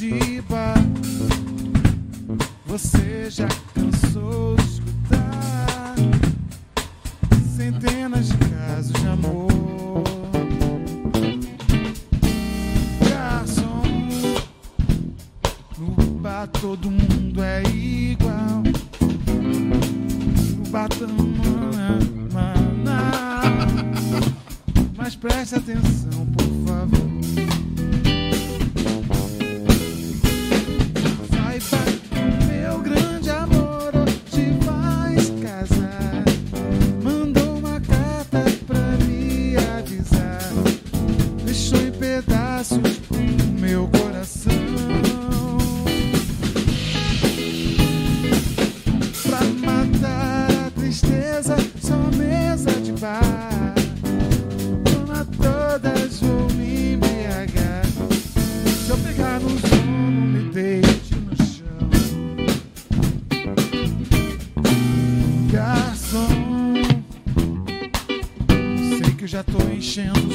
Jesus.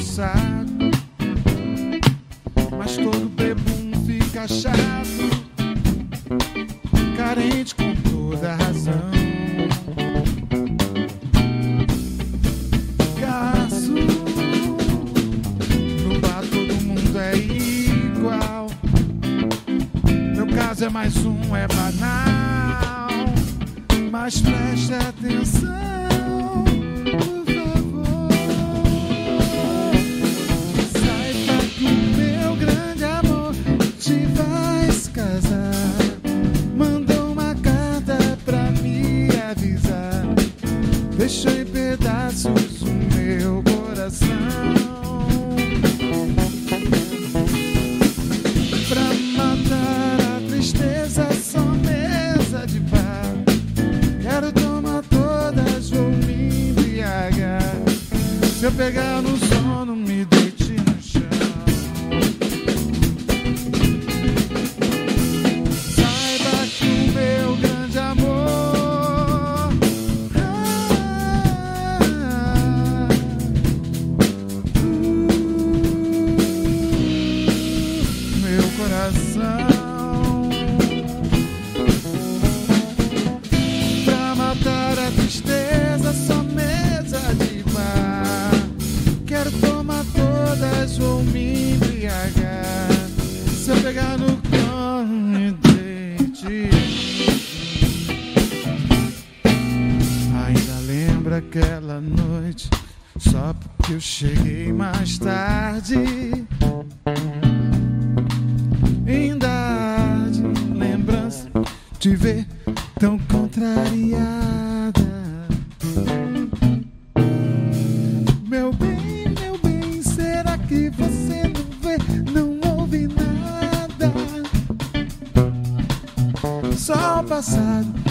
side. passado.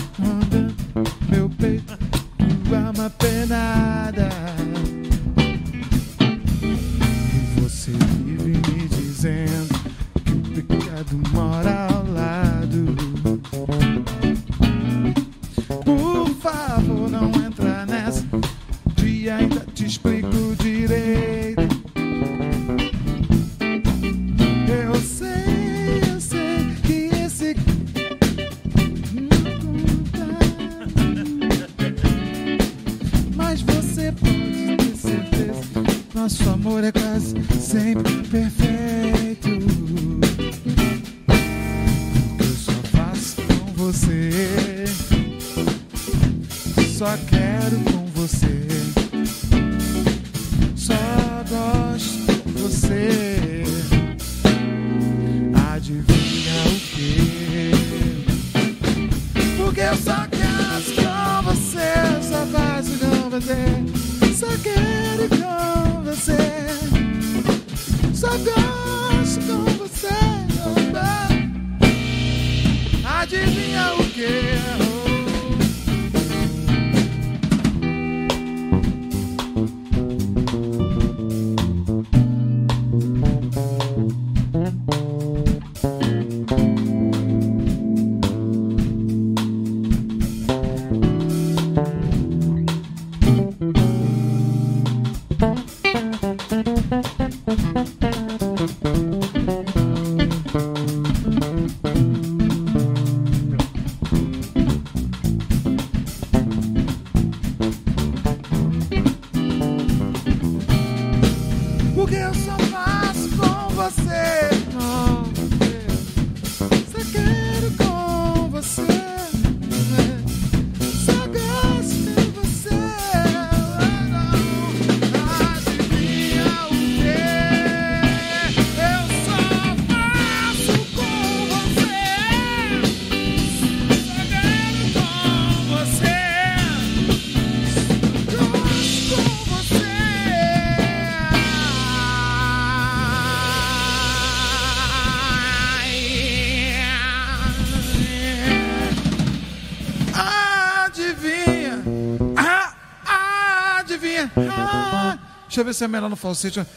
Deixa eu ver se é melhor no falsete.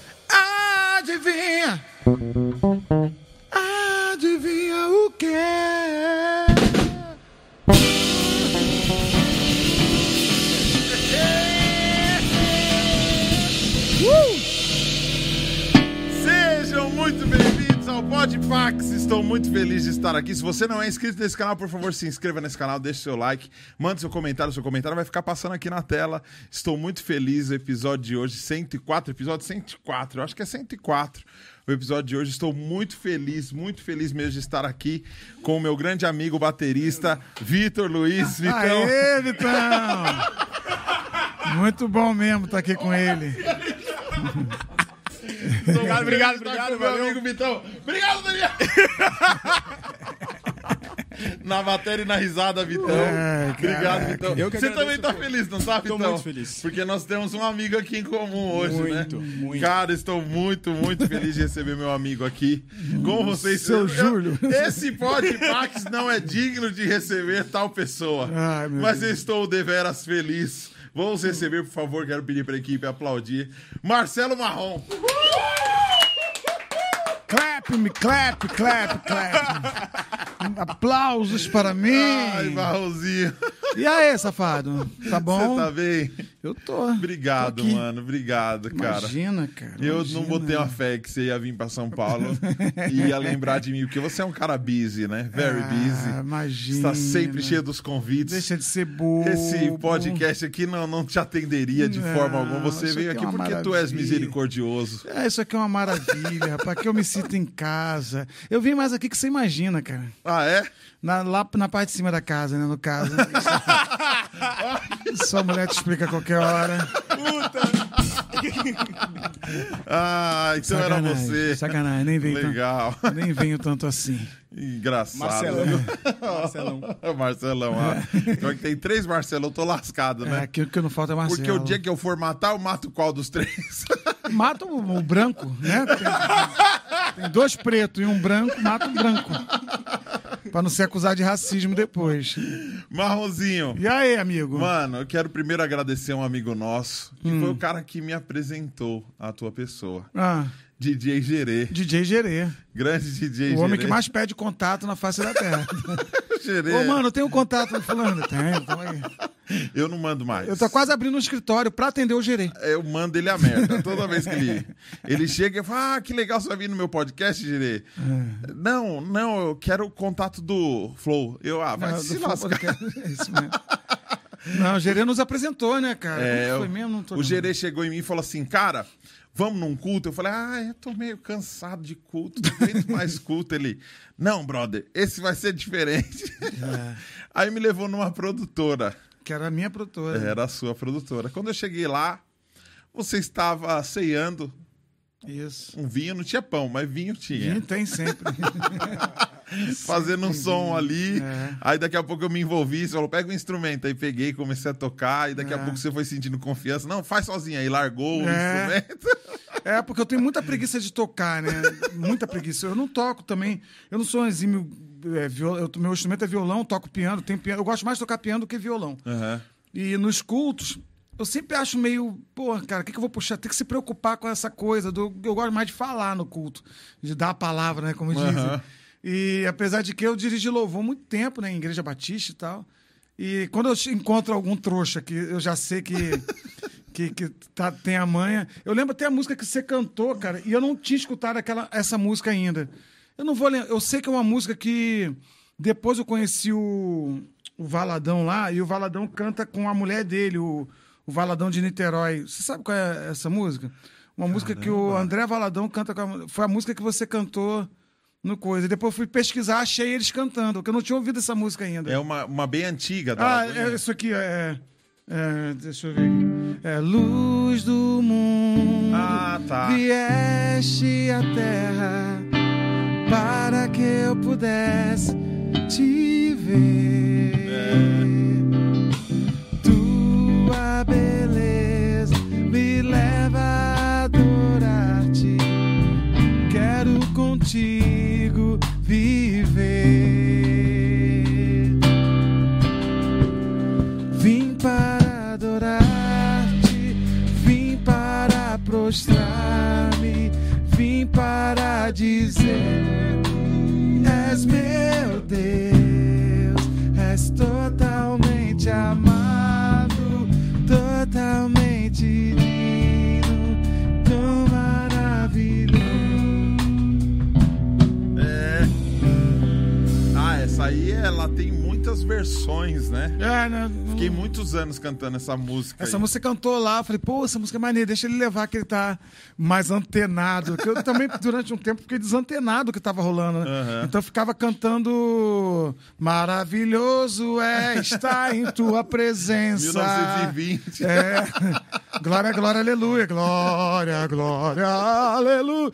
Aqui. Se você não é inscrito nesse canal, por favor, se inscreva nesse canal, deixe seu like, mande seu comentário. Seu comentário vai ficar passando aqui na tela. Estou muito feliz. O episódio de hoje, 104, episódio 104, eu acho que é 104. O episódio de hoje, estou muito feliz, muito feliz mesmo de estar aqui com o meu grande amigo baterista, Vitor Luiz. Vitão. Aê, Vitão! Muito bom mesmo estar aqui com ele. Obrigado, obrigado, Estar obrigado, com meu valeu. amigo Vitão. Obrigado, Daniel. na matéria e na risada, Vitão. Ai, Obrigado, caraca. Vitão. Eu Você também tá feliz, não tá, Vitão? muito feliz. Porque nós temos um amigo aqui em comum hoje, Muito, né? muito. Cara, estou muito, muito feliz de receber meu amigo aqui. Como vocês... Seu eu- Júlio. Esse Podpax não é digno de receber tal pessoa. Ai, mas Deus. eu estou deveras feliz. Vamos receber, por favor, quero pedir para a equipe aplaudir. Marcelo Marrom. Clap me, clap, clap, clap. Aplausos para mim. Ai, Marronzinho. E aí, safado? Tá bom? Você tá bem? Eu tô. Obrigado, Tô mano. Obrigado, cara. Imagina, cara. Eu imagina. não botei uma fé que você ia vir pra São Paulo e ia lembrar de mim, porque você é um cara busy, né? Very Ah, busy. imagina. Está sempre cheio dos convites. Deixa de ser bobo. Esse podcast aqui não, não te atenderia de Não, forma alguma. Você veio aqui é aqui porque tu és maravilha. misericordioso. É, isso aqui é uma maravilha, rapaz. Que eu me sinto em casa. Eu vim mais aqui que você imagina, cara. Ah, é? Na, lá na parte de cima da casa, né? No caso. Sua mulher te explica a qualquer hora. Ah, então era Sacanagem, você. Sacanagem, nem venho, Legal. tanto, nem venho tanto assim. Engraçado. Marcelão. Marcelão. Marcelão, ah. Pior que tem três Marcelão, eu tô lascado, É, né? aquilo que não falta é Marcelo. Porque o dia que eu for matar, eu mato qual dos três? Mata o, o branco, né? Tem, dois pretos e um branco, mata o branco. Pra não ser acusado de racismo depois. Marronzinho. E aí, amigo? Mano, eu quero primeiro agradecer um amigo nosso, que Hum. foi o cara que me apresentou a tua pessoa. Ah, DJ Gerê. DJ Gerê. Grande DJ O homem Gerê. que mais pede contato na face da terra. Gerê. Ô, mano, eu tenho contato do fulano? Tenho, tamo aí. Eu não mando mais. Eu tô quase abrindo um escritório pra atender o Gerê. Eu mando ele a merda. Toda vez que ele, ele chega, eu falo: Ah, que legal você vai vir no meu podcast, Gerê. É. Não, não, eu quero o contato do Flow. Eu, ah, vai Não, se lascar. É isso mesmo. Não, o Gerê nos apresentou, né, cara? É, mesmo? O. Gerê chegou em mim e falou assim, cara, vamos num culto? Eu falei, ah, eu tô meio cansado de culto, não aguento mais culto. Ele, não, brother, esse vai ser diferente. É. Aí me levou numa produtora, Que era a minha produtora. era a sua produtora. Quando eu cheguei lá, você estava ceando Isso. um vinho, não tinha pão, mas vinho tinha. Vinho tem sempre. Fazendo um som ali. É. Aí daqui a pouco eu me envolvi, você falou, pega o instrumento. Aí peguei, comecei a tocar, e daqui a É. pouco você foi sentindo confiança. Não, faz sozinho. Aí largou o É. instrumento. É, porque eu tenho muita preguiça de tocar, né? Muita preguiça. Eu não toco também. Eu não sou um exímio. É, viol... eu, meu instrumento é violão, toco piano, tenho piano. Eu gosto mais de tocar piano do que violão. Aham. E nos cultos, eu sempre acho meio. Pô, cara, o que, que eu vou puxar? Tem que se preocupar com essa coisa. Do... Eu gosto mais de falar no culto, de dar a palavra, né? Como dizem. E apesar de que eu dirigi louvor muito tempo, né? Em igreja batista e tal. E quando eu encontro algum trouxa que eu já sei que. Que, que tá, tem a manha. Eu lembro até a música que você cantou, cara, e eu não tinha escutado aquela, essa música ainda. Eu não vou lembrar. Eu sei que é uma música que depois eu conheci o, o Valadão lá, e o Valadão canta com a mulher dele, o, o Valadão de Niterói. Você sabe qual é essa música? Uma música que o André Valadão canta com a, Foi a música que você cantou no coisa. E depois fui pesquisar, achei eles cantando, porque eu não tinha ouvido essa música ainda. É uma, uma bem antiga da Ah, é, isso aqui é, é. Deixa eu ver aqui. É luz do mundo. Ah, tá. Vieste à terra para que eu pudesse te ver. Tua beleza me leva a adorar-te. Quero contigo para prostrar-me, vim para dizer: És meu Deus, és totalmente amado, totalmente versões, né? É, né? Fiquei muitos anos cantando essa música. Essa aí. música cantou lá, falei, pô, essa música é maneira, deixa ele levar que ele tá mais antenado. Porque eu também, durante um tempo, fiquei desantenado do que tava rolando, né? Aham. Então eu ficava cantando Maravilhoso é estar em tua presença. 1920. É. Glória, glória, aleluia. Glória, glória, aleluia.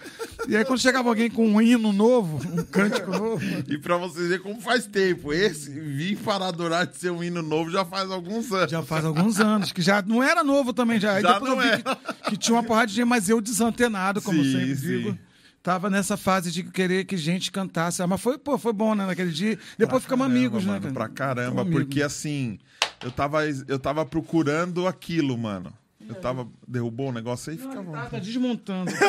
E aí quando chegava alguém com um hino novo, um cântico novo. E pra vocês verem como faz tempo. Esse Vim para adorar de ser um hino novo já faz alguns anos. Já faz alguns anos, que já não era novo também, já. Aí Já depois não eu vi é. que, que tinha uma porrada de gente, mas eu desantenado, como Sim, sempre sim. digo. Tava nessa fase de querer que gente cantasse. Ah, Mas foi, pô, foi bom, né, naquele dia. Depois ficamos Caramba, amigos, né? mano, cara? Pra caramba, Ficamos amigos. porque assim, eu tava, eu tava procurando aquilo, mano. Eu tava. Derrubou o negócio aí? Fica à Tá, tá desmontando.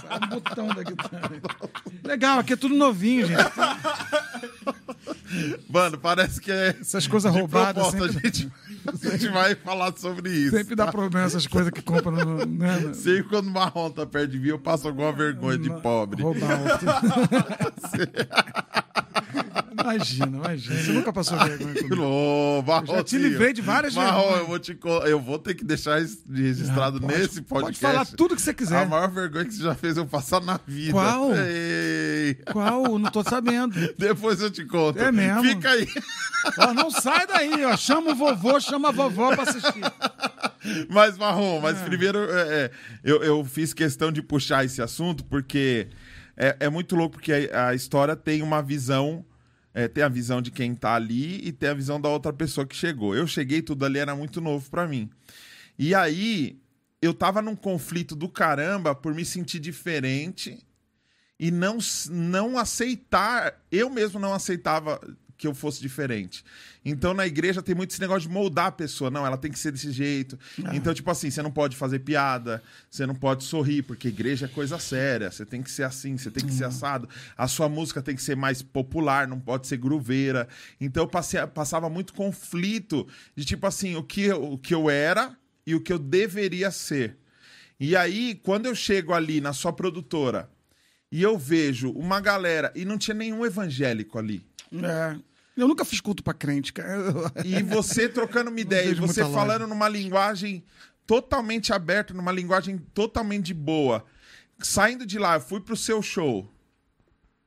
Sai um botão da guitarra. Legal, aqui é tudo novinho, gente. Mano, parece que é. Essas coisas roubadas sempre, a, gente, a gente vai falar sobre isso. sempre dá problema essas coisas que compram no. Né, Sempre quando o marrom tá perto de mim, eu passo alguma vergonha de pobre. Roubar imagina, imagina. Você nunca passou vergonha comigo. Ô, Marrom, já te livrei de várias Marrom, vergonhas. eu vou, te, eu vou ter que deixar isso registrado Pode- nesse podcast. Pode falar tudo que você A quiser. maior vergonha que você já fez eu passar na vida. Qual? Qual? Não tô sabendo. depois eu te conto. É mesmo? Fica aí. Ó, não sai daí, ó. Chama o vovô, chama a vovó pra assistir. Mas, Marrom, mas Ah. primeiro é, é, eu, eu fiz questão de puxar esse assunto porque é, é muito louco, porque a, a história tem uma visão. é, tem a visão de quem tá ali e tem a visão da outra pessoa que chegou. Eu cheguei, tudo ali era muito novo pra mim. E aí, eu tava num conflito do caramba por me sentir diferente e não, não aceitar. Eu mesmo não aceitava que eu fosse diferente. Então, na igreja tem muito esse negócio de moldar a pessoa. Não, ela tem que ser desse jeito. Então, tipo assim, você não pode fazer piada, você não pode sorrir, porque igreja é coisa séria. Você tem que ser assim, você tem que ser assado. A sua música tem que ser mais popular, não pode ser grooveira. Então, eu passei, passava muito conflito de, tipo assim, o que, eu- o que eu era e o que eu deveria ser. E aí, quando eu chego ali na sua produtora e eu vejo uma galera, e não tinha nenhum evangélico ali. É. Eu nunca fiz culto pra crente, cara. E você trocando uma ideia, e você falando numa linguagem totalmente aberta, numa linguagem totalmente de boa. Saindo de lá, eu fui pro seu show.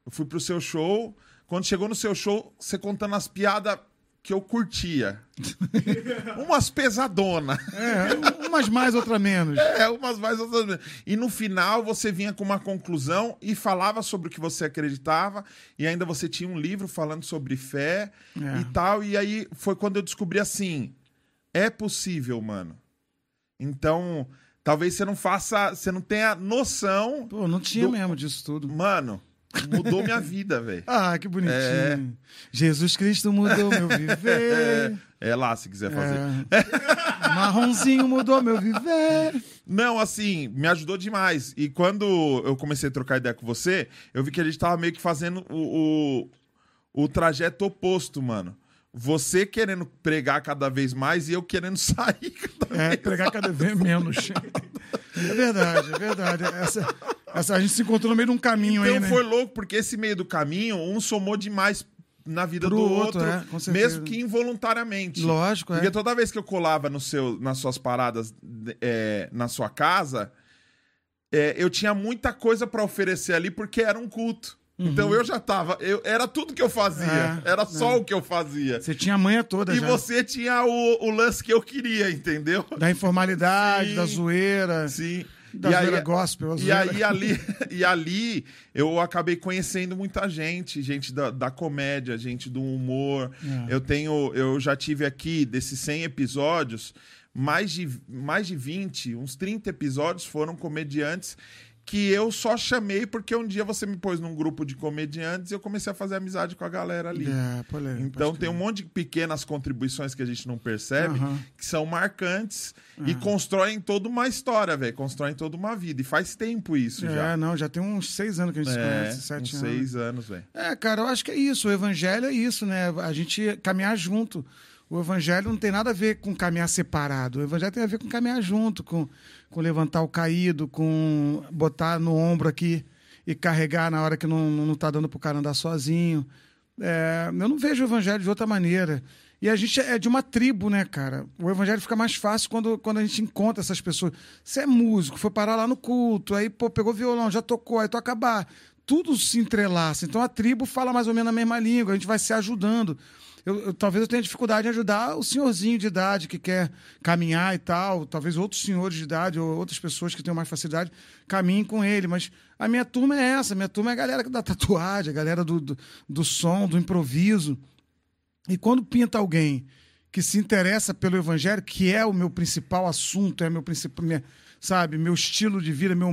Eu fui pro seu show. Quando chegou no seu show, você contando as piadas que eu curtia. Umas pesadonas. É, umas mais, outra menos. É, umas mais outras menos. E no final você vinha com uma conclusão e falava sobre o que você acreditava, e ainda você tinha um livro falando sobre fé É. e tal. E aí foi quando eu descobri assim: é possível, mano. Então, talvez você não faça, você não tenha noção. Pô, não tinha Do- mesmo disso tudo. Mano, mudou minha vida, velho. Ah, que bonitinho. É. Jesus Cristo mudou meu viver. É lá se quiser fazer. É. Marronzinho mudou meu viver. Não, assim, me ajudou demais. E quando eu comecei a trocar ideia com você, eu vi que a gente tava meio que fazendo o, o, o trajeto oposto, mano. Você querendo pregar cada vez mais e eu querendo sair cada É, vez pregar cada vez menos. É verdade, é verdade. Essa, essa, a gente se encontrou no meio de um caminho aí, Então né? foi louco, porque esse meio do caminho, um somou demais na vida Pro do outro, outro, é, mesmo que involuntariamente. Lógico, é. Porque toda vez que eu colava no seu, nas suas paradas é, na sua casa, é, eu tinha muita coisa pra oferecer ali porque era um culto. Então eu já tava. Eu, era tudo que eu fazia. Uhum. É, era só o que eu fazia. Você tinha a manha toda E já. você tinha o, o lance que eu queria, entendeu? Da informalidade, Sim. da zoeira, Sim. da e zoeira aí, gospel. e aí ali, e ali eu acabei conhecendo muita gente, gente da, da comédia, gente do humor. É. Eu tenho, eu já tive aqui desses 100 episódios, mais de mais de 20, uns 30 episódios foram comediantes que eu só chamei porque um dia você me pôs num grupo de comediantes e eu comecei a fazer amizade com a galera ali. É, pode ler, Então tem um monte de pequenas contribuições que a gente não percebe, que são marcantes e constroem toda uma história, velho. Constroem toda uma vida. E faz tempo isso É, já. não, já tem uns seis anos que a gente se É, conhece, sete uns anos. seis anos, velho. É, cara, eu acho que é isso. O evangelho é isso, né? A gente caminhar junto. O evangelho não tem nada a ver com caminhar separado. O evangelho tem a ver com caminhar junto, com, com levantar o caído, com botar no ombro aqui e carregar na hora que não, não tá dando pro cara andar sozinho. É, eu não vejo o evangelho de outra maneira. E a gente é de uma tribo, né, cara? O evangelho fica mais fácil quando, quando a gente encontra essas pessoas. Você é músico, foi parar lá no culto, aí, pô, pegou violão, já tocou, aí toca bar. Tudo se entrelaça. Então a tribo fala mais ou menos a mesma língua, a gente vai se ajudando. Eu, eu- talvez eu tenha dificuldade em ajudar o senhorzinho de idade que quer caminhar e tal. Talvez outros senhores de idade ou outras pessoas que tenham mais facilidade caminhem com ele. Mas a minha turma é essa. A minha turma é a galera da tatuagem, a galera do, do, do som, do improviso. E quando pinta alguém que se interessa pelo evangelho, que é o meu principal assunto, é meu principal, minha- sabe, meu estilo de vida, meu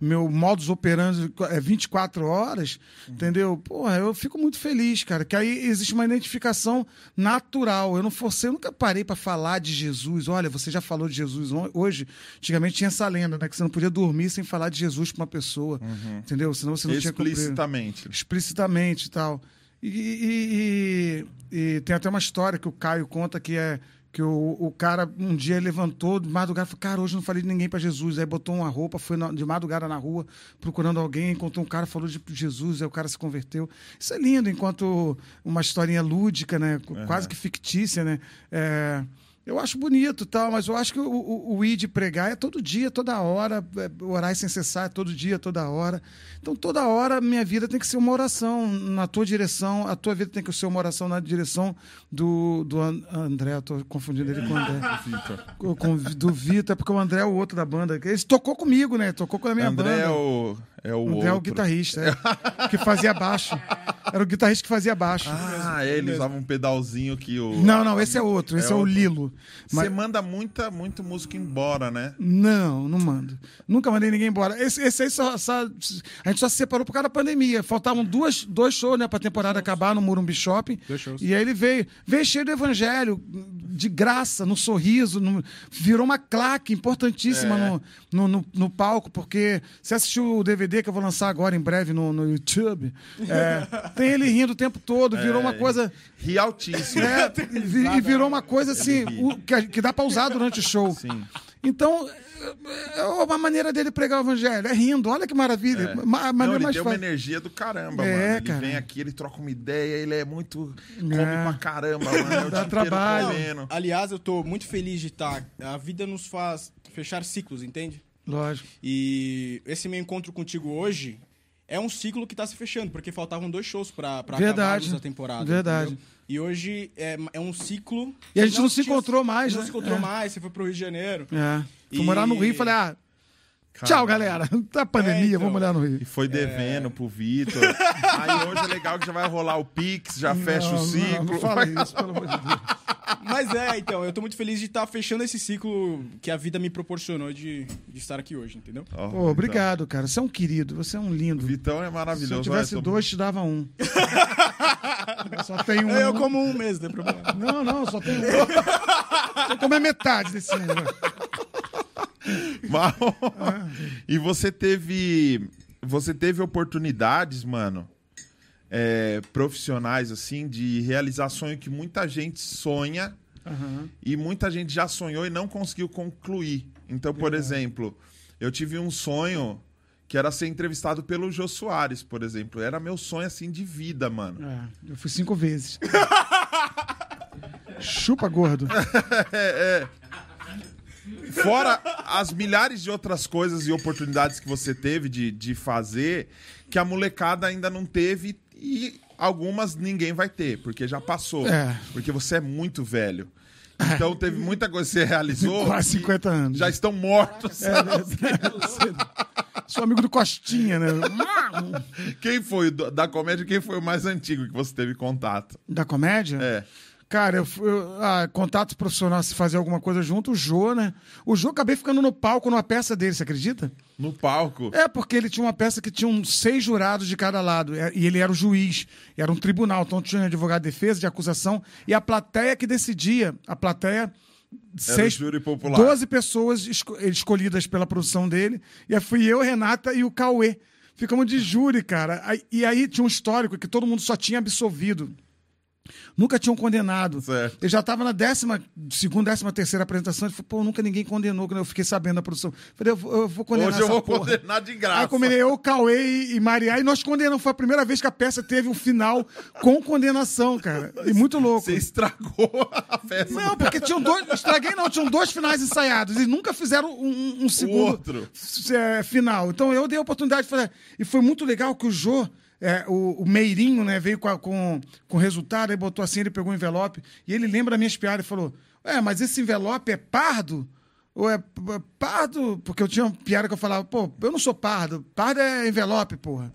meu modus operandi é 24 horas, entendeu? Porra, eu fico muito feliz, cara, que aí existe uma identificação natural. Eu não forcei, eu nunca parei para falar de Jesus. Olha, você já falou de Jesus hoje. Antigamente tinha essa lenda, né, que você não podia dormir sem falar de Jesus para uma pessoa, entendeu? Senão você não tinha cumprido Explicitamente. explicitamente e tal. E, e- e- e tem até uma história que o Caio conta que é que o, o cara um dia levantou de madrugada falou: Cara, hoje não falei de ninguém para Jesus. Aí botou uma roupa, foi na- de madrugada na rua procurando alguém, encontrou um cara, falou de Jesus, aí o cara se converteu. Isso é lindo, enquanto uma historinha lúdica, né? Quase que fictícia, né? É, eu acho bonito e tal, mas eu acho que o, o, o ir de pregar é todo dia, toda hora, é, orar sem cessar é todo dia, toda hora. Então, toda hora, minha vida tem que ser uma oração na tua direção, a tua vida tem que ser uma oração na direção do, do An- André, eu tô confundindo ele com o André. Do Vitor, é porque o André é o outro da banda. Ele tocou comigo, né? Tocou com a minha André banda. é o, é o O André é o guitarrista, é, que fazia baixo. Era o guitarrista que fazia baixo. Ah, é, ele usava um pedalzinho que o. Não, não, esse é outro, esse é, o outro. Lilo. Você manda muita, muito música embora, né? Não, não mando. Nunca mandei ninguém embora. Esse, esse aí só, só- A gente só se separou por causa da pandemia. Faltavam duas, dois shows, né, pra temporada acabar no Morumbi Shopping. Dois shows. E aí ele veio. Veio cheio do evangelho, de graça, no sorriso. no- virou uma claque importantíssima É. no, no, no, no palco, porque você assistiu o DVD que eu vou lançar agora em breve no, no YouTube. é, tem ele rindo o tempo todo, virou uma coisa. Ri altíssimo. É, e virou uma coisa assim, o- que, que dá pra usar durante o show. Sim. Então, é é uma maneira dele pregar o evangelho, é rindo, olha que maravilha. Ma- A Não, maneira ele mais tem uma fácil. energia do caramba, É, mano. Ele cara. vem aqui, ele troca uma ideia, ele é muito. Come É. pra caramba, mano. É Dá trabalho. Aliás, eu tô muito feliz de estar. A vida nos faz fechar ciclos, entende? Lógico. E esse meu encontro contigo hoje é um ciclo que tá se fechando, porque faltavam dois shows Verdade. acabarmos a temporada. Verdade. entendeu? E hoje é, é um ciclo. E a gente não se tinha- encontrou mais, Não né? se encontrou É. mais, você foi pro Rio de Janeiro. É. Fui E- morar no Rio e falei, ah, tchau, galera. Tá pandemia, É, então. vamos morar no Rio. E foi devendo pro Vitor. Aí hoje é legal que já vai rolar o Pix, já fecha Não, o ciclo. Não, não fala isso, pelo amor de Deus. Mas é, então, eu tô muito feliz de estar fechando esse ciclo que a vida me proporcionou de, de estar aqui hoje, entendeu? Ó, Pô, obrigado, cara. Você é um querido, você é um lindo. Vitão, Vitão é Se maravilhoso. eu tivesse Olha, tô- dois, te dava um. Eu só tenho um. Eu como um mês, não tem problema. Não, não, só tenho um. Vou comer metade desse né? Mal. E você teve. Você teve oportunidades, mano, é, profissionais, assim, de realizar sonho que muita gente sonha Aham. e muita gente já sonhou e não conseguiu concluir. Então, por exemplo, eu tive um sonho que era ser entrevistado pelo Jô Soares, por exemplo. Era meu sonho, assim, de vida, mano. É, eu fui cinco vezes. Chupa gordo. Fora as milhares de outras coisas e oportunidades que você teve de, de fazer, que a molecada ainda não teve e algumas ninguém vai ter, porque já passou. É. Porque você é muito velho. Então teve muita coisa que você realizou. Quase que 50 anos. Já estão mortos. É, né? Sou amigo do Costinha, né? Quem foi da comédia? Quem foi o mais antigo que você teve contato? Da comédia? É. Cara, eu, fui- eu ah, contato profissional, se fazer alguma coisa junto, o Jô, né? O Jô acabei ficando no palco numa peça dele, você acredita? No palco. É, porque ele tinha uma peça que tinha seis jurados de cada lado. é, E ele era o juiz. Era um tribunal. Então tinha advogado de defesa, de acusação. E a plateia que decidia. A plateia. Seis, júri popular. 12 pessoas esco- escolhidas pela produção dele. E aí fui eu, Renata e o Cauê. Ficamos de júri, cara. E aí tinha um histórico que todo mundo só tinha absolvido. Nunca tinham condenado. Certo. Eu já estava na décima, segunda, décima terceira apresentação. Ele falou, pô, nunca ninguém condenou. Quando eu fiquei sabendo da produção. Falei, eu vou, eu vou condenar Hoje eu vou porra. condenar de graça. Aí combinei eu, Cauê e- Mariá, e nós condenamos. Foi a primeira vez que a peça teve um final com condenação, cara. E muito louco. Você estragou a festa. Não, porque tinham dois. Estraguei não, tinham dois finais ensaiados. E nunca fizeram um, um segundo outro. é, final. Então eu dei a oportunidade de fazer. E foi muito legal que o Jô. É, o, o Meirinho, né, veio com, a- com, com resultado, aí botou assim, ele pegou o envelope, e ele lembra das minhas piadas e falou: É, mas esse envelope é pardo? Ou é p- pardo? Porque eu tinha uma piada que eu falava, pô, eu não sou pardo, pardo é envelope, porra.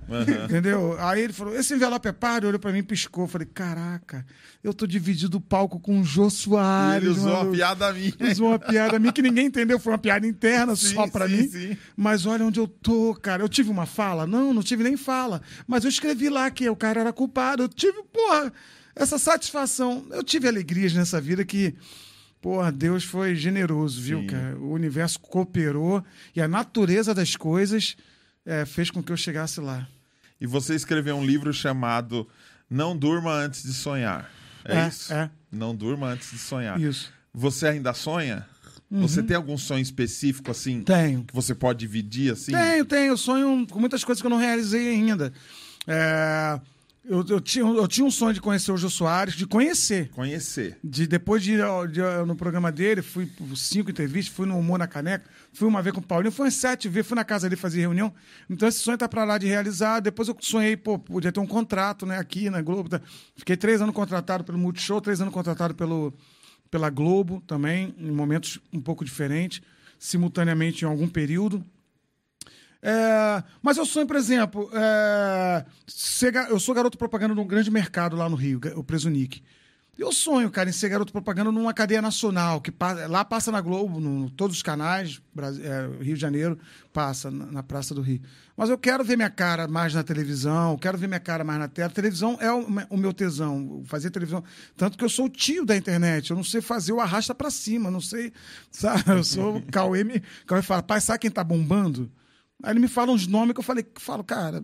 Entendeu? Aí ele falou: esse envelope é pardo, olhou pra mim e piscou. Eu falei: caraca, eu tô dividido o palco com o Jô E Soares. ele usou maluco." uma piada minha. Usou uma piada minha que ninguém entendeu, foi uma piada interna Sim, só pra sim, mim. sim. Mas olha onde eu tô, cara. Eu tive uma fala? Não, não tive nem fala. Mas eu escrevi lá que o cara era culpado. Eu tive, porra, essa satisfação. Eu tive alegrias nessa vida que, porra, Deus foi generoso, viu, Sim. cara? O universo cooperou e a natureza das coisas eh, fez com que eu chegasse lá. E você escreveu um livro chamado Não Durma Antes de Sonhar. É, É, isso? é. Não durma antes de sonhar. Isso. Você ainda sonha? Você tem algum sonho específico, assim, Tenho. que você pode dividir, assim? Tenho, tenho. Eu sonho com muitas coisas que eu não realizei ainda. É, eu, eu tinha, eu tinha um sonho de conhecer o Jô Soares, de conhecer. Conhecer. De, depois de ir ao- de no programa dele, fui por cinco entrevistas, fui no Humor na Caneca, fui uma vez com o Paulinho, fui umas sete vezes, fui na casa dele fazer reunião. Então esse sonho tá pra lá de realizar. Depois eu sonhei, pô, podia ter um contrato, né, aqui na Globo. tá? Fiquei três anos contratado pelo Multishow, três anos contratado pelo, pela Globo também, em momentos um pouco diferentes, simultaneamente em algum período. É, mas eu sonho, por exemplo, é, eu sou garoto propaganda num grande mercado lá no Rio, o Preso Nick. Eu sonho, cara, em ser garoto propaganda numa cadeia nacional, que pa- lá passa na Globo, no, todos os canais, Bras- é, Rio de Janeiro, passa na, na Praça do Rio. Mas eu quero ver minha cara mais na televisão, quero ver minha cara mais na tela. televisão é o, o meu tesão, fazer televisão. Tanto que eu sou o tio da internet, eu não sei fazer o arrasta pra cima, não sei, sabe? Eu sou o Cauê, me, Cauê fala, pai, sabe quem tá bombando? Aí ele me fala uns nomes que eu falei, falo, cara,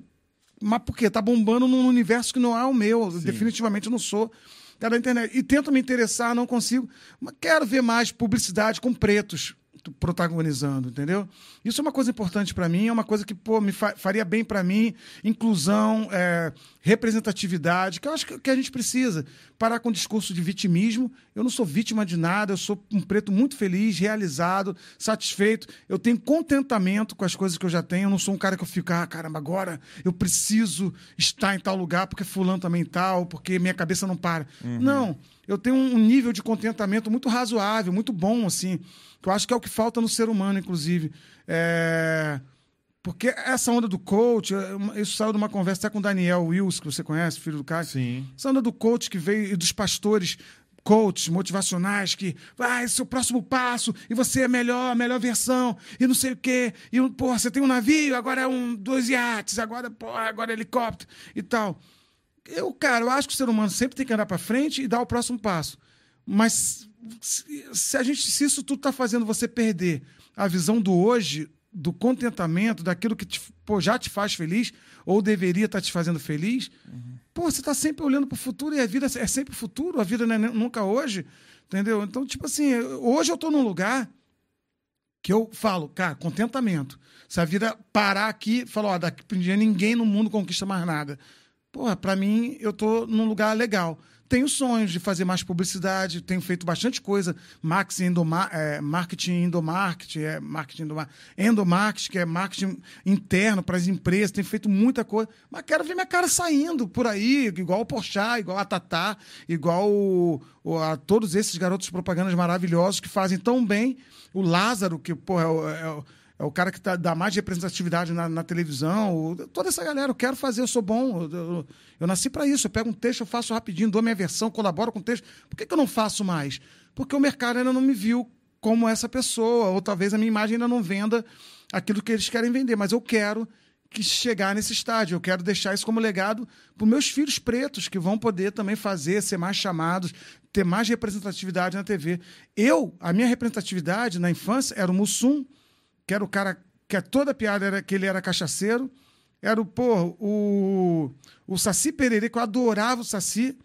mas por quê? Tá bombando num universo que não é o meu. Definitivamente eu não sou da internet. E tento me interessar, não consigo. Mas quero ver mais publicidade com pretos protagonizando, entendeu? Isso é uma coisa importante para mim, é uma coisa que pô, me fa- faria bem para mim, inclusão, é, representatividade, que eu acho que, que a gente precisa. Parar com o discurso de vitimismo. Eu não sou vítima de nada, eu sou um preto muito feliz, realizado, satisfeito. Eu tenho contentamento com as coisas que eu já tenho. Eu não sou um cara que eu fico, ah, caramba, agora eu preciso estar em tal lugar porque fulano também tal, porque minha cabeça não para. Não, eu tenho um nível de contentamento muito razoável, muito bom, assim, que eu acho que é o que falta no ser humano, inclusive. É... Porque essa onda do coach, é, isso saiu de uma conversa até com o Daniel Wills, que você conhece, filho do Caio. Sim. Essa onda do coach que veio e dos pastores coaches motivacionais que vai, esse é o próximo passo e você é melhor, a melhor versão e não sei o quê. E porra, você tem um navio, agora é um dois iates, agora, porra, agora é helicóptero e tal. Eu, cara, eu acho que o ser humano sempre tem que andar para frente e dar o próximo passo. Mas se, a gente, se isso tudo está fazendo você perder a visão do hoje, do contentamento, daquilo que te, pô, já te faz feliz ou deveria estar te fazendo feliz, pô, você está sempre olhando para o futuro e a vida é sempre o futuro, a vida não é nunca hoje, entendeu? Então, tipo assim, hoje eu estou num lugar que eu falo, cara, contentamento. Se a vida parar aqui, falar, ó, daqui para dia ninguém no mundo conquista mais nada. Porra, para mim, eu tô num lugar legal. Tenho sonhos de fazer mais publicidade, tenho feito bastante coisa. Marketing, endoma, é, marketing endomarketing, é, marketing endoma, endomarketing, que é marketing interno para as empresas. Tenho feito muita coisa. Mas quero ver minha cara saindo por aí, igual o Porchat, igual a Tatá, igual o- o- a todos esses garotos propagandas maravilhosos que fazem tão bem. O Lázaro, que, porra, é é o- é o cara que tá, dá mais representatividade na, na televisão. o- toda essa galera, eu quero fazer, eu sou bom. Eu, eu- eu nasci para isso. Eu pego um texto, eu faço rapidinho, dou minha versão, colaboro com o texto. Por que, que eu não faço mais? Porque o mercado ainda não me viu como essa pessoa, ou talvez a minha imagem ainda não venda aquilo que eles querem vender. Mas eu quero que chegar nesse estágio. Eu quero deixar isso como legado para meus filhos pretos, que vão poder também fazer, ser mais chamados, ter mais representatividade na TV. Eu, a minha representatividade na infância era o Mussum, que era o cara que a toda piada era que ele era cachaceiro. Era o, pô, o, o Saci Pereira, que eu adorava o Saci.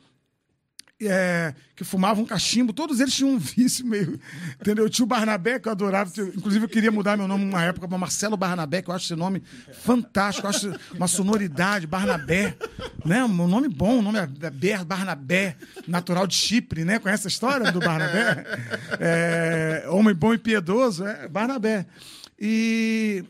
é, que fumavam cachimbo, todos eles tinham um vício meio. Entendeu? O Barnabé, que eu adorava. Inclusive, eu queria mudar meu nome numa época para Marcelo Barnabé, que eu acho esse nome fantástico, eu acho uma sonoridade, Barnabé. Né? Um nome bom, o nome é Ber Barnabé, natural de Chipre, né? Conhece a história do Barnabé? É, homem bom e piedoso, é Barnabé. E,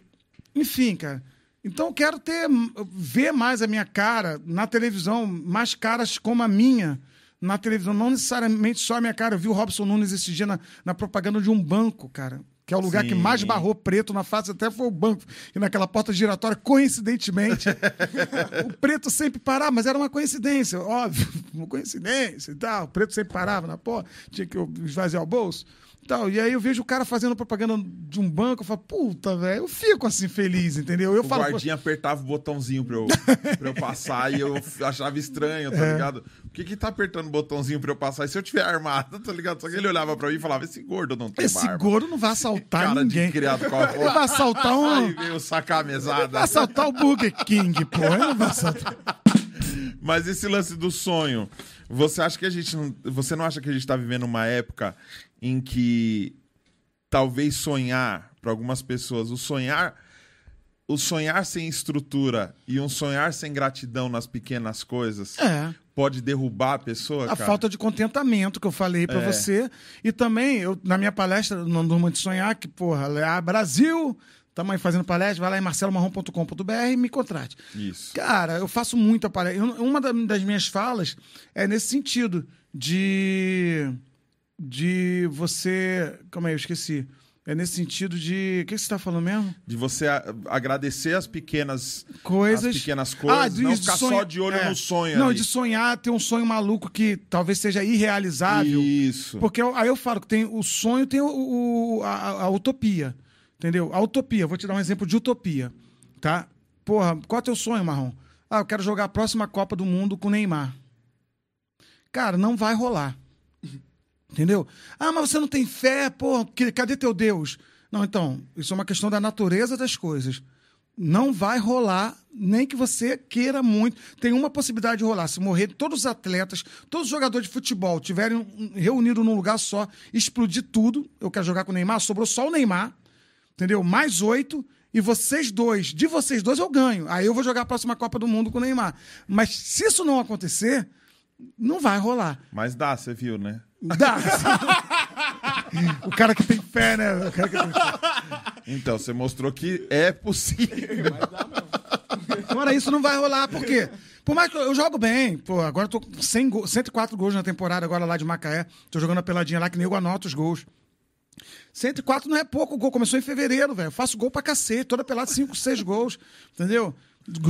enfim, cara. Então eu quero ter ver mais a minha cara na televisão, mais caras como a minha na televisão, não necessariamente só a minha cara. Eu vi o Robson Nunes esse dia na, na propaganda de um banco, cara. Que é o lugar Sim. que mais barrou preto na face, até foi o banco. E naquela porta giratória, coincidentemente, o preto sempre parava, mas era uma coincidência, óbvio, uma coincidência e tal. O preto sempre parava na porta, tinha que esvaziar o bolso. Tal. E aí eu vejo o cara fazendo propaganda de um banco, eu falo, puta, velho, eu fico assim feliz, entendeu? Eu o falo, guardinha apertava o botãozinho pra eu, pra eu passar e eu achava estranho, tá é. ligado? Por que que tá apertando o botãozinho pra eu passar? E se eu tiver armado, tá ligado? Só que ele olhava pra mim e falava, esse gordo não tem Esse barba. gordo não vai assaltar cara ninguém. De criado qual Ele vai assaltar um... Aí veio sacar a mesada. Vai assaltar o Burger King, pô. Ele não vai assaltar... Mas esse lance do sonho, você acha que a gente não, você não acha que a gente está vivendo uma época em que talvez sonhar para algumas pessoas, o sonhar o sonhar sem estrutura e um sonhar sem gratidão nas pequenas coisas é. pode derrubar a pessoa, a cara? falta de contentamento que eu falei para É. você e também eu na minha palestra no Durma de Sonhar que porra, é Brasil, estamos aí fazendo palestra, vai lá em marcelomarrom.com.br e me contrate. Isso. Cara, eu faço muita palestra. Uma da- das minhas falas é nesse sentido de de você, calma aí, eu esqueci. É nesse sentido de, o que você está falando mesmo? De você a- agradecer as pequenas Coisas. as pequenas coisas, de- não de ficar sonha- só de olho é. no sonho. Não, ali. de sonhar, ter um sonho maluco que talvez seja irrealizável. Isso. Porque eu- aí eu falo que tem o sonho, tem o, o- a, a utopia. Entendeu? A utopia, vou te dar um exemplo de utopia. Tá? Porra, qual é o teu sonho, Marrom? Ah, eu quero jogar a próxima Copa do Mundo com o Neymar. Cara, não vai rolar. Entendeu? Ah, mas você não tem fé, pô, cadê teu Deus? Não, então, isso é uma questão da natureza das coisas. Não vai rolar, nem que você queira muito. Tem uma possibilidade de rolar. Se morrer todos os atletas, todos os jogadores de futebol tiverem reunidos num lugar só, explodir tudo. Eu quero jogar com o Neymar, sobrou só o Neymar, entendeu? Mais oito. E vocês dois, de vocês dois eu ganho. Aí eu vou jogar a próxima Copa do Mundo com o Neymar. Mas se isso não acontecer, não vai rolar. Mas dá, você viu, né? Dá. o cara que tem fé, né? O cara que tem fé. Então, você mostrou que é possível. Agora isso não vai rolar, por quê? Por mais que eu, eu jogo bem, pô, agora eu tô com 100 go- 104 gols na temporada, agora lá de Macaé. Tô jogando a peladinha lá que nem eu anoto os gols. 104 não é pouco gol, começou em fevereiro, velho. Eu faço gol pra cacete, toda pelada 5, 6 gols, entendeu?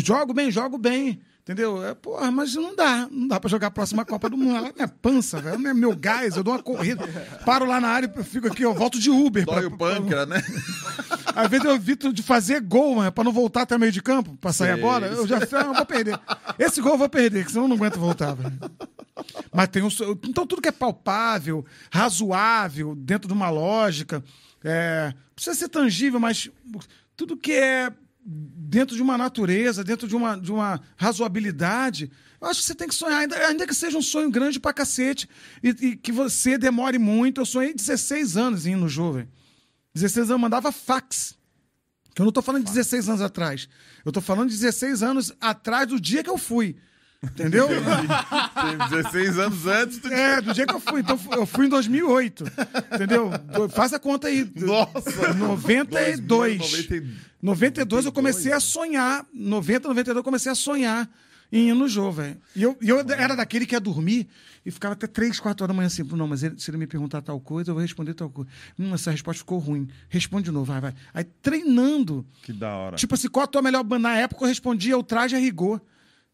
Jogo bem, jogo bem, entendeu? É, porra, mas não dá, não dá pra jogar a próxima Copa do Mundo. Ela é minha pança, velho, não é meu gás, eu dou uma corrida, paro lá na área, eu fico aqui, eu volto de Uber. Dói pra- o pâncreas, né? às vezes eu evito de fazer gol, mano, pra não voltar até meio de campo, pra sair a Sei. bola. Eu já sei, ah, eu vou perder. Esse gol eu vou perder, que senão eu não aguento voltar, velho. Mas tem um. Então tudo que é palpável, razoável, dentro de uma lógica, é, precisa ser tangível, mas tudo que é dentro de uma natureza, dentro de uma, de uma razoabilidade, eu acho que você tem que sonhar, ainda, ainda que seja um sonho grande pra cacete, e, e que você demore muito. Eu sonhei 16 anos indo no velho. 16 anos eu mandava fax. Que eu não tô falando de 16 anos atrás. Eu tô falando de 16 anos atrás do dia que eu fui. Entendeu? Tem 16 anos antes do é, do dia que eu fui. Então eu fui em 2008. Entendeu? Faz a conta aí. Nossa! 92. 2090. 92 eu comecei a sonhar. 90, 92 eu comecei a sonhar em ir no jogo, velho. E eu, e eu era daquele que ia dormir e ficava até 3, 4 horas da manhã assim. Não, mas ele- se ele me perguntar tal coisa, eu vou responder tal coisa. Hum, essa resposta ficou ruim. Responde de novo, vai, vai. Aí treinando. Que da hora. Tipo assim, qual a tua melhor banda? Na época eu respondia o traje a rigor.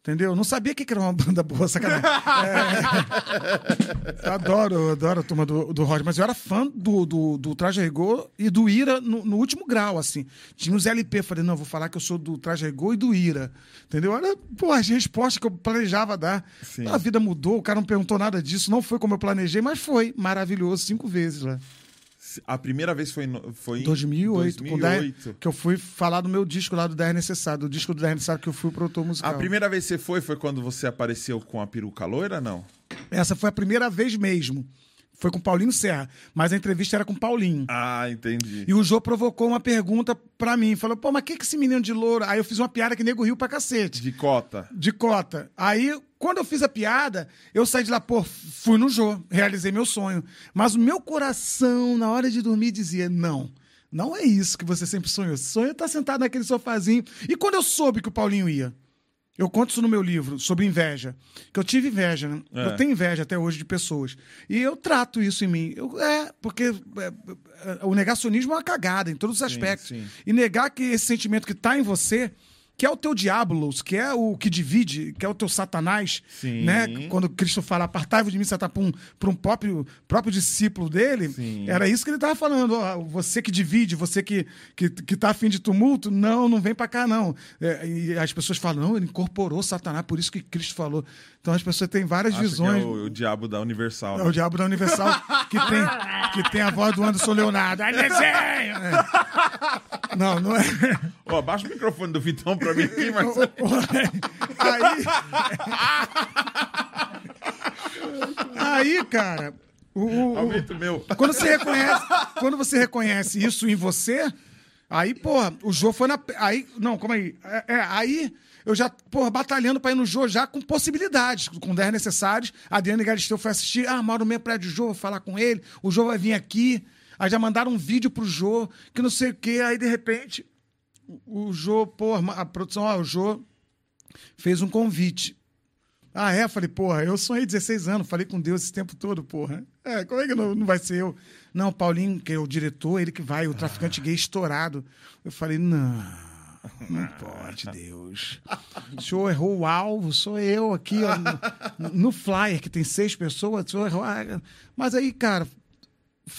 Entendeu? Eu Não sabia o que era uma banda boa, sacanagem. É... Eu adoro, adoro a turma do, do Roger, mas eu era fã do, do, do Traje Rigor e do Ira no, no último grau, assim. Tinha os LP, falei, não, vou falar que eu sou do Traje Rigor e do Ira. Entendeu? Era, pô, as respostas que eu planejava dar. Sim. A vida mudou, o cara não perguntou nada disso, não foi como eu planejei, mas foi maravilhoso, cinco vezes lá. A primeira vez foi, no- foi em 2008, com 2008. 10, que eu fui falar do meu disco lá do 10 Necessário, do disco do 10 Necessário que eu fui produtor musical. A primeira vez que você foi foi quando você apareceu com a peruca loira, não? Essa foi a primeira vez mesmo. Foi com Paulinho Serra, mas a entrevista era com Paulinho. Ah, entendi. E o Jô provocou uma pergunta pra mim. Falou, pô, mas o que, que esse menino de louro? Aí eu fiz uma piada que nego riu pra cacete. De cota. De cota. Aí, quando eu fiz a piada, eu saí de lá, pô, fui no Jô, realizei meu sonho. Mas o meu coração, na hora de dormir, dizia: não. Não é isso que você sempre sonhou. Sonho estar sentado naquele sofazinho. E quando eu soube que o Paulinho ia? Eu conto isso no meu livro, sobre inveja. Que eu tive inveja, né? É. Eu tenho inveja até hoje de pessoas. E eu trato isso em mim. Eu- é, porque é, é, o negacionismo é uma cagada em todos os aspectos. sim. E negar que esse sentimento que está em você, que é o teu diabolos, que é o que divide, que é o teu satanás, Sim. né? Quando Cristo fala, apartai-vos de mim, Satanás, para um, próprio, próprio discípulo dele, Sim. era isso que ele estava falando. ó, você que divide, você que, que, que tá afim de tumulto, não, não vem para cá, não. É, e as pessoas falam, não, ele incorporou Satanás, por isso que Cristo falou. Então as pessoas têm várias que visões. é o, o diabo da Universal. É né? o diabo da Universal que tem, que tem a voz do Anderson Leonardo. Ai, desenho! É. Não, não é. Ó, abaixa o microfone do Vitão pra mim aqui. Aí. Aí, cara. o- o- meu. quando você reconhece, quando você reconhece isso em você, aí, porra, o Jô foi na. Aí, não, calma aí. É, é, aí eu já, porra, batalhando pra ir no Jô já com possibilidades, com 10 necessários. A Adriane Galisteu foi assistir. Ah, moro no meio prédio do Jô, vou falar com ele. O Jô vai vir aqui. Aí já mandaram um vídeo pro Jô, que não sei o quê. Aí, de repente, o Jô, porra, a produção, o Jô fez um convite. Ah, é? Falei, porra, eu sonhei 16 anos, falei com Deus esse tempo todo, porra. É, como é que não, não vai ser eu? Não, Paulinho, que é o diretor, ele que vai, o traficante gay estourado. Eu falei, não, não pode, Deus. O senhor errou o alvo, sou eu aqui, ó, no, no flyer, que tem seis pessoas, o senhor errou. Mas aí, cara,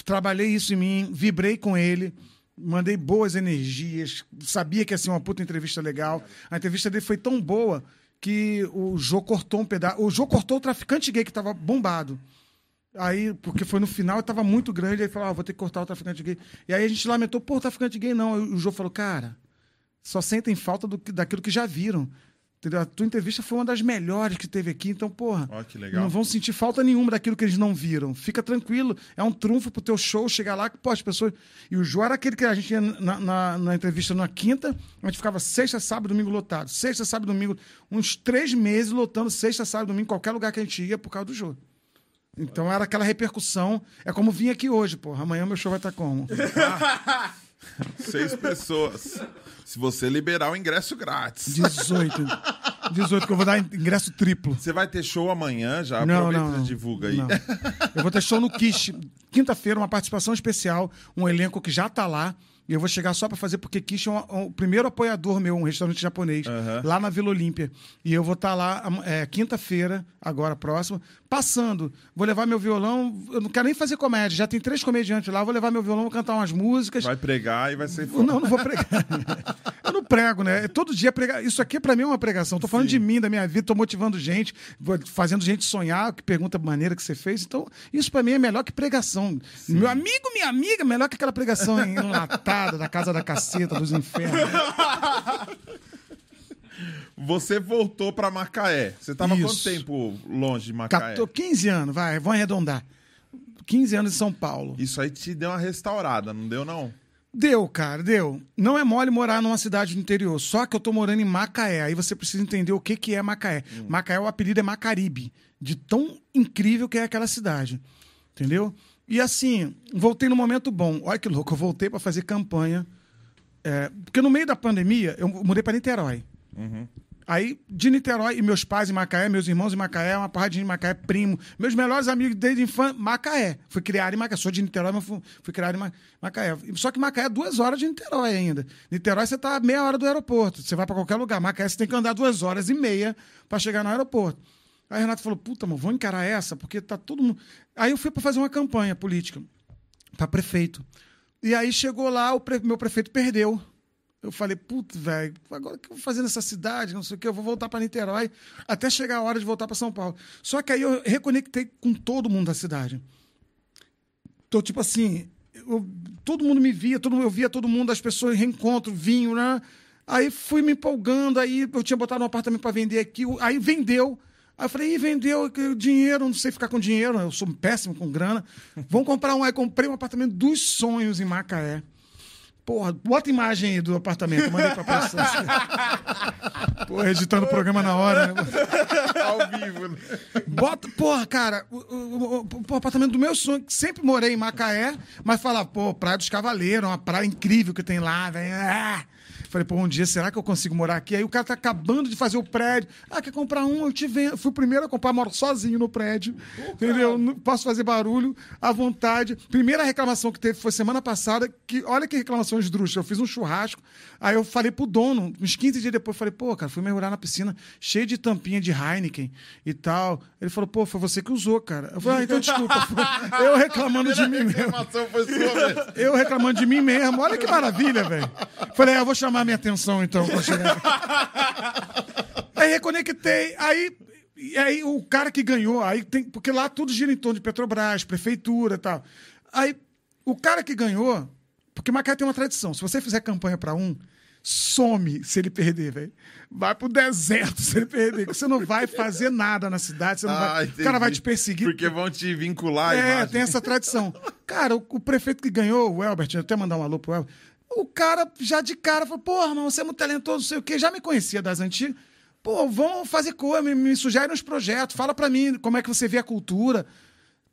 trabalhei isso em mim, vibrei com ele, mandei boas energias, sabia que ia ser uma puta entrevista legal. A entrevista dele foi tão boa que o Jô cortou um pedaço. O Jô cortou o traficante gay que tava bombado. Aí, porque foi no final, tava muito grande, aí falou, ah, vou ter que cortar o traficante gay. E aí a gente lamentou, pô, o traficante gay não. Aí o Jô falou, cara, só sentem falta do daquilo que já viram. Entendeu? A tua entrevista foi uma das melhores que teve aqui, então, porra. Ó, que legal. Não vão sentir falta nenhuma daquilo que eles não viram. Fica tranquilo. É um trunfo pro teu show chegar lá que, pô, as pessoas. E o Jô era aquele que a gente ia na, na, na entrevista na quinta, a gente ficava sexta, sábado, domingo lotado. Sexta, sábado, domingo. Uns três meses lotando sexta, sábado, domingo, qualquer lugar que a gente ia por causa do Jô. Então era aquela repercussão. É como vir aqui hoje, porra. Amanhã meu show vai estar como? Seis pessoas. Se você liberar o ingresso grátis. 18. 18, que eu vou dar ingresso triplo. Você vai ter show amanhã já? Não, Aproveita não, não. divulga aí. Não. Eu vou ter show no Kish. Quinta-feira, uma participação especial, um elenco que já tá lá. E eu vou chegar só pra fazer, porque Kish é um- um- o primeiro apoiador meu, um restaurante japonês, Aham. lá na Vila Olímpia. E eu vou estar lá am- é, quinta-feira, agora próximo, passando. Vou levar meu violão. Eu não quero nem fazer comédia, já tem três comediantes lá. Vou levar meu violão, vou cantar umas músicas. Vai pregar e vai ser. Não, não vou pregar. Não prego, né? Todo dia pregar. Isso aqui pra mim é uma pregação. Tô falando de mim, da minha vida, tô motivando gente, vou fazendo gente sonhar, que pergunta a maneira que você fez. Então, isso pra mim é melhor que pregação. Meu amigo, minha amiga, melhor que aquela pregação enlatada da casa da caceta, dos infernos. Você voltou pra Macaé. Você tava quanto Isso. tempo longe de Macaé? 14, 15 anos, vai, vamos arredondar. 15 anos em São Paulo. Isso aí te deu uma restaurada, não deu, não? Deu, cara, deu. Não é mole morar numa cidade do interior, só que eu tô morando em Macaé. Aí você precisa entender o que, que é Macaé. Macaé, o apelido é Macaribe, de tão incrível que é aquela cidade. Entendeu? E assim, voltei no momento bom. Olha que louco, eu voltei para fazer campanha. É, porque no meio da pandemia, eu mudei para Niterói. Aí, de Niterói, e meus pais em Macaé, meus irmãos em Macaé, uma gente em Macaé, primo. Meus melhores amigos desde infância, Macaé. Fui criado em Macaé. Sou de Niterói, mas fui, fui criado em Ma- Macaé. Só que Macaé é duas horas de Niterói ainda. Niterói, você tá meia hora do aeroporto. Você vai para qualquer lugar. Macaé, você tem que andar duas horas e meia para chegar no aeroporto. Aí Renato falou: puta, mano, vou encarar essa, porque tá todo mundo. Aí eu fui para fazer uma campanha política para prefeito. E aí chegou lá, o pre- meu prefeito perdeu. Eu falei, putz, velho, agora o que eu vou fazer nessa cidade? Não sei o que, eu vou voltar para Niterói até chegar a hora de voltar para São Paulo. Só que aí eu reconectei com todo mundo da cidade. Então, tipo assim, eu- todo mundo me via, todo, eu via todo mundo, as pessoas reencontro, vinho, né? Aí fui me empolgando, aí eu tinha botado um apartamento para vender aqui, aí vendeu. Aí eu falei, ih, vendeu dinheiro, não sei ficar com dinheiro, eu sou péssimo com grana. Vamos comprar um. Aí comprei um apartamento dos sonhos em Macaé. Porra, bota imagem aí do apartamento, mandei pra produção. Porra, editando o programa na hora, né? Ao vivo, né? Bota, porra, cara, o, o- o- o apartamento do meu sonho, que sempre morei em Macaé, mas falava, pô, Praia dos Cavaleiros, uma praia incrível que tem lá, velho. Ah! Falei, pô, um dia será que eu consigo morar aqui? Aí o cara tá acabando de fazer o prédio. Ah, quer comprar um? Eu te vendo. Fui o primeiro a comprar, moro sozinho no prédio. entendeu? Não posso fazer barulho à vontade. Primeira reclamação que teve foi semana passada, que olha que reclamação esdrúxula. Eu fiz um churrasco, aí eu falei pro dono, uns 15 dias depois, falei, pô, cara, fui mergulhar na piscina, cheio de tampinha de Heineken e tal. Ele falou, pô, foi você que usou, cara. Eu falei, ah, então desculpa. Eu reclamando de mim mesmo. foi sua. Eu reclamando de mim mesmo. Olha que maravilha, velho. Falei, ah, eu vou chamar minha atenção então. aí reconectei. Aí, e aí o cara que ganhou, aí tem, porque lá tudo gira em torno de Petrobras, prefeitura e tal. Aí o cara que ganhou, porque Macaé tem uma tradição. Se você fizer campanha para um, some se ele perder, velho. Vai pro deserto se ele perder. que Você não vai fazer nada na cidade. Você não Ah, vai, o cara vai te perseguir. Porque vão te vincular É, tem essa tradição. Cara, o, o prefeito que ganhou, o Elbert, eu até mandar um alô pro Elbert, o cara já de cara falou, porra, irmão, você é muito talentoso, não sei o quê, já me conhecia das antigas. Pô, vamos fazer coisa, me, me sugere uns projetos, fala pra mim como é que você vê a cultura.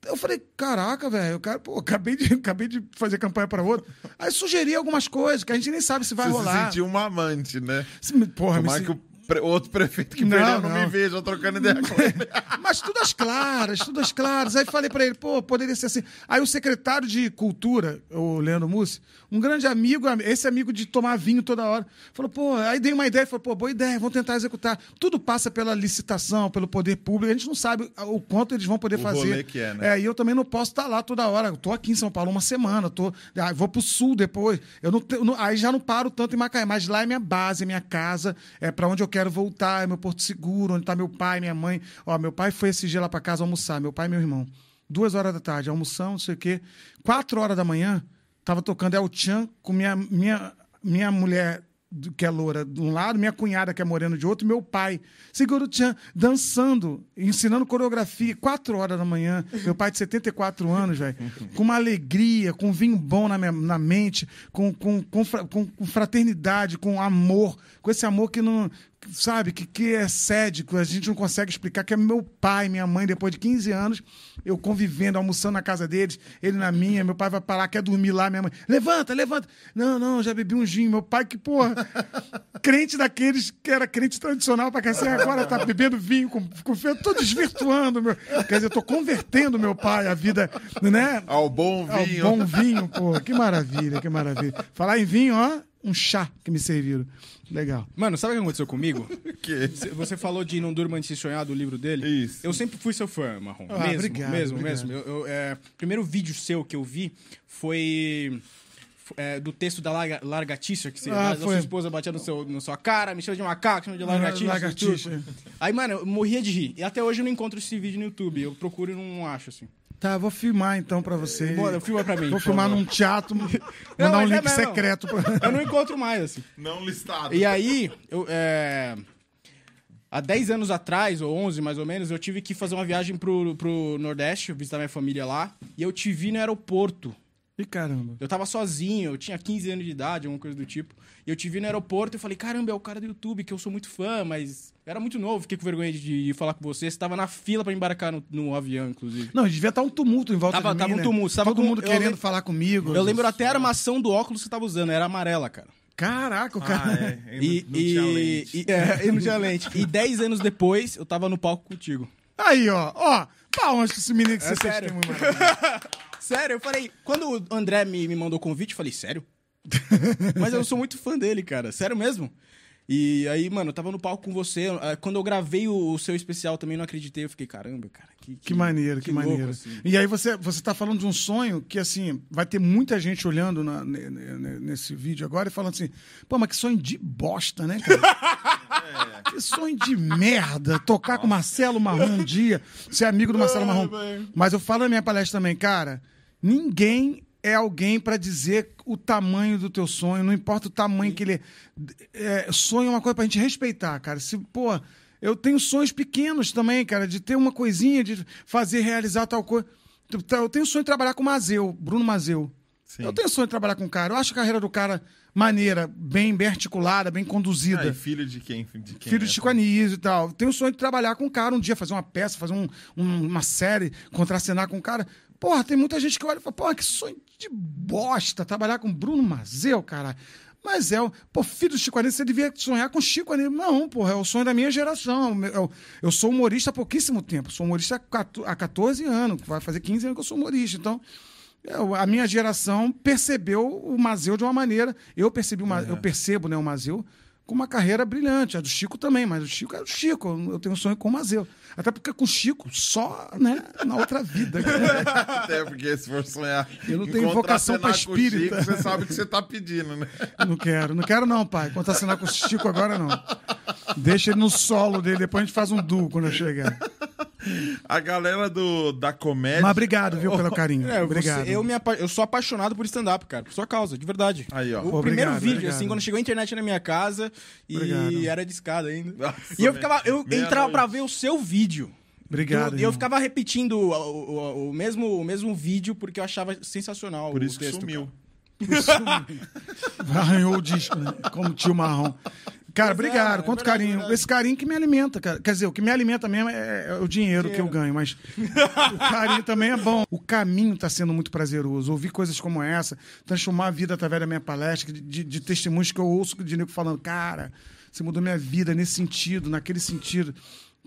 Eu falei, caraca, velho, cara, pô, acabei de, acabei de fazer campanha pra outro. Aí sugeri algumas coisas que a gente nem sabe se vai Você se rolar. sentiu uma amante, né? Se me- Porra, me Tomara se- que outro prefeito que Não, perdeu não, me não. veja trocando ideia com ele. Mas tudo às claras, tudo às claras. Aí falei pra ele, pô, poderia ser assim. Aí o secretário de Cultura, o Leandro Mussi, um grande amigo, esse amigo de tomar vinho toda hora, falou, pô, aí dei uma ideia, falou, pô, boa ideia, vamos tentar executar. Tudo passa pela licitação, pelo poder público, a gente não sabe o quanto eles vão poder O fazer. que é, né? e eu também não posso estar lá toda hora. Eu tô aqui em São Paulo uma semana, tô, ah, vou pro sul depois. Eu não, não- aí já não paro tanto em Macaé, mas lá é minha base, é minha casa, é para onde eu quero voltar, é meu porto seguro, onde tá meu pai, minha mãe. Ó, meu pai foi esse dia lá para casa almoçar, meu pai e meu irmão. Duas horas da tarde, almoção, não sei o quê. Quatro horas da manhã, tava tocando El Chan com minha, minha, minha mulher que é loura de um lado, minha cunhada que é morena de outro, e meu pai, Seguro Chan, dançando, ensinando coreografia, quatro horas da manhã, meu pai de 74 anos, velho, com uma alegria, com vinho bom na, minha- na mente, com, com, com- com fraternidade, com amor, com esse amor que não, sabe, que, que é sédico, a gente não consegue explicar, que é meu pai, minha mãe, depois de 15 anos, eu convivendo, almoçando na casa deles, ele na minha, meu pai vai parar, quer dormir lá, minha mãe, levanta, levanta. Não, não, já bebi um gin, meu pai que, porra, crente daqueles que era crente tradicional pra cacete, agora tá bebendo vinho com, com eu tô desvirtuando, meu, quer dizer, eu tô convertendo meu pai à vida, né? Ao bom Ao vinho. bom vinho, pô, que maravilha, que maravilha. Falar em vinho, ó, um chá que me serviram. Legal. Mano, sabe o que aconteceu comigo? Que? Cê- Você falou de Não Durma Antes de Sonhar, do livro dele. Isso. Eu sempre fui seu fã, Marrom. Ah, mesmo, obrigado, mesmo, obrigado. mesmo. Eu, eu, é, o primeiro vídeo seu que eu vi foi é, do texto da larga, largatixa, que você, Ah, a sua esposa batia no seu, na sua cara, me chama de macaco, chama de largatixa. Ah, lagartixa. tudo. Aí, mano, eu morria de rir. E até hoje eu não encontro esse vídeo no YouTube. Eu procuro e não acho, assim. Tá, vou filmar então pra você. Bora, filma pra mim. Vou filmar favor. num teatro, mandar mas um é link mesmo. secreto. Pra... Eu não encontro mais, assim. Não listado. E aí, eu, é, há 10 anos atrás, ou 11 mais ou menos, eu tive que fazer uma viagem pro, pro Nordeste, visitar minha família lá, e eu te vi no aeroporto. Ih, caramba. Eu tava sozinho, eu tinha 15 anos de idade, alguma coisa do tipo. E eu te vi no aeroporto e eu falei, caramba, é o cara do YouTube, que eu sou muito fã, mas eu era muito novo, fiquei com vergonha de, de falar com você. Você tava na fila pra embarcar no, no avião, inclusive. Não, devia estar um tumulto em volta Tava- de mim, tava um né? tumulto, tava Todo com- mundo querendo falar comigo. Eu lembro até a armação do óculos que você tava usando, era amarela, cara. Caraca, o cara... Ah, é. E, não tinha e, lente. e, é, e não tinha lente. E 10 anos depois, eu tava no palco contigo. Aí, ó. Ó, pra onde que esse menino que É você sério. testemunho maravilhoso? Sério, eu falei. Quando o André me, me mandou o convite, eu falei, sério? Mas eu sou muito fã dele, cara. Sério mesmo? E aí, mano, eu tava no palco com você. ah, Quando eu gravei o, o seu especial também, não acreditei. Eu fiquei, caramba, cara. Que, Que maneiro, que, louco, maneiro. assim. E aí você, você tá falando de um sonho que, assim, vai ter muita gente olhando na- ne- ne- nesse vídeo agora e falando assim, pô, mas que sonho de bosta, né, cara? Que sonho de merda. Tocar com Marcelo Marrom um dia, ser amigo do Marcelo Marrom. Mas eu falo na minha palestra também, cara, ninguém é alguém pra dizer o tamanho do teu sonho, não importa o tamanho que ele é. é. Sonho é uma coisa pra gente respeitar, cara. Se, pô, Eu tenho sonhos pequenos também, cara, de ter uma coisinha, de fazer, realizar tal coisa. Eu tenho sonho de trabalhar com o Mazeu, Bruno Mazeu. Sim. Eu tenho sonho de trabalhar com o cara. Eu acho a carreira do cara maneira, bem, bem articulada, bem conduzida. Ah, e filho de quem? De quem Filho é? de Chico Anísio e tal. Tenho o sonho de trabalhar com o cara um dia, fazer uma peça, fazer um- um- uma série, contracenar com o cara. Porra, tem muita gente que olha e fala, porra, que sonho de bosta trabalhar com Bruno Mazeu, cara. Mas é, o- pô, filho do Chico Anísio, você devia sonhar com Chico Anísio. Não, porra, é o sonho da minha geração. Eu, eu sou humorista há pouquíssimo tempo. Sou humorista há 14 há 14 anos, vai fazer 15 anos que eu sou humorista. Então, eu- a minha geração percebeu o Mazeu de uma maneira. Eu percebi, uma, eu percebo né, o Mazeu com uma carreira brilhante. A do Chico também, mas o Chico é o Chico. Eu tenho um sonho com o Mazeu. Até porque com o Chico, só né, na outra vida. Até porque se for sonhar. Eu não tenho vocação pra contracenar com o Chico, espírita. Você sabe o que você tá pedindo, né? não quero, não quero não, pai. Contracenar com o Chico agora não. Deixa ele no solo dele, depois a gente faz um duo quando eu chegar. A galera do, da comédia. Mas obrigado, viu, pelo carinho. É, você- obrigado. eu, me apa- eu sou apaixonado por stand-up, cara, por sua causa, de verdade. Aí, ó. O Obrigado, primeiro vídeo, obrigado. assim, quando chegou a internet na minha casa e Obrigado. era de escada ainda. Nossa, e eu ficava, eu entrava noite. pra ver o seu vídeo. Obrigado. Eu, eu ficava repetindo o, o- o mesmo, o mesmo vídeo porque eu achava sensacional Por o isso que texto. sumiu. Arranhou o disco, né? Como tio marrom. Cara, é, obrigado. é Quanto verdade, carinho. verdade. Esse carinho que me alimenta, cara. Quer dizer, o que me alimenta mesmo é, é o dinheiro, que eu ganho, mas o carinho também é bom. O caminho está sendo muito prazeroso. Ouvir coisas como essa, transformar a vida através da minha palestra, de, de- de testemunhos que eu ouço de nego falando, cara, você mudou minha vida nesse sentido, naquele sentido.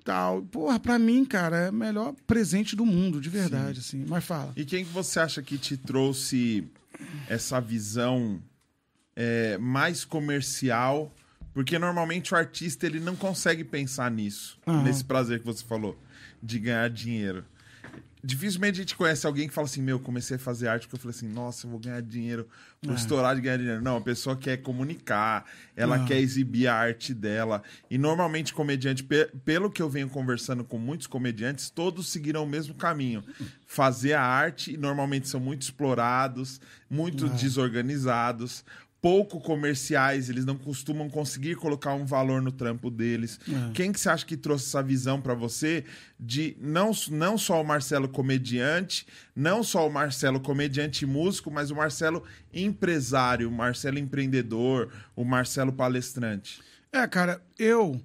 Tal. Porra, pra mim, cara, é o melhor presente do mundo, de verdade, assim. Mas fala. E quem que você acha que te trouxe essa visão é, mais comercial? Porque normalmente o artista ele não consegue pensar nisso, Aham. nesse prazer que você falou, de ganhar dinheiro. Dificilmente a gente conhece alguém que fala assim: Meu, comecei a fazer arte porque eu falei assim, nossa, eu vou ganhar dinheiro, vou estourar de ganhar dinheiro. Não, a pessoa quer comunicar, ela Não. quer exibir a arte dela. E normalmente, comediante, pe- pelo que eu venho conversando com muitos comediantes, todos seguiram o mesmo caminho: fazer a arte, e normalmente são muito explorados, muito desorganizados. Pouco comerciais, eles não costumam conseguir colocar um valor no trampo deles. Quem que você acha que trouxe essa visão pra você de não, não só o Marcelo comediante, não só o Marcelo comediante e músico, mas o Marcelo empresário, o Marcelo empreendedor, o Marcelo palestrante? É, cara, eu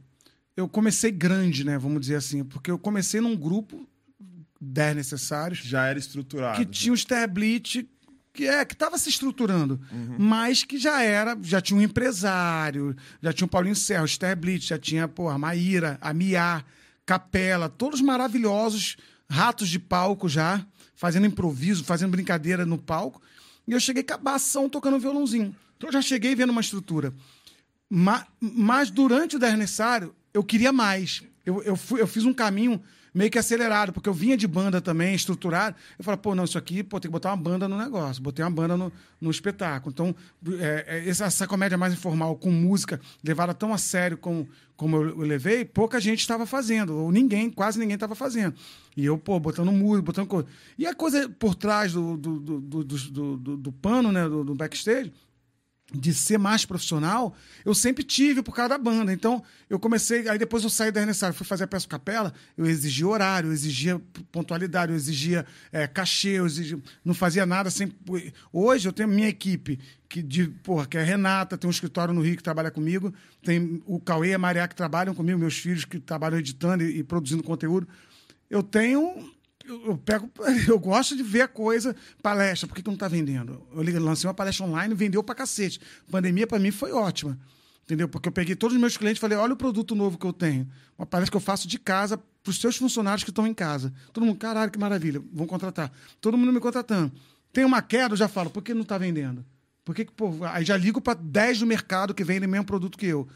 eu comecei grande, né? Vamos dizer assim, porque eu comecei num grupo 10 necessários Já era estruturado. que tinha um Sterblitz que é que estava se estruturando, Uhum. mas que já era, já tinha um empresário, já tinha o Paulinho Serra, o Sterblitz, já tinha, pô, a Maíra, a Mia, Capela, todos maravilhosos, ratos de palco já, fazendo improviso, fazendo brincadeira no palco. E eu cheguei cabação tocando violãozinho. Então eu já cheguei vendo uma estrutura. Ma- Mas, durante o aniversário, eu queria mais. Eu, eu, fui- eu fiz um caminho meio que acelerado, porque eu vinha de banda também, estruturado. Eu falei, pô, não, isso aqui, pô, tem que botar uma banda no negócio. Botei uma banda no, no espetáculo. Então, é, é, essa, essa comédia mais informal, com música, levada tão a sério como, como eu, eu levei, pouca gente estava fazendo. Ou ninguém, quase ninguém estava fazendo. E eu, pô, botando música, botando coisa. E a coisa por trás do, do, do, do, do, do- do pano, né, do, do backstage, de ser mais profissional, eu sempre tive por causa da banda. Então, eu comecei. Aí depois eu saí da Renaissance, fui fazer a peça capela, eu exigia horário, eu exigia pontualidade, eu exigia é, cachê, eu exigia, não fazia nada sem. Hoje eu tenho minha equipe, que, de, porra, que é a Renata, tem um escritório no Rio que trabalha comigo, tem o Cauê e a Maria que trabalham comigo, meus filhos que trabalham editando e, e produzindo conteúdo. Eu tenho eu, pego, eu gosto de ver coisa, palestra, por que, que não está vendendo? Eu lancei uma palestra online, vendeu pra cacete. Pandemia, para mim, foi ótima. Entendeu? Porque eu peguei todos os meus clientes e falei: olha o produto novo que eu tenho. Uma palestra que eu faço de casa para os seus funcionários que estão em casa. Todo mundo, caralho, que maravilha, vão contratar. Todo mundo me contratando. Tem uma queda, eu já falo, por que não está vendendo? Por que, que pô, aí já ligo para 10 do mercado que vendem o mesmo produto que eu.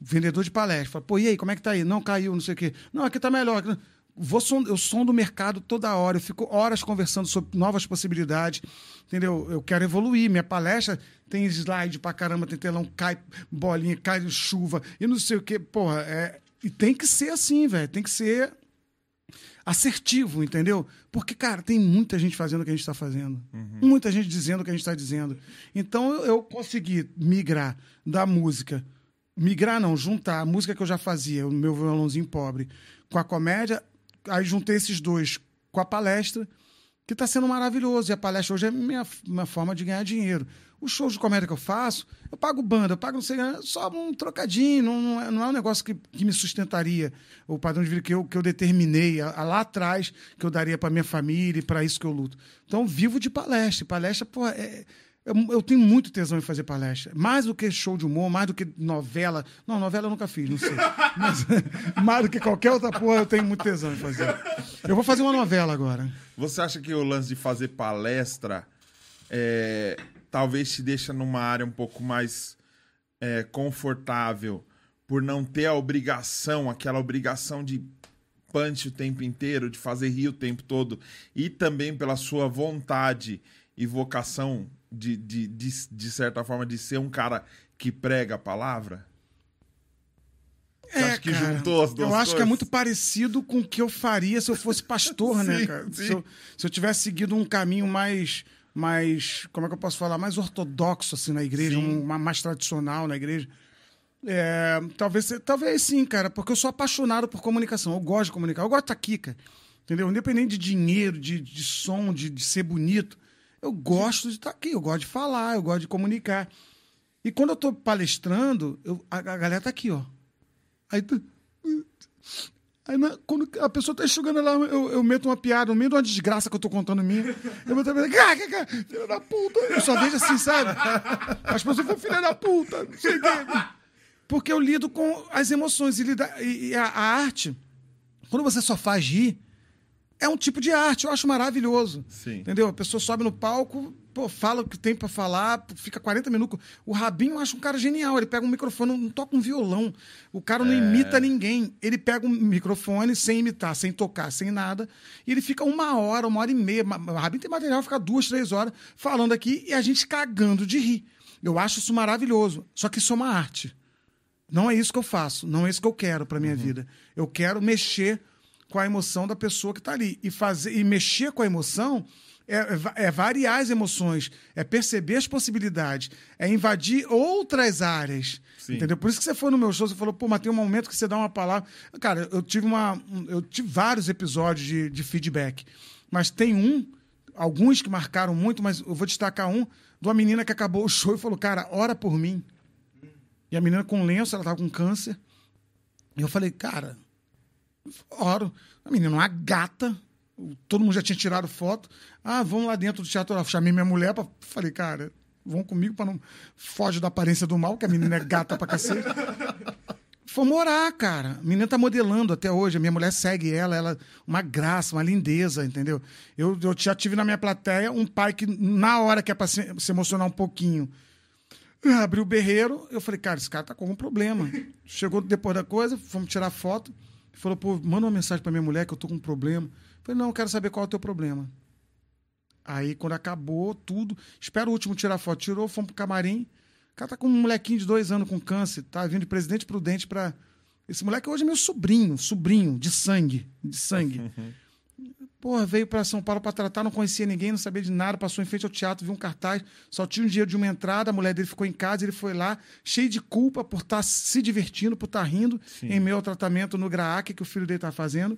Vendedor de palestra. Fala, pô, e aí, como é que tá aí? Não caiu, não sei o quê. Não, aqui tá melhor. Vou eu sondo o mercado toda hora, eu fico horas conversando sobre novas possibilidades, entendeu? Eu quero evoluir. Minha palestra tem slide pra caramba, tem telão, cai bolinha, cai chuva e não sei o quê. Porra, é, e tem que ser assim, velho. Tem que ser assertivo, entendeu? Porque, cara, tem muita gente fazendo o que a gente está fazendo. Muita gente dizendo o que a gente está dizendo. Então, eu, eu consegui migrar da música migrar não, juntar a música que eu já fazia, o meu violãozinho pobre, com a comédia, aí juntei esses dois com a palestra, que está sendo maravilhoso. E a palestra hoje é minha, minha forma de ganhar dinheiro. Os shows de comédia que eu faço, eu pago banda, eu pago não sei, só um trocadinho, não, não, é, não é um negócio que, que me sustentaria o padrão de vida que eu, que eu determinei a, a lá atrás, que eu daria para minha família e para isso que eu luto. Então, vivo de palestra. Palestra, pô, é, eu, eu, tenho muito tesão em fazer palestra. Mais do que show de humor, mais do que novela. Não, novela eu nunca fiz, não sei. Mas, mais do que qualquer outra porra, eu tenho muito tesão em fazer. Eu vou fazer uma novela agora. Você acha que o lance de fazer palestra é, talvez te deixa numa área um pouco mais é, confortável por não ter a obrigação, aquela obrigação de punch o tempo inteiro, de fazer rir o tempo todo, e também pela sua vontade e vocação de, de, de, de certa forma, de ser um cara que prega a palavra? Você é, que cara, juntou as duas Eu acho coisas? que é muito parecido com o que eu faria se eu fosse pastor, né, sim, né, cara? Se eu, se eu tivesse seguido um caminho mais mais, como é que eu posso falar, mais ortodoxo assim na igreja, um, mais tradicional na igreja. É, talvez, talvez sim, cara, porque eu sou apaixonado por comunicação. Eu gosto de comunicar, eu gosto de estar aqui, cara. Entendeu? Independente de dinheiro, de, de som, de, de ser bonito, eu gosto de estar aqui, eu gosto de falar, eu gosto de comunicar. E quando eu estou palestrando, eu, a, a, galera tá aqui, ó. Aí, Aí, na, quando a pessoa tá enxugando lá, eu, eu meto uma piada, no meio de uma desgraça que eu tô contando minha. Eu meto uma piada, filha da puta. Eu só vejo assim, sabe? As pessoas falam, filha da puta. Porque eu lido com as emoções. E, lida, e, e a, a, arte, quando você só faz rir, é um tipo de arte. Eu acho maravilhoso. Sim. Entendeu? A pessoa sobe no palco, pô, fala o que tem para falar, fica 40 minutos. O Rabinho eu acho um cara genial. Ele pega um microfone, não toca um violão. O cara não é... imita ninguém. Ele pega um microfone sem imitar, sem tocar, sem nada. E ele fica uma hora, uma hora e meia. O Rabinho tem material, fica duas, três horas falando aqui e a gente cagando de rir. Eu acho isso maravilhoso. Só que isso é uma arte. Não é isso que eu faço. Não é isso que eu quero para minha uhum. vida. Eu quero mexer com a emoção da pessoa que está ali. E, fazer, e mexer com a emoção é, é, variar as emoções, é perceber as possibilidades, é invadir outras áreas. Sim. Entendeu? Por isso que você foi no meu show, você falou, pô, mas tem um momento que você dá uma palavra. Cara, eu tive uma. Eu tive vários episódios de, de feedback. Mas tem um, alguns que marcaram muito, mas eu vou destacar um, de uma menina que acabou o show e falou, cara, ora por mim. E a menina com lenço, ela tava com câncer. E eu falei, cara, oro. A menina, uma gata, todo mundo já tinha tirado foto. Ah, vamos lá dentro do teatro. Eu chamei minha mulher, pra... falei, cara, vão comigo para não. Foge da aparência do mal, que a menina é gata pra cacete. Fomos morar, cara. A menina tá modelando até hoje. A minha mulher segue ela, ela uma graça, uma lindeza, entendeu? Eu, eu já tive na minha plateia um pai que, na hora que é pra se, se emocionar um pouquinho, abriu o berreiro. Eu falei, cara, esse cara tá com algum problema. Chegou depois da coisa, fomos tirar foto. Falou, pô, manda uma mensagem pra minha mulher que eu tô com um problema. Falei, não, eu quero saber qual é o teu problema. Aí, quando acabou tudo, espera o último tirar foto. Tirou, fomos pro camarim. O cara tá com um molequinho de dois anos com câncer, tá vindo de Presidente Prudente para Esse moleque hoje é meu sobrinho, sobrinho, de sangue, de sangue. Porra, veio para São Paulo para tratar, não conhecia ninguém, não sabia de nada, passou em frente ao teatro, viu um cartaz, só tinha um dinheiro de uma entrada, a mulher dele ficou em casa, ele foi lá, cheio de culpa por estar tá se divertindo, por estar tá rindo, Sim. em meio ao tratamento no GRAAC que o filho dele tá fazendo.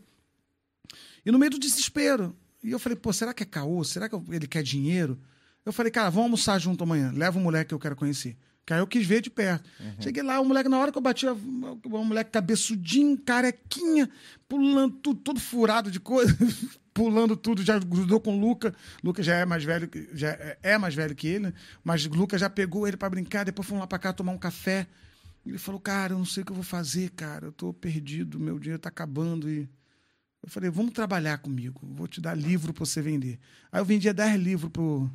E no meio do desespero. E eu falei, pô, será que é caô? Será que ele quer dinheiro? Eu falei, cara, vamos almoçar junto amanhã. Leva o moleque que eu quero conhecer. Que aí eu quis ver de perto. Uhum. Cheguei lá, o moleque, na hora que eu bati, o moleque cabeçudinho, carequinha, pulando tudo, todo furado de coisa, pulando tudo, já grudou com o Luca. Luca já é mais velho, já é, é mais velho que ele, mas Luca já pegou ele para brincar, depois fomos lá para cá tomar um café. Ele falou, cara, eu não sei o que eu vou fazer, cara, eu tô perdido, meu dinheiro tá acabando e eu falei, vamos trabalhar comigo, vou te dar livro para você vender. Aí eu vendia 10 livros pro,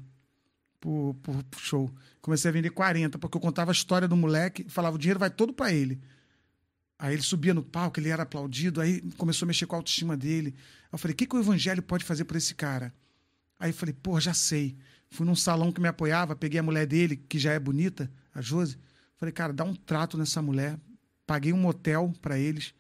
pro, show. Comecei a vender 40, porque eu contava a história do moleque, falava, o dinheiro vai todo para ele. Aí ele subia no palco, ele era aplaudido, aí começou a mexer com a autoestima dele. Eu falei, o que, que o evangelho pode fazer por esse cara? Aí eu falei, pô, já sei. Fui num salão que me apoiava, peguei a mulher dele, que já é bonita, a Josi. Falei, cara, dá um trato nessa mulher. Paguei um motel para eles.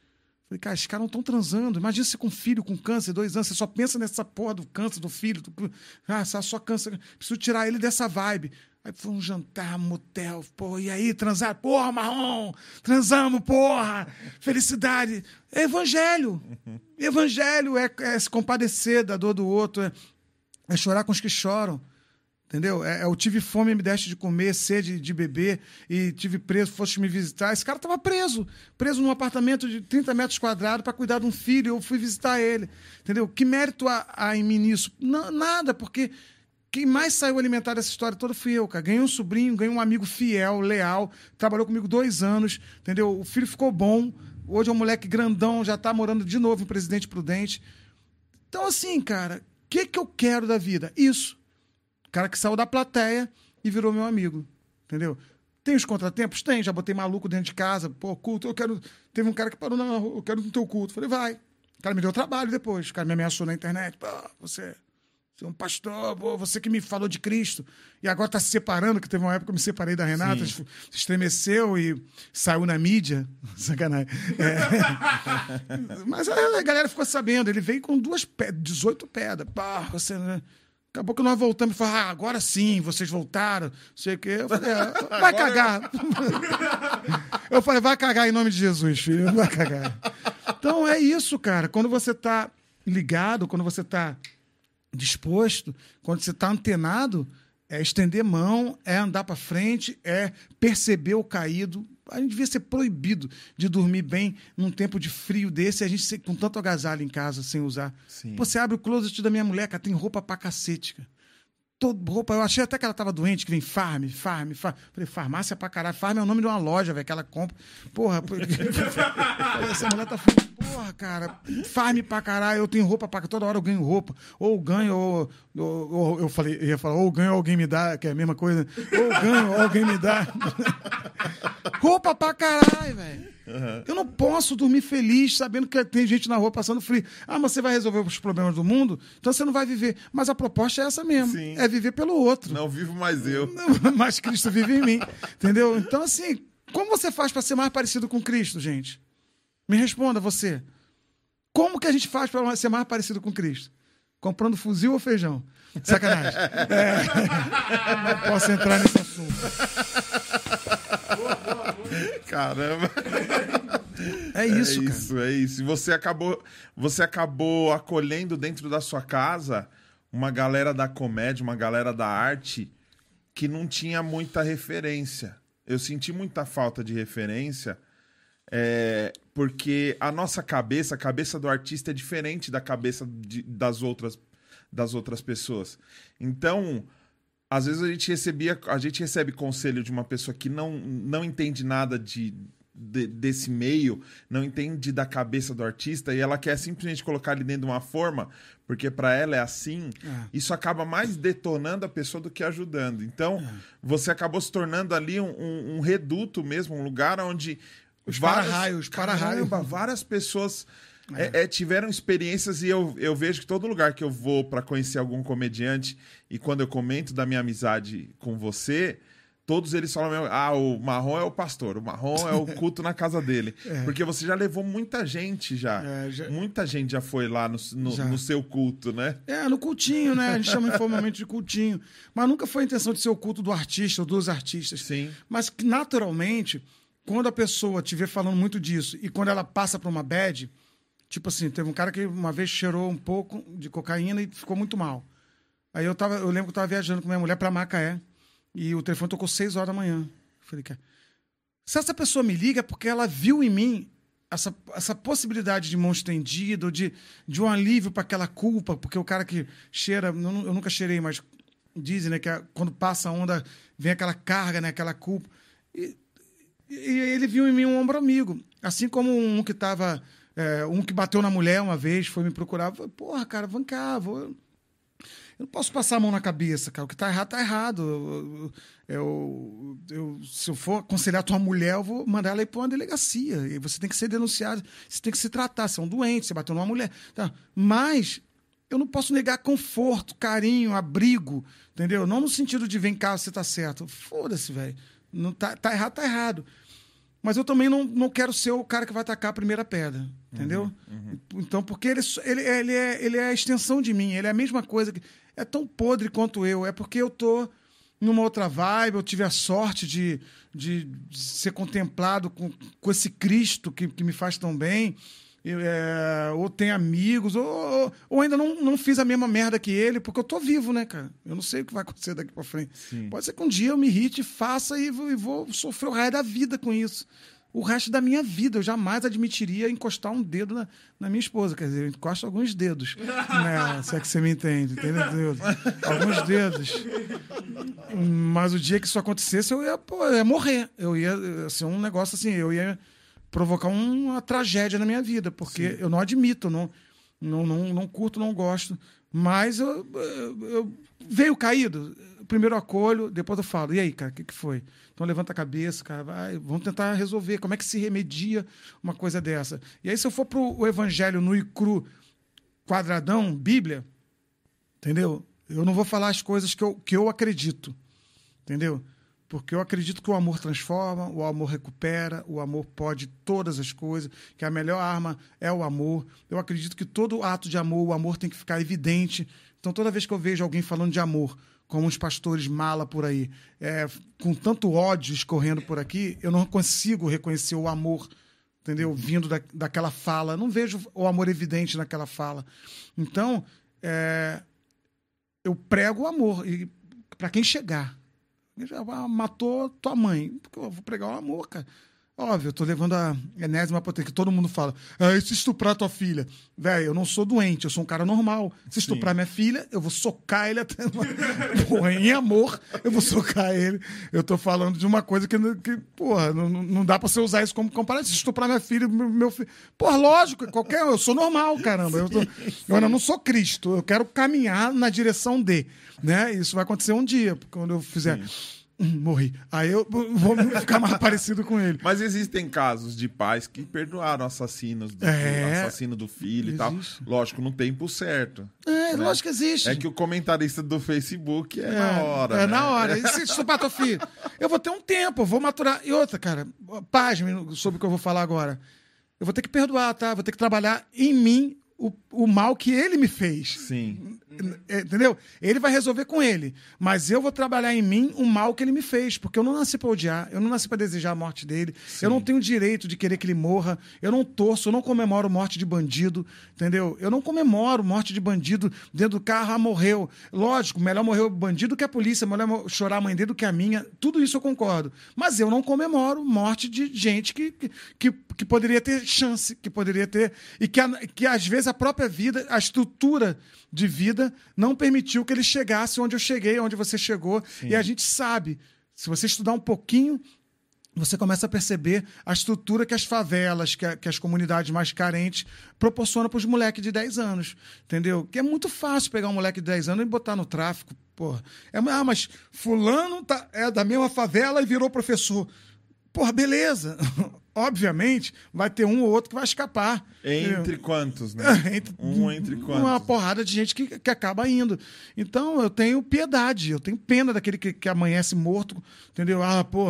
Falei, cara, esses caras não estão transando. Imagina você com filho com câncer, dois anos, você só pensa nessa porra do câncer do filho. Do... Ah, só câncer. Preciso tirar ele dessa vibe. Aí foi um jantar, motel, pô, e aí, transar? Porra, marrom! Transamos, porra! Felicidade! É evangelho! Evangelho é, é se compadecer da dor do outro, é, é chorar com os que choram. Entendeu? É, eu tive fome, me deste de comer, sede de beber, e tive preso, foste me visitar. Esse cara estava preso, preso num apartamento de 30 metros quadrados para cuidar de um filho. Eu fui visitar ele. Entendeu? Que mérito há, há em mim nisso? Não, nada, porque quem mais saiu alimentar dessa história toda fui eu, cara. Ganhei um sobrinho, ganhei um amigo fiel, leal, trabalhou comigo dois anos, entendeu? O filho ficou bom. Hoje é um moleque grandão, já está morando de novo em Presidente Prudente. Então, assim, cara, o que, que eu quero da vida? Isso cara que saiu da plateia e virou meu amigo. Entendeu? Tem os contratempos? Tem. Já botei maluco dentro de casa. Pô, culto, eu quero. Teve um cara que parou, não, eu quero no teu culto. Falei, vai. O cara me deu trabalho depois. O cara me ameaçou na internet. Pô, você. Você é um pastor, pô, você que me falou de Cristo. E agora está se separando, que teve uma época que eu me separei da Renata, Sim. estremeceu e saiu na mídia. Sacanagem. É. Mas a galera ficou sabendo. Ele veio com duas pedras, 18 pedras. Pá, você. Né? Acabou que nós voltamos e falamos, ah, agora sim, vocês voltaram, não sei o quê. Eu falei, é, vai cagar. eu falei, vai cagar em nome de Jesus, filho, vai cagar. Então é isso, cara. Quando você está ligado, quando você está disposto, quando você está antenado, é estender mão, é andar para frente, é perceber o caído, a gente devia ser proibido de dormir bem num tempo de frio desse, a gente com tanto agasalho em casa sem usar. Sim. Você abre o closet da minha mulher, cara, tem roupa pra cacete, cara. Todo, roupa, eu achei até que ela tava doente, que vem farm, farm, farm. Falei, farmácia pra caralho. Farm é o nome de uma loja, velho, que ela compra. Porra, essa mulher tá falando, porra, cara, farm pra caralho, eu tenho roupa pra toda hora eu ganho roupa. Ou ganho, ou, ou, ou eu falei, eu ia falar, ou ganho, ou alguém me dá, que é a mesma coisa. Ou ganho, ou alguém me dá. roupa pra caralho, velho. Uhum. Eu não posso dormir feliz sabendo que tem gente na rua passando frio. Ah, mas você vai resolver os problemas do mundo? Então você não vai viver. Mas a proposta é essa mesmo. Sim. É viver pelo outro. Não vivo mais eu. Mas Cristo vive em mim. Entendeu? Então, assim, como você faz para ser mais parecido com Cristo, gente? Me responda você. Como que a gente faz para ser mais parecido com Cristo? Comprando fuzil ou feijão? Sacanagem. É... Não posso entrar nesse assunto. Caramba. É isso, é isso, cara. é isso. E você acabou, você acabou acolhendo dentro da sua casa uma galera da comédia, uma galera da arte que não tinha muita referência. Eu senti muita falta de referência, é, porque a nossa cabeça, a cabeça do artista é diferente da cabeça de, das outras das outras pessoas. Então, às vezes a gente recebia, a gente recebe conselho de uma pessoa que não, não entende nada de, de, desse meio, não entende da cabeça do artista e ela quer simplesmente colocar ele dentro de uma forma, porque para ela é assim, é. isso acaba mais detonando a pessoa do que ajudando. Então, é. você acabou se tornando ali um, um, um reduto mesmo, um lugar onde os para-raios, para-raios, várias pessoas é. É, é, tiveram experiências e eu, eu vejo que todo lugar que eu vou para conhecer algum comediante e quando eu comento da minha amizade com você, todos eles falam: ah, o Marrom é o pastor, o Marrom é o culto na casa dele. É. Porque você já levou muita gente já. É, já... Muita gente já foi lá no, no, no, seu culto, né? É, no cultinho, né? A gente chama informalmente de cultinho. Mas nunca foi a intenção de ser o culto do artista ou dos artistas. Sim. Mas naturalmente, quando a pessoa te vê falando muito disso e quando ela passa para uma bad Tipo assim, teve um cara que uma vez cheirou um pouco de cocaína e ficou muito mal. Aí eu, tava, eu lembro que eu tava viajando com minha mulher para Macaé e o telefone tocou seis horas da manhã. Eu falei, cara, se essa pessoa me liga é porque ela viu em mim essa, essa possibilidade de mão estendida, de, de um alívio para aquela culpa, porque o cara que cheira, eu, nunca cheirei, mas dizem né, que quando passa a onda vem aquela carga, né, aquela culpa. E, e ele viu em mim um ombro amigo, assim como um que estava é, um que bateu na mulher uma vez, foi me procurar. Falei, Porra, cara, vem cá, vou... eu não posso passar a mão na cabeça, cara. O que tá errado, tá errado. Eu, eu, se eu for aconselhar tua mulher, eu vou mandar ela ir para uma delegacia. E você tem que ser denunciado, você tem que se tratar. Você é um doente, você bateu numa mulher. Tá. Mas eu não posso negar conforto, carinho, abrigo, entendeu? Não no sentido de vem cá, você tá certo. Foda-se, velho. Tá, tá errado, tá errado. Mas eu também não, não quero ser o cara que vai tacar a primeira pedra, entendeu? Então, porque ele, ele, ele, é, ele é a extensão de mim, ele é a mesma coisa. Que, é tão podre quanto eu. É porque eu tô numa outra vibe, eu tive a sorte de, de, de ser contemplado com, com esse Cristo que, que me faz tão bem. É, ou tem amigos, ou, ou, ou ainda não, não fiz a mesma merda que ele, porque eu tô vivo, né, cara? Eu não sei o que vai acontecer daqui pra frente. Sim. Pode ser que um dia eu me irrite, faça e vou, e vou sofrer o resto da vida com isso. O resto da minha vida, eu jamais admitiria encostar um dedo na, na minha esposa. Quer dizer, eu encosto alguns dedos nela, se é que você me entende, entendeu? Alguns dedos. Mas o dia que isso acontecesse, eu ia, pô, eu ia morrer. Eu ia ser um negócio assim, eu ia provocar um- uma tragédia na minha vida, porque eu não admito, não, não, não, não curto, não gosto. Mas eu, eu- eu- veio caído. Primeiro eu acolho, depois eu falo. E aí, cara, o que, que foi? Então levanta a cabeça, cara, vai, vamos tentar resolver. Como é que se remedia uma coisa dessa? E aí, se eu for pro o evangelho nu e cru, quadradão, Bíblia, entendeu? Eu não vou falar as coisas que eu, que eu acredito, entendeu? Porque eu acredito que o amor transforma, o amor recupera, o amor pode todas as coisas, que a melhor arma é o amor. Eu acredito que todo ato de amor, o amor tem que ficar evidente. Então, toda vez que eu vejo alguém falando de amor, como uns pastores mala por aí, é, com tanto ódio escorrendo por aqui, eu não consigo reconhecer o amor entendeu? Vindo da, daquela fala. Não vejo o amor evidente naquela fala. Então, é, eu prego o amor. E para quem chegar, matou tua mãe. Porque eu vou pregar o amor, cara. Óbvio, eu tô levando a enésima potência, que todo mundo fala. Ah, e se estuprar tua filha? Velho, eu não sou doente, eu sou um cara normal. Se estuprar minha filha, eu vou socar ele até. Porra, em amor, eu vou socar ele. Eu tô falando de uma coisa que, que porra, não, não- dá pra você usar isso como comparativo. Se estuprar minha filha, meu, filho. Porra, lógico, qualquer. Eu sou normal, caramba. Eu, tô- eu não sou Cristo. Eu quero caminhar na direção de. Né? Isso vai acontecer um dia, quando eu fizer. Hum, morri. Aí eu vou ficar mais parecido com ele. Mas existem casos de pais que perdoaram assassinos do, É. assassino do filho e tal. Existe. Lógico, no tempo certo. É, lógico que existe. É que o comentarista do Facebook é, na hora. É né? na hora. E se estuprar teu filho? Eu vou ter um tempo, eu vou maturar. E outra, cara, pasme sobre o que eu vou falar agora. Eu vou ter que perdoar, tá? Vou ter que trabalhar em mim o, o mal que ele me fez. Sim. É, Entendeu? Ele vai resolver com ele. Mas eu vou trabalhar em mim o mal que ele me fez. Porque eu não nasci pra odiar, eu não nasci pra desejar a morte dele. Eu não tenho direito de querer que ele morra. Eu não torço, eu não comemoro morte de bandido. Entendeu? Eu não comemoro morte de bandido dentro do carro, ah, morreu. Lógico, melhor morrer o bandido que a polícia, melhor chorar a mãe dele do que a minha. Tudo isso eu concordo. Mas eu não comemoro morte de gente que, que, que, que poderia ter chance, que poderia ter. E que, que às vezes a própria vida, a estrutura de vida, não permitiu que ele chegasse onde eu cheguei, onde você chegou. E a gente sabe, se você estudar um pouquinho, você começa a perceber a estrutura que as favelas, que, a- que as comunidades mais carentes proporcionam para os moleques de 10 anos. Entendeu? Que é muito fácil pegar um moleque de 10 anos e botar no tráfico. Porra. É, ah, mas fulano tá, é da mesma favela e virou professor. Porra, beleza. Obviamente, vai ter um ou outro que vai escapar. Entre quantos, né? Entre- Um entre quantos? Uma porrada de gente que, que acaba indo. Então, eu tenho piedade, eu tenho pena daquele que, que amanhece morto, entendeu? Ah, pô,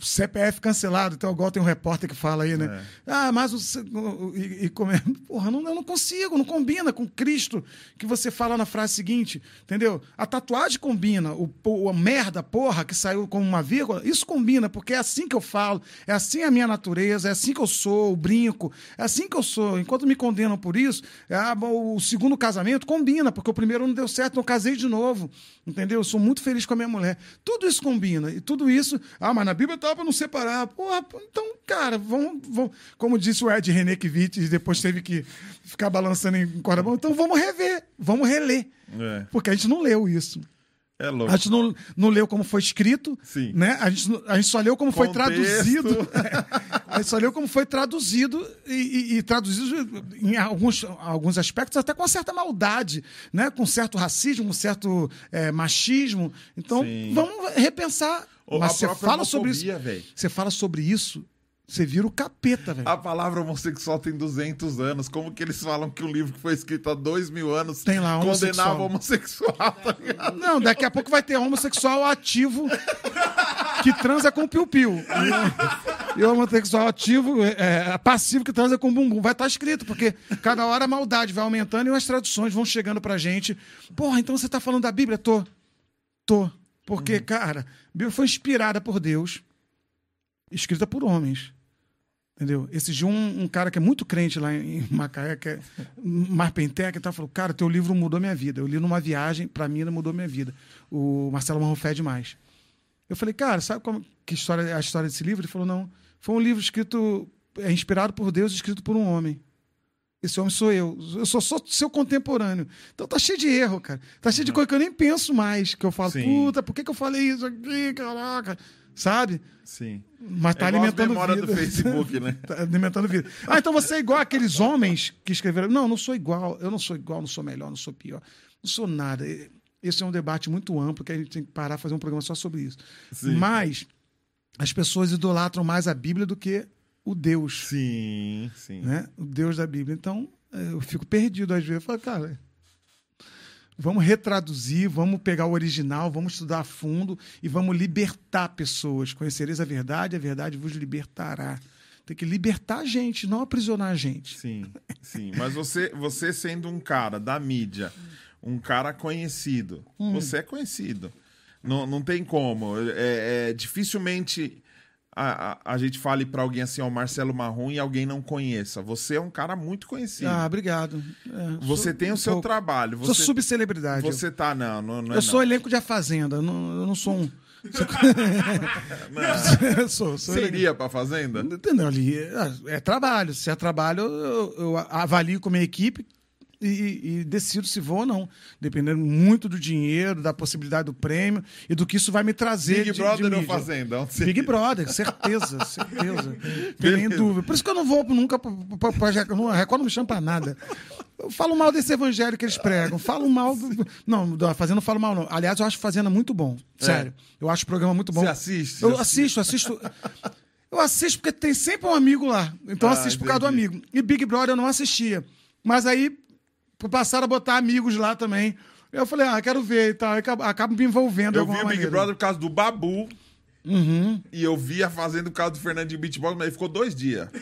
CPF cancelado. Então, igual tem um repórter que fala aí, né? Ah, mas o. O- E, e come... Porra, não, eu não consigo, não combina com Cristo que você fala na frase seguinte, entendeu? A tatuagem combina, o, po- a merda, porra, que saiu como uma vírgula, isso combina, porque é assim que eu falo, é assim a minha natureza, é assim que eu sou, o brinco, é assim que eu sou. Enquanto me condenam por isso, ah, bom, o segundo casamento combina, porque o primeiro não deu certo, então eu casei de novo, entendeu? Eu sou muito feliz com a minha mulher. Tudo isso combina, e tudo isso, ah, mas na Bíblia estava para não separar. Porra, então, cara, vamos, vamos, como disse o Ed Renekiewicz, depois teve que ficar balançando em corda bamba, então vamos rever, vamos reler. É, Porque a gente não leu isso. é louco. A gente não, não leu como foi escrito, Sim. né? A gente, a gente só leu como foi Contexto. traduzido. a gente só leu como foi traduzido e, e- e traduzido em alguns, alguns aspectos até com uma certa maldade, né? Com certo racismo, um certo eh, machismo. Então, Sim. vamos repensar. Mas você fala sobre isso. Você fala sobre isso, você vira o capeta, velho. A palavra homossexual tem 200 anos. Como que eles falam que um livro que foi escrito há dois mil anos Tem lá, condenava homossexual. homossexual, tá ligado? Não, daqui a pouco vai ter homossexual ativo que transa com piu-piu. E o homossexual ativo, é, passivo que transa com bumbum. Vai estar escrito, porque cada hora a maldade vai aumentando e as traduções vão chegando pra gente. Porra, então você tá falando da Bíblia? Tô. Tô. Porque, cara, a Bíblia foi inspirada por Deus, escrita por homens. Entendeu? Esse dia um, um cara que é muito crente lá em Macaé, que é Marpenteca, tá, falou, cara, teu livro mudou minha vida. Eu li numa viagem, pra mim, ele mudou minha vida. O Marcelo Marrofé demais. Eu falei, cara, sabe como, que história a história desse livro? Ele falou, não, foi um livro escrito, é inspirado por Deus, escrito por um homem. Esse homem sou eu. Eu sou só seu contemporâneo. Então tá cheio de erro, cara. Tá cheio de coisa que eu nem penso mais. Que eu falo, Sim. puta, por que, que eu falei isso aqui, caraca? Sabe? Sim. Mas tá é alimentando memórias vida. do Facebook, né? Tá alimentando vida. Ah, então você é igual aqueles homens que escreveram. Não, não sou igual. Eu não sou igual, não sou melhor, não sou pior. Não sou nada. Esse é um debate muito amplo que a gente tem que parar fazer um programa só sobre isso. Sim. Mas as pessoas idolatram mais a Bíblia do que o Deus, Sim, sim. né? O Deus da Bíblia. Então, eu fico perdido às vezes. Eu falo, cara, vamos retraduzir, vamos pegar o original, vamos estudar a fundo e vamos libertar pessoas. Conhecereis a verdade, a verdade vos libertará. Tem que libertar a gente, não aprisionar a gente. Sim, sim. Mas você, você sendo um cara da mídia, um cara conhecido, Hum. você é conhecido. Não, não tem como. É, é, dificilmente a, a, a gente fale pra alguém assim, ó, Marcelo Marrom e alguém não conheça. Você é um cara muito conhecido. Ah, obrigado. É, você sou- tem o seu sou- trabalho. Sou Você, subcelebridade. você tá, não, não, não é eu sou não. elenco de A Fazenda. Eu não, eu não sou um. Eu sou, sou iria pra fazenda? Entendeu? Ali é, é trabalho. Se é trabalho, eu, eu avalio com a minha equipe e, e decido se vou ou não. Dependendo muito do dinheiro, da possibilidade do prêmio e do que isso vai me trazer. Big de- Brother de ou. Fazenda? Você Big? Brother, certeza, certeza. Beleza. dúvida. Por isso que eu não vou nunca não- a Record não me chama pra nada. Eu falo mal desse evangelho que eles pregam. Falo mal. do- Não, da Fazenda não falo mal, não. Aliás, eu acho Fazenda muito bom. Sério. Eu acho o programa muito bom. Você assiste? Eu assisto, assisto. Eu assisto porque tem sempre um amigo lá. Então eu Ah, assisto por causa do amigo. E Big Brother eu não assistia. Mas aí passaram a botar amigos lá também. Eu falei, ah, quero ver e tal. Acabo, acabo me envolvendo Eu vi o Big maneira. Brother por causa do Babu. Uhum. E eu vi a Fazenda por causa do Fernandinho Beatbox, mas ele ficou dois dias.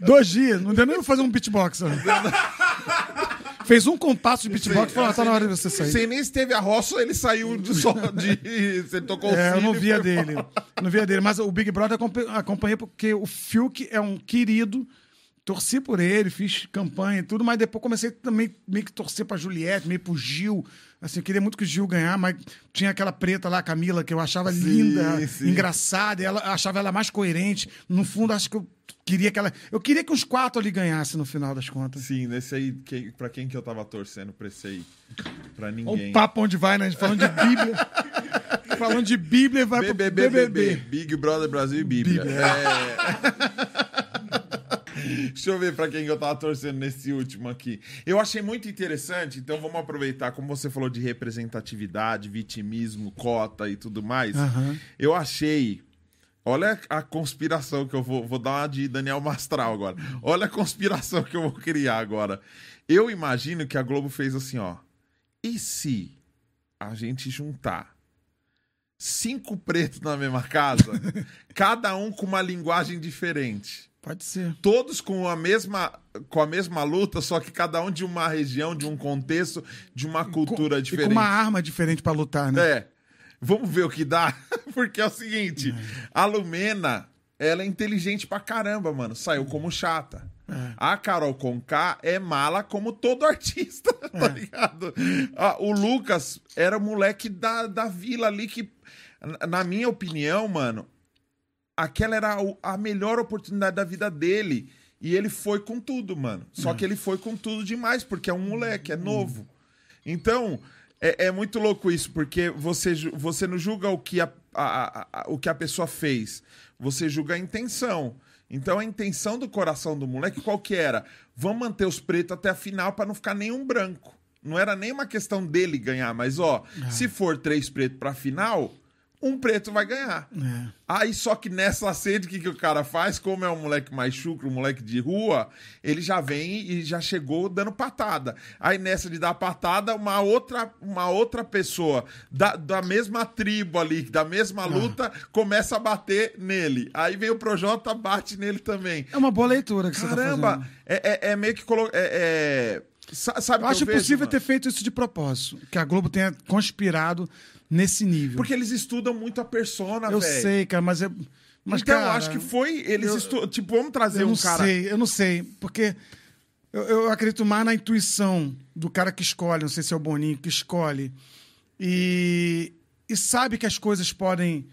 Dois dias, não deu nem pra fazer um beatbox. né? Fez um compasso de beatbox e falou: ah, tá na hora de você sair. Sem nem se teve a roça, ele saiu de só de. Você tocou o É, eu não via dele. Não via dele. Mas o Big Brother acompa- acompanhei porque o Fiuk é um querido. Torci por ele, fiz campanha e tudo, mas depois comecei também meio que torcer pra Juliette, meio pro Gil. Assim, eu queria muito que o Gil ganhar, mas tinha aquela preta lá, Camila, que eu achava Sim, linda, sim. engraçada, e ela achava ela mais coerente. No fundo, acho que eu queria que ela. Eu queria que os quatro ali ganhassem no final das contas. Sim, nesse aí, que, pra quem que eu tava torcendo pra esse aí? Pra ninguém. o papo onde vai, né? Falando de Bíblia. falando de Bíblia, vai pro BBB, BBB. Big Brother Brasil e Bíblia. Bíblia. É. Deixa eu ver pra quem que eu tava torcendo nesse último aqui. Eu achei muito interessante, então vamos aproveitar, como você falou de representatividade, vitimismo, cota e tudo mais. Aham. Eu achei. Olha a conspiração que eu vou, vou dar uma de Daniel Mastral agora. Olha a conspiração que eu vou criar agora. Eu imagino que a Globo fez assim, ó. E se a gente juntar cinco pretos na mesma casa, cada um com uma linguagem diferente, Pode ser. todos com a mesma com a mesma luta, só que cada um de uma região, de um contexto, de uma cultura E diferente. com uma arma diferente pra lutar, né? É. Vamos ver o que dá. Porque é o seguinte: a Lumena, ela é inteligente pra caramba, mano. Saiu como chata. É. A Carol Conká é mala como todo artista, tá ligado? Ah, o Lucas era o moleque da, da vila ali que, na minha opinião, mano, aquela era a melhor oportunidade da vida dele. E ele foi com tudo, mano. Só que ele foi com tudo demais, porque é um moleque, é novo. Então, é, é muito louco isso, porque você, você não julga o que a, a- a- a- o que a pessoa fez, você julga a intenção. Então, a intenção do coração do moleque, qual que era? Vamos manter os pretos até a final para não ficar nenhum branco. Não era nem uma questão dele ganhar, mas ó, se for três pretos pra final, um preto vai ganhar. É. Aí só que nessa sede, o que, que o cara faz? Como é um moleque mais chucro, um moleque de rua, ele já vem e já chegou dando patada. Aí nessa de dar patada, uma outra, uma outra pessoa da, da mesma tribo ali, da mesma luta, começa a bater nele. Aí vem o Projota, bate nele também. É uma boa leitura que você tá Caramba, fazendo. é, é, é meio que colo... é, é... sa- Sabe Eu acho vejo, possível mano? ter feito isso de propósito. Que a Globo tenha conspirado nesse nível. Porque eles estudam muito a persona, eu velho. sei, cara, mas é. Mas, então, cara, acho que foi. Eles eu- estu... Tipo, vamos trazer Eu um não cara. sei, eu não sei. Porque eu, eu acredito mais na intuição do cara que escolhe, não sei se é o Boninho que escolhe. E, e sabe que as coisas podem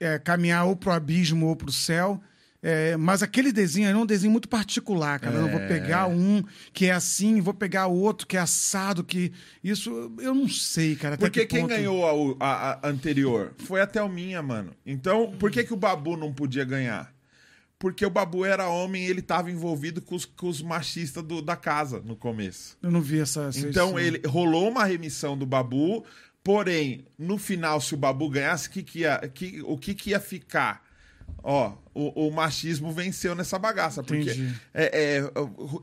é, caminhar ou pro abismo ou pro céu. É, mas aquele desenho é um desenho muito particular, cara. Eu não vou É. pegar um que é assim, vou pegar outro que é assado, que. Isso eu não sei, cara. Porque que quem ponto- ganhou a, a- a anterior foi a Thelminha, mano. Então, por que, que o Babu não podia ganhar? Porque o Babu era homem e ele tava envolvido com os, com os machistas do- da casa no começo. Eu não vi essa. essa- Então, isso. ele rolou uma remissão do Babu, porém, no final, se o Babu ganhasse, que que ia- que- o que, que ia ficar? Ó, o, o machismo venceu nessa bagaça. Porque é, é,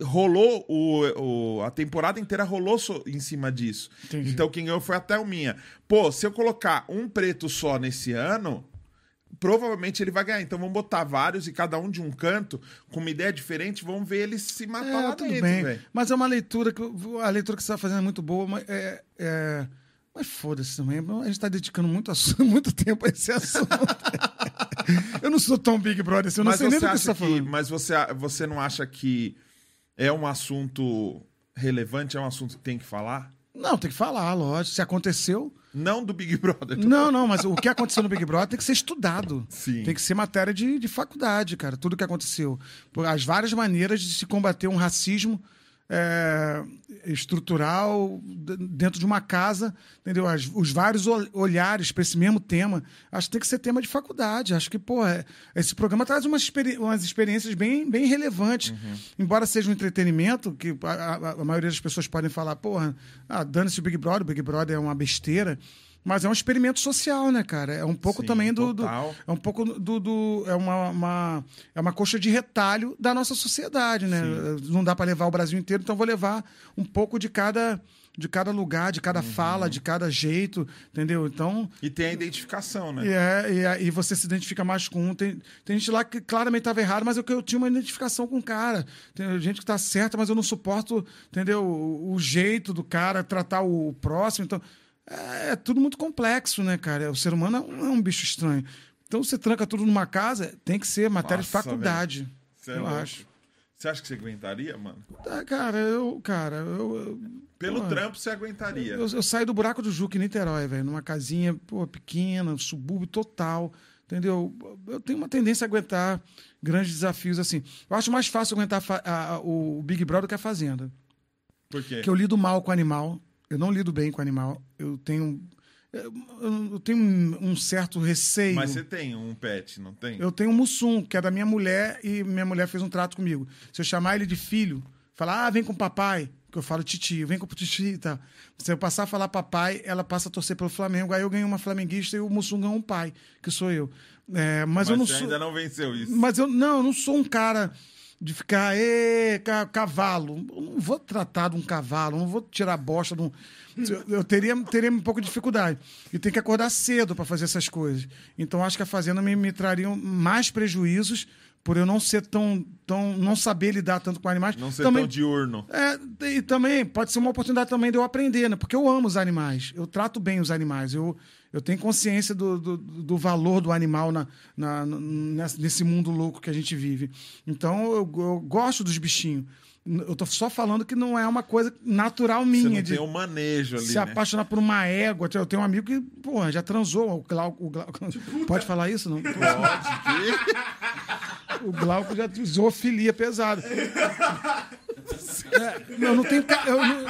rolou o, o- a temporada inteira rolou so- em cima disso. Entendi. Então quem ganhou foi a Thelminha. Pô, se eu colocar um preto só nesse ano, provavelmente ele vai ganhar. Então vamos botar vários e cada um de um canto, com uma ideia diferente, vamos ver eles se matar É, lá tudo dentro, bem. velho. Mas é uma leitura que. A leitura que você está fazendo é muito boa, mas é. é- Mas foda-se também. A gente está dedicando muito, muito tempo a esse assunto. eu não sou tão Big Brother assim, eu não mas sei nem do que você está que, falando. mas você, você não acha que é um assunto relevante, é um assunto que tem que falar? Não, tem que falar, lógico. Se aconteceu. Não do Big Brother. Não, não, mas o que aconteceu no Big Brother tem que ser estudado. Sim. Tem que ser matéria de, de faculdade, cara. Tudo que aconteceu. As várias maneiras de se combater um racismo é, estrutural dentro de uma casa, entendeu? As- os vários ol- olhares para esse mesmo tema. Acho que tem que ser tema de faculdade. Acho que, pô, é- esse programa traz umas, experi- umas experiências bem, bem relevantes. Embora seja um entretenimento, que a, a- a maioria das pessoas podem falar, porra, ah, dane-se o Big Brother, o Big Brother é uma besteira. Mas é um experimento social, né, cara? É um pouco Sim, também do, do- é um pouco do. do- é, uma, uma- é uma coxa de retalho da nossa sociedade, né? Não dá para levar o Brasil inteiro, então vou levar um pouco de cada, de cada lugar, de Uhum. cada fala, de cada jeito, entendeu? Então. E tem a identificação, né? E, é, e, é- e você se identifica mais com um. Tem, tem gente lá que claramente estava errado, mas eu, eu tinha uma identificação com o cara. Tem gente que está certa, mas eu não suporto, entendeu? O, o jeito do cara tratar o, próximo. Então, é, é tudo muito complexo, né, cara? O ser humano é um, é um bicho estranho. Então, você tranca tudo numa casa, tem que ser matéria de Nossa, faculdade. Você é eu louco. acho. Você acha que você aguentaria, mano? Tá, cara, eu, cara, eu, eu- Pelo trampo você aguentaria. Eu, eu saí do buraco do Juca em Niterói, velho, numa casinha pô, pequena, subúrbio total, entendeu? Eu tenho uma tendência a aguentar grandes desafios assim. Eu acho mais fácil aguentar a- a- o Big Brother do que a Fazenda. Por quê? Porque eu lido mal com o animal, eu não lido bem com o animal, eu tenho. Eu, tenho um, certo receio. Mas você tem um pet, não tem? Eu tenho um Mussum, que é da minha mulher, e minha mulher fez um trato comigo. Se eu chamar ele de filho, falar, ah, vem com o papai, que eu falo titio, vem com o titio e tal. Se eu passar a falar papai, ela passa a torcer pelo Flamengo. Aí eu ganho uma flamenguista e o Mussum ganha um pai, que sou eu. É, mas, Mas eu não você sou. ainda não venceu isso. Mas eu não, eu não sou um cara de ficar, ê, ca- cavalo. Eu não vou tratar de um cavalo, não vou tirar bosta de um. Eu, eu teria, teria um pouco de dificuldade. E tem que acordar cedo para fazer essas coisas. Então acho que a fazenda me, me traria mais prejuízos por eu não ser tão, tão. não saber lidar tanto com animais. Não ser Também- tão diurno. é, e também pode ser uma oportunidade também de eu aprender, né? Porque eu amo os animais, eu trato bem os animais, eu, eu tenho consciência do, do, do valor do animal na, na- nesse mundo louco que a gente vive. Então eu, eu gosto dos bichinhos. Eu tô só falando que não é uma coisa natural Você minha não de tem um manejo ali, se né? apaixonar por uma égua. Eu tenho um amigo que, porra, já transou. O Glauco, o Glauco- Pode falar isso? Não? Pode. O Glauco já zoofilia pesada. É, eu não eu, não,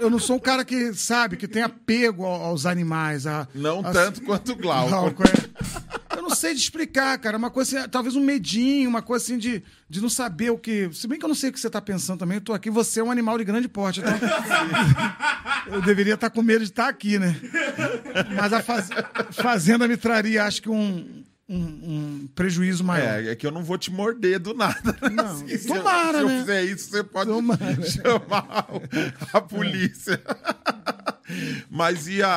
eu não sou um cara que sabe que tem apego ao- aos animais. A, Não a- tanto quanto o Glauco. Glauco, é. Eu não sei de explicar, cara. Uma coisa assim, talvez um medinho, uma coisa assim de, de não saber o que. Se bem que eu não sei o que você tá pensando também, eu tô aqui, você é um animal de grande porte. Então... eu deveria estar com medo de estar aqui, né? Mas a faz... fazenda me traria, acho que um, um, um prejuízo maior. É, é que eu não vou te morder do nada. Não, Assim, se tomara, eu, se né? eu fizer isso, você pode Tomara. chamar a polícia. Mas e a,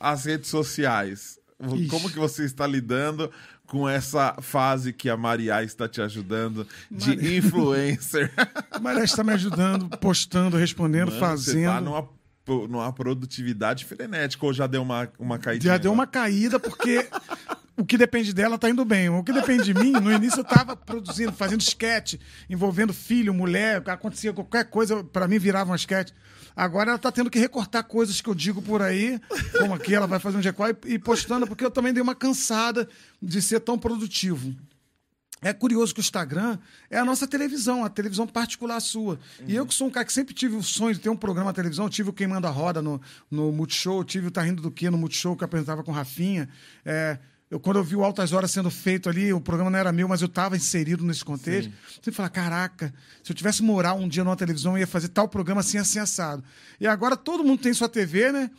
a- as redes sociais? Ixi. Como que você está lidando com essa fase que a Maria está te ajudando de influencer? A Maria está me ajudando, postando, respondendo, Mano, fazendo. Tá numa, numa produtividade frenética ou já deu uma, uma caidinha? Já deu uma caída, porque o que depende dela tá indo bem. O que depende de mim, no início eu tava produzindo, fazendo sketch, envolvendo filho, mulher, acontecia qualquer coisa, pra mim virava um sketch. Agora ela tá tendo que recortar coisas que eu digo por aí, como aqui, ela vai fazer um decor e, postando, porque eu também dei uma cansada de ser tão produtivo. É curioso que o Instagram é a nossa televisão, a televisão particular sua. E eu que sou um cara que sempre tive o sonho de ter um programa na televisão, tive o Queimando a Roda no, no Multishow, tive o Tá Rindo do Quê no Multishow, que eu apresentava com Rafinha. É, eu, quando eu vi o Altas Horas sendo feito ali, o programa não era meu, mas eu estava inserido nesse contexto. Você fala, caraca, se eu tivesse moral um dia numa televisão, eu ia fazer tal programa assim, assim, assado. E agora todo mundo tem sua TV, né?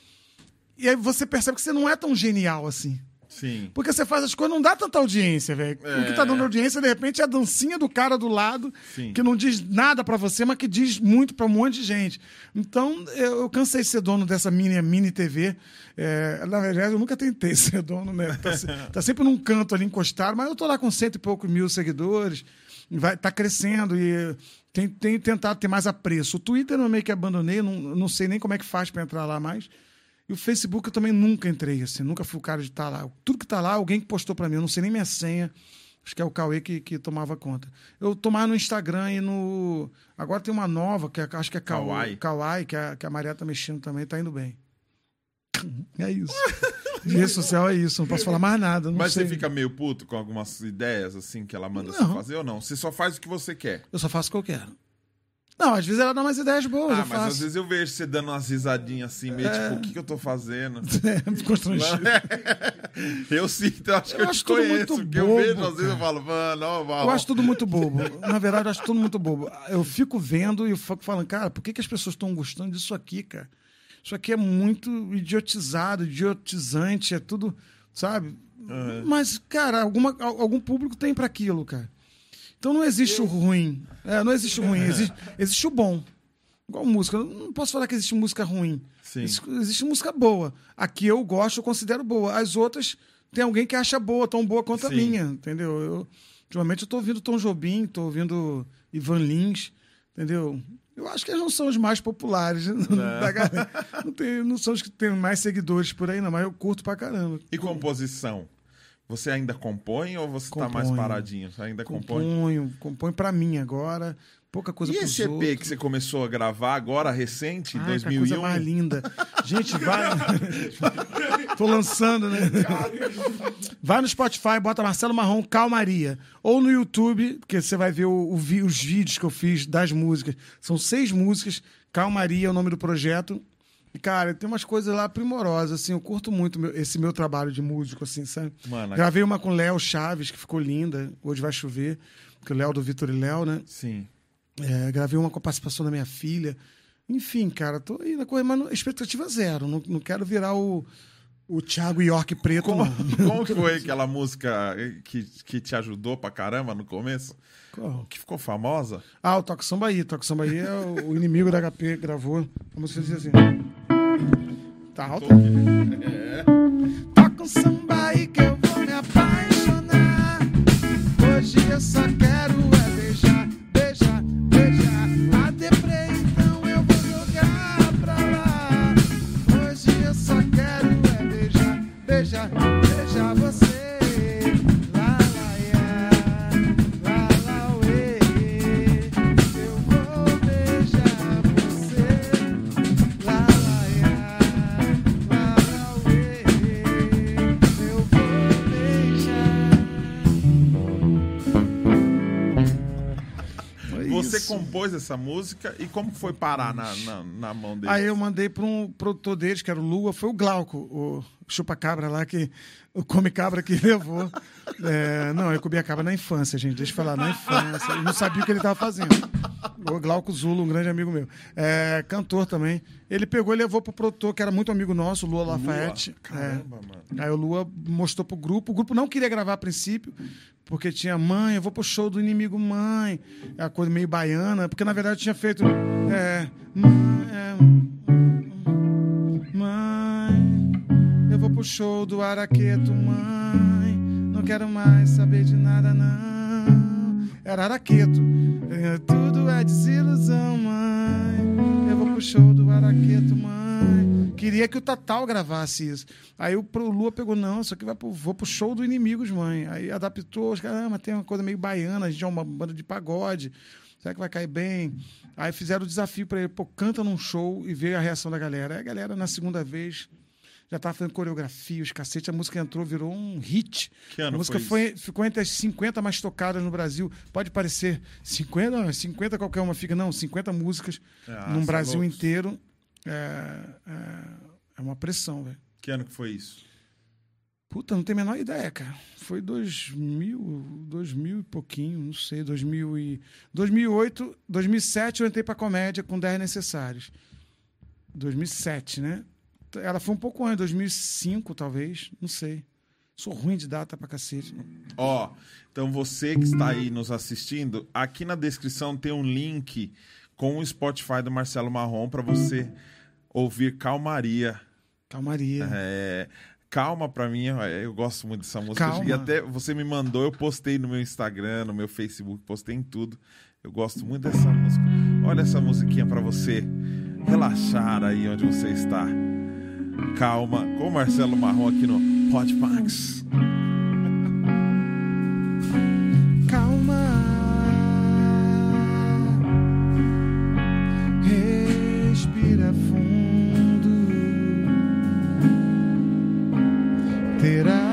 E aí você percebe que você não é tão genial assim. Sim. Porque você faz as coisas, não dá tanta audiência, velho. O que tá dando audiência, de repente, é a dancinha do cara do lado, Sim. que não diz nada pra você, mas que diz muito pra um monte de gente. Então, eu, eu cansei de ser dono dessa mini, mini TV. É, na verdade, eu nunca tentei ser dono, né? Tá, tá sempre num canto ali encostado, mas eu tô lá com cento e poucos mil seguidores, vai, tá crescendo e tem, tem tentado ter mais apreço. O Twitter eu meio que abandonei, não, não sei nem como é que faz pra entrar lá mais. E o Facebook eu também nunca entrei, assim, nunca fui o cara de estar lá. Tudo que tá lá, alguém que postou pra mim, eu não sei nem minha senha. Acho que é o Cauê que, que tomava conta. Eu tomava no Instagram e no. Agora tem uma nova, que é- acho que é Kawaii, Kawaii. Que, a, que a Maria tá mexendo também, tá indo bem. É isso. De rede social é isso, não posso falar mais nada. Mas sei. você fica meio puto com algumas ideias assim que ela manda você Não. fazer ou não? Você só faz o que você quer. Eu só faço o que eu quero. Não, às vezes ela dá umas ideias boas, Ah, eu mas às faço. vezes eu vejo você dando umas risadinhas assim, meio É. tipo, o que, que eu tô fazendo? É, constrangido. eu sinto, eu acho que Eu eu, acho te tudo conheço. muito que eu bobo, vejo, às vezes eu falo, mano, ó, ó, Eu acho tudo muito bobo. Na verdade, eu acho tudo muito bobo. Eu fico vendo e eu fico falando, cara, por que, que as pessoas estão gostando disso aqui, cara? Isso aqui é muito idiotizado, idiotizante, é tudo, sabe? Mas, cara, alguma, al- algum público tem para aquilo, cara. Então não existe o ruim. É, não existe o ruim, existe, existe o bom. Igual música. Eu não posso falar que existe música ruim. Sim. Existe, existe música boa. A que eu gosto, eu considero boa. As outras, tem alguém que acha boa, tão boa quanto a Sim. minha, entendeu? Eu, ultimamente eu tô ouvindo Tom Jobim, tô ouvindo Ivan Lins, entendeu? Eu acho que eles não são os mais populares da galera. Não, tem, não são os que têm mais seguidores por aí, não, mas eu curto pra caramba. E composição? Você ainda compõe ou você tá mais paradinho? Você ainda compõe? Componho, componho pra mim agora. Pouca coisa E esse EP outros. que você começou a gravar agora, recente, Ah, que 2001? coisa mais linda. Gente, vai. Tô lançando, né? Vai no Spotify, bota Marcelo Marrom Calmaria. Ou no YouTube, porque você vai ver o- o os vídeos que eu fiz das músicas. São seis músicas. Calmaria é o nome do projeto. Cara, tem umas coisas lá primorosas, assim. Eu curto muito meu- esse meu trabalho de músico, assim, sabe? Mano, Gravei uma com o Léo Chaves, que ficou linda. Hoje vai chover. Que o Léo do Vitor e Léo, né? Sim. É, gravei uma com a participação da minha filha. Enfim, cara, tô aí na coisa, mas não- expectativa zero. Não, não quero virar o, o Thiago York preto, Como, como que foi aquela música que, que te ajudou pra caramba no começo? Qual? Que ficou famosa? Ah, o Toque Samba aí. Toque Samba aí é o, o inimigo da HP, gravou. A música diz assim. Tá alto? Toca um samba aí que eu vou me apaixonar. Hoje eu só quero compôs essa música e como foi parar na, na, na mão dele? Aí eu mandei para um produtor deles, que era o Lua, foi o Glauco, o chupa-cabra lá, que, o come-cabra que levou. É, não, eu comi a cabra na infância, gente, deixa eu falar, na infância. Eu não sabia o que ele estava fazendo. O Glauco Zulo, um grande amigo meu. É, cantor também. Ele pegou e levou pro produtor, que era muito amigo nosso, o Lua Lafayette. Caramba, É. mano. Aí o Lua mostrou pro grupo. O grupo não queria gravar a princípio, porque tinha mãe, eu vou pro show do inimigo mãe. É a coisa meio baiana, porque na verdade tinha feito. É. Mãe, é, mãe, eu vou pro show do Araqueto, mãe. Não quero mais saber de nada, não. Era Araqueto. É, Tudo é desilusão, mãe. Eu vou pro show do Araqueto, mãe. Queria que o Tatal gravasse isso. Aí o pro Lua pegou, não, isso aqui vai pro, vou pro show do Inimigos, mãe. Aí adaptou, os caras, ah, mas tem uma coisa meio baiana, a gente é uma banda de pagode. Será que vai cair bem? Aí fizeram o desafio pra ele, pô, canta num show e ver a reação da galera. Aí a galera, na segunda vez, já tava fazendo coreografia, os cacete, a música entrou, virou um hit. Que ano a música foi foi, ficou entre as 50 mais tocadas no Brasil. Pode parecer 50, não, 50 qualquer uma fica, não, 50 músicas Ah, no é Brasil inteiro. É, é, é uma pressão, velho. Que ano que foi isso? Puta, não tenho a menor ideia, cara. Foi 2000, 2000 e pouquinho, não sei, 2000 e 2008, 2007 eu entrei pra comédia com 10 necessários. 2007, né? Ela foi um pouco antes, 2005 talvez, não sei. Sou ruim de data pra cacete. Ó, então você que está aí nos assistindo, aqui na descrição tem um link com o Spotify do Marcelo Marrom para você ouvir Calmaria. Calmaria. É, calma pra mim, ó, eu gosto muito dessa música. Calma. E até você me mandou, eu postei no meu Instagram, no meu Facebook, postei em tudo. Eu gosto muito dessa música. Olha essa musiquinha pra você relaxar aí onde você está. Calma, com o Marcelo Marrom aqui no Podpax. Calma. Terás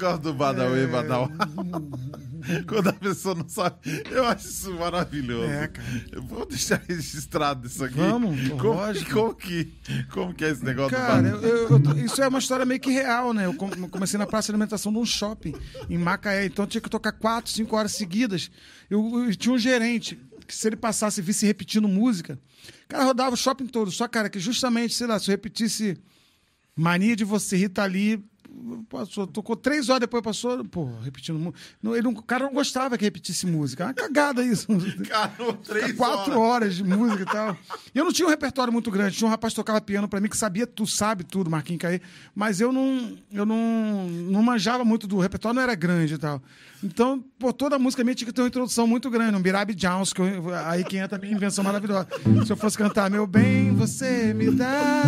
negócio do Badawi, É. Badawá? Quando a pessoa não sabe. Eu acho isso maravilhoso. É, cara. Eu vou deixar registrado isso aqui. Vamos, como, lógico. como que, como que é esse negócio Cara, do eu- eu tô- isso é uma história meio que real, né? Eu com- comecei na praça de alimentação de um shopping em Macaé, então eu tinha que tocar quatro, cinco horas seguidas. Eu, eu tinha um gerente que se ele passasse e visse repetindo música, cara, rodava o shopping todo. Só, cara, que justamente, sei lá, se eu repetisse Mania de Você, Rita Lee, passou, tocou três horas depois, passou, pô, repetindo. mu- Não, ele o cara não gostava que repetisse música. É uma cagada isso. Cara, três Quatro horas. de música e tal. E eu não tinha um repertório muito grande. Tinha um rapaz que tocava piano pra mim que sabia, tu sabe tudo, Marquinhos Caí. Mas eu não, eu não, não manjava muito do repertório, não era grande e tal. Então, pô, toda a música minha tinha que ter uma introdução muito grande, um Birabi Jones, que eu- aí que entra a minha invenção maravilhosa. Se eu fosse cantar, meu bem, você me dá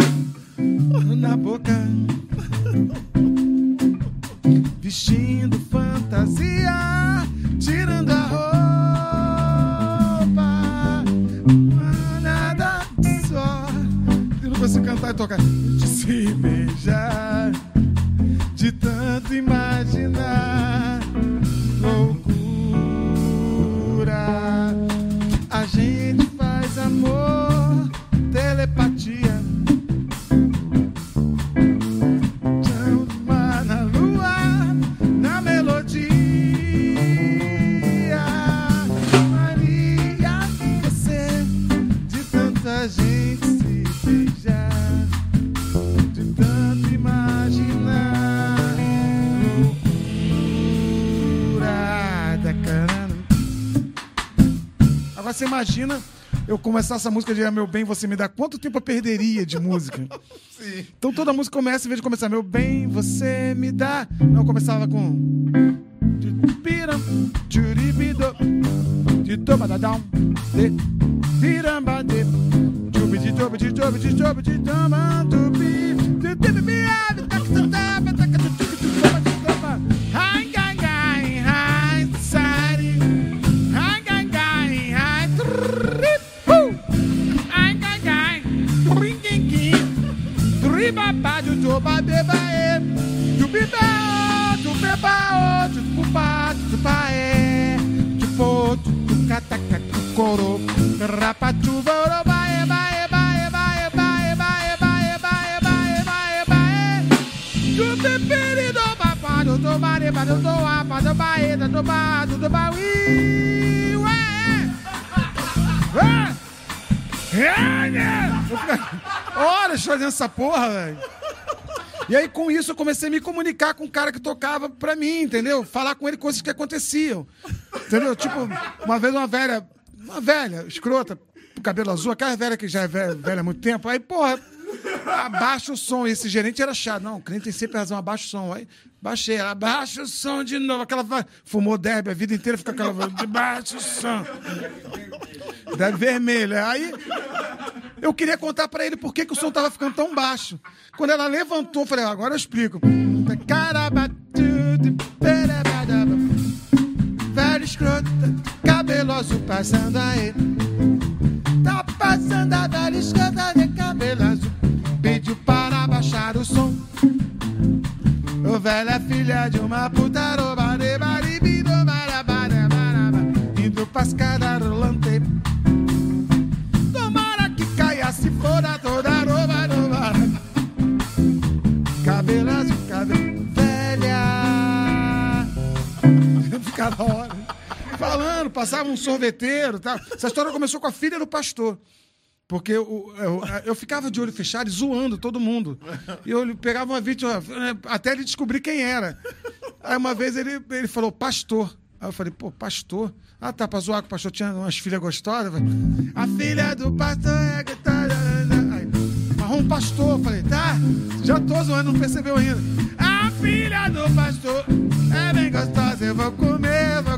na boca. Vestindo fantasia, tirando a roupa. Nada só. Eu não consigo cantar e tocar. De se beijar, de tanto imaginar. Loucura. A gente faz amor, telepatia. Agora você imagina eu começar essa música de ah, Meu Bem, Você Me Dá. Quanto tempo eu perderia de música? Sim. Então toda música começa, em vez de começar, meu bem, você me dá. Não, eu começava com. Ribabá, do toba, beba, e. Do biba, do beba, do pupá, do paé. Do po, do cataca, do coro. Rapatu, boro, bae, bae, bae, bae, bae, bae, bae, bae, bae, bae, bae. Do pepiri, do babá, do do bare, ba, do do apa, do bae, do do ba, do do ba, ui, ué. Ué. É, né? Horas fazendo essa porra, velho. E aí, com isso, eu comecei a me comunicar com o cara que tocava pra mim, entendeu? Falar com ele coisas que aconteciam. Entendeu? Tipo, uma vez uma velha, uma velha, escrota, cabelo azul, aquela velha que já é velha, velha há muito tempo. Aí, porra, abaixa o som. Esse gerente era chato. Não, o cliente tem sempre razão, abaixa o som. Aí, baixei, ela, abaixa o som de novo. Aquela fumou derby a vida inteira, fica aquela, baixa o som. Derby vermelho. Aí, eu queria contar pra ele por que, que o som tava ficando tão baixo. Quando ela levantou, eu falei, agora eu explico. Velho escroto, cabelo azul passando aí. Passava um sorveteiro tal. Essa história começou com a filha do pastor. Porque eu, eu, eu ficava de olho fechado e zoando todo mundo. E eu pegava uma vítima, até ele descobrir quem era. Aí uma vez ele, ele falou, pastor. Aí eu falei, pô, pastor? Ah, tá, pra zoar que o pastor tinha umas filhas gostosas. A filha do pastor é que tá. Marrom um pastor. Eu falei, tá, já tô zoando, não percebeu ainda. A filha do pastor é bem gostosa. Eu vou comer, vou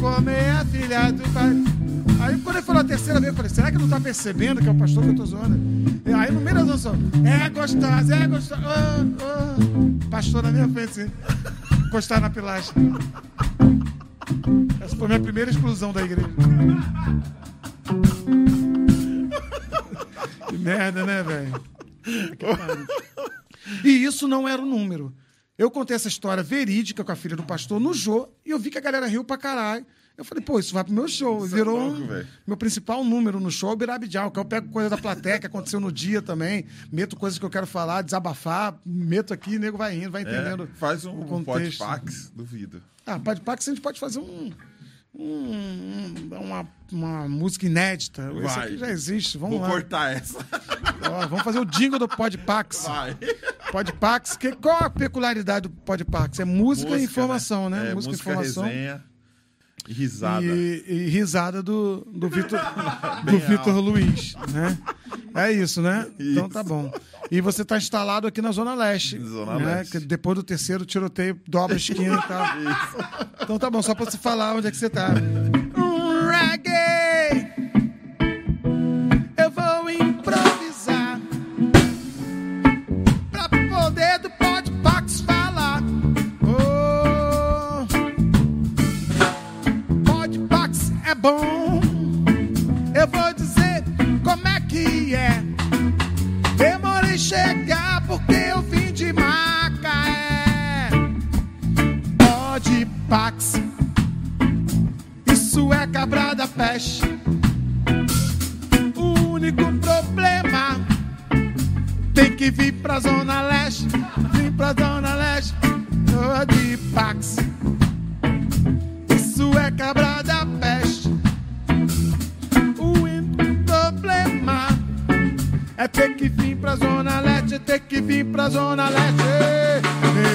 comer a filha do pastor. Aí quando ele falou a terceira vez, eu falei, será que não tá percebendo que é o pastor que eu tô zoando? Aí no meio da zoação, é gostosa, é gostosa. Oh, oh. Pastor na minha frente, assim, encostar na pilastra. Essa foi a minha primeira exclusão da igreja. Que merda, né, velho? E isso não era o número. Eu contei essa história verídica com a filha do pastor no Jô e eu vi que a galera riu pra caralho. Eu falei, pô, isso vai pro meu show. Isso é Virou louco, um- velho. meu principal número no show é o Birabidjal, que eu pego coisa da plateia que aconteceu no dia também, meto coisas que eu quero falar, desabafar, meto aqui, o nego vai indo, vai É, entendendo. faz um, um podpax, duvido. Ah, pode Pax a gente pode fazer um, um- uma, uma música inédita. Isso Vai. aqui já existe. Vamos Vou lá. cortar essa. Ó, vamos fazer o jingle do Podpax. Vai. Podpax, que, qual a peculiaridade do Podpax? É música, e informação, né? É, música, e música, informação. resenha risada. E, e risada do, do Vitor do Vitor. Luiz, né? É isso, né? Então Isso. tá bom. E você tá instalado aqui na Zona Leste. Zona né? Leste. Que depois do terceiro tiroteio, dobra a esquina e tal. Então tá bom, só pra você falar onde é que você tá. Bom. Eu vou dizer como é que é. Demorei chegar porque eu vim de Macaé. Podpax, isso é cabra da peste. O único problema tem que vir pra Zona Leste. Vim pra Zona Leste. Podpax, isso é cabra da peste. É ter que vir pra Zona Leste, é ter que vir pra Zona Leste.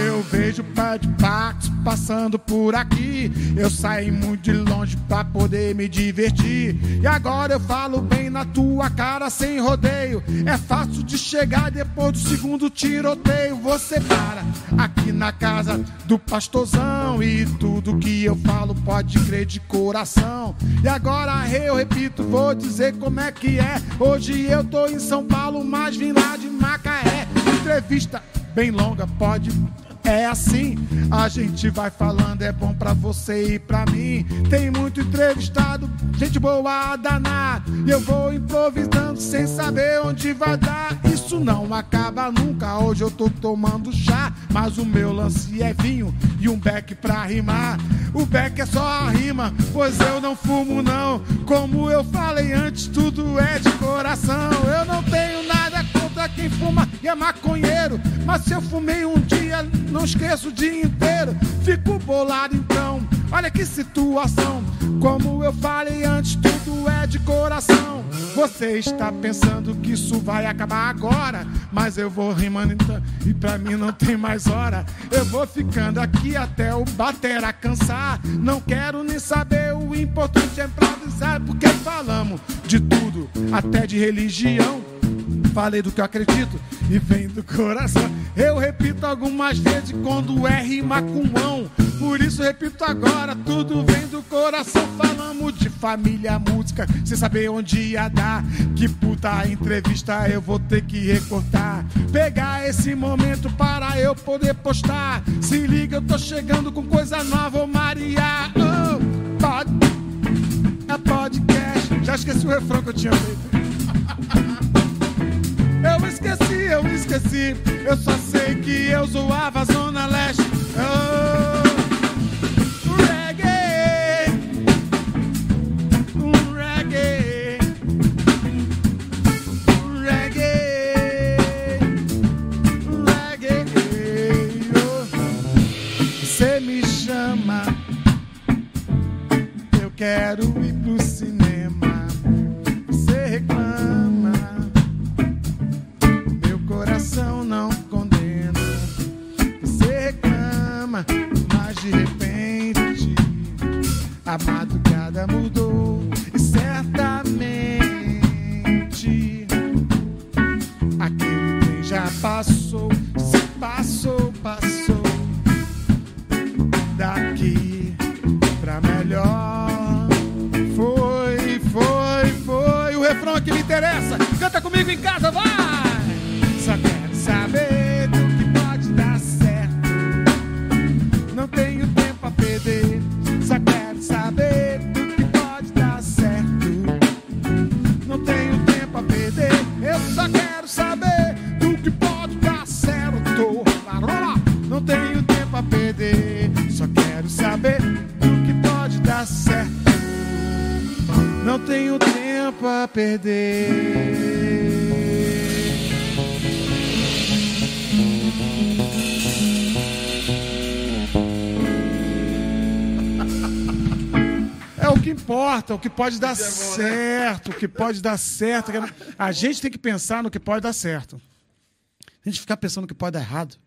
Eu vejo pé de Pax passando por aqui. Eu saí muito de longe pra poder me divertir. E agora eu falo bem na tua cara sem rodeio. É fácil de chegar depois do segundo tiroteio. Você para aqui na casa do pastorzão. E tudo que eu falo pode crer de coração. E agora eu repito, vou dizer como é que é. Hoje eu tô em São Paulo, mas vim lá de Macaé. Entrevista bem longa, pode. É assim, a gente vai falando, é bom pra você e pra mim. Tem muito entrevistado, gente boa a danar. E eu vou improvisando sem saber onde vai dar. Isso não acaba nunca. Hoje eu tô tomando chá, mas o meu lance é vinho e um beck pra rimar. O beck é só a rima, pois eu não fumo não. Como eu falei antes, tudo é de coração. Eu não tenho nada contra quem fuma e é maconheiro. Mas se eu fumei um dia, não esqueço o dia inteiro. Fico bolado então, olha que situação. Como eu falei antes, tudo é de coração. Você está pensando que isso vai acabar agora, mas eu vou rimando então, e pra mim não tem mais hora. Eu vou ficando aqui até o batera cansar. Não quero nem saber, o importante é improvisar, porque falamos de tudo, até de religião. Falei do que eu acredito e vem do coração. Eu repito algumas vezes quando é rima com ão. Por isso repito agora, tudo vem do coração. Falamos de família, música, sem saber onde ia dar. Que puta entrevista eu vou ter que recortar. Pegar esse momento para eu poder postar. Se liga, eu tô chegando com coisa nova, ô Maria. Oh, pod, é podcast. Já esqueci o refrão que eu tinha feito. Eu esqueci, eu esqueci. Eu só sei que eu zoava a Zona Leste. Oh, um reggae. Um reggae. Reggae. Reggae. Você me chama. Eu quero ir pro cinema. A madrugada mudou e certamente aquele trem já passou, se passou, passou daqui pra melhor. Foi, foi, foi o refrão que me interessa. Canta comigo em casa, vai! perder. É o que importa, o que pode dar certo, o que pode dar certo. É- A gente tem que pensar no que pode dar certo. A gente ficar pensando no que pode dar errado.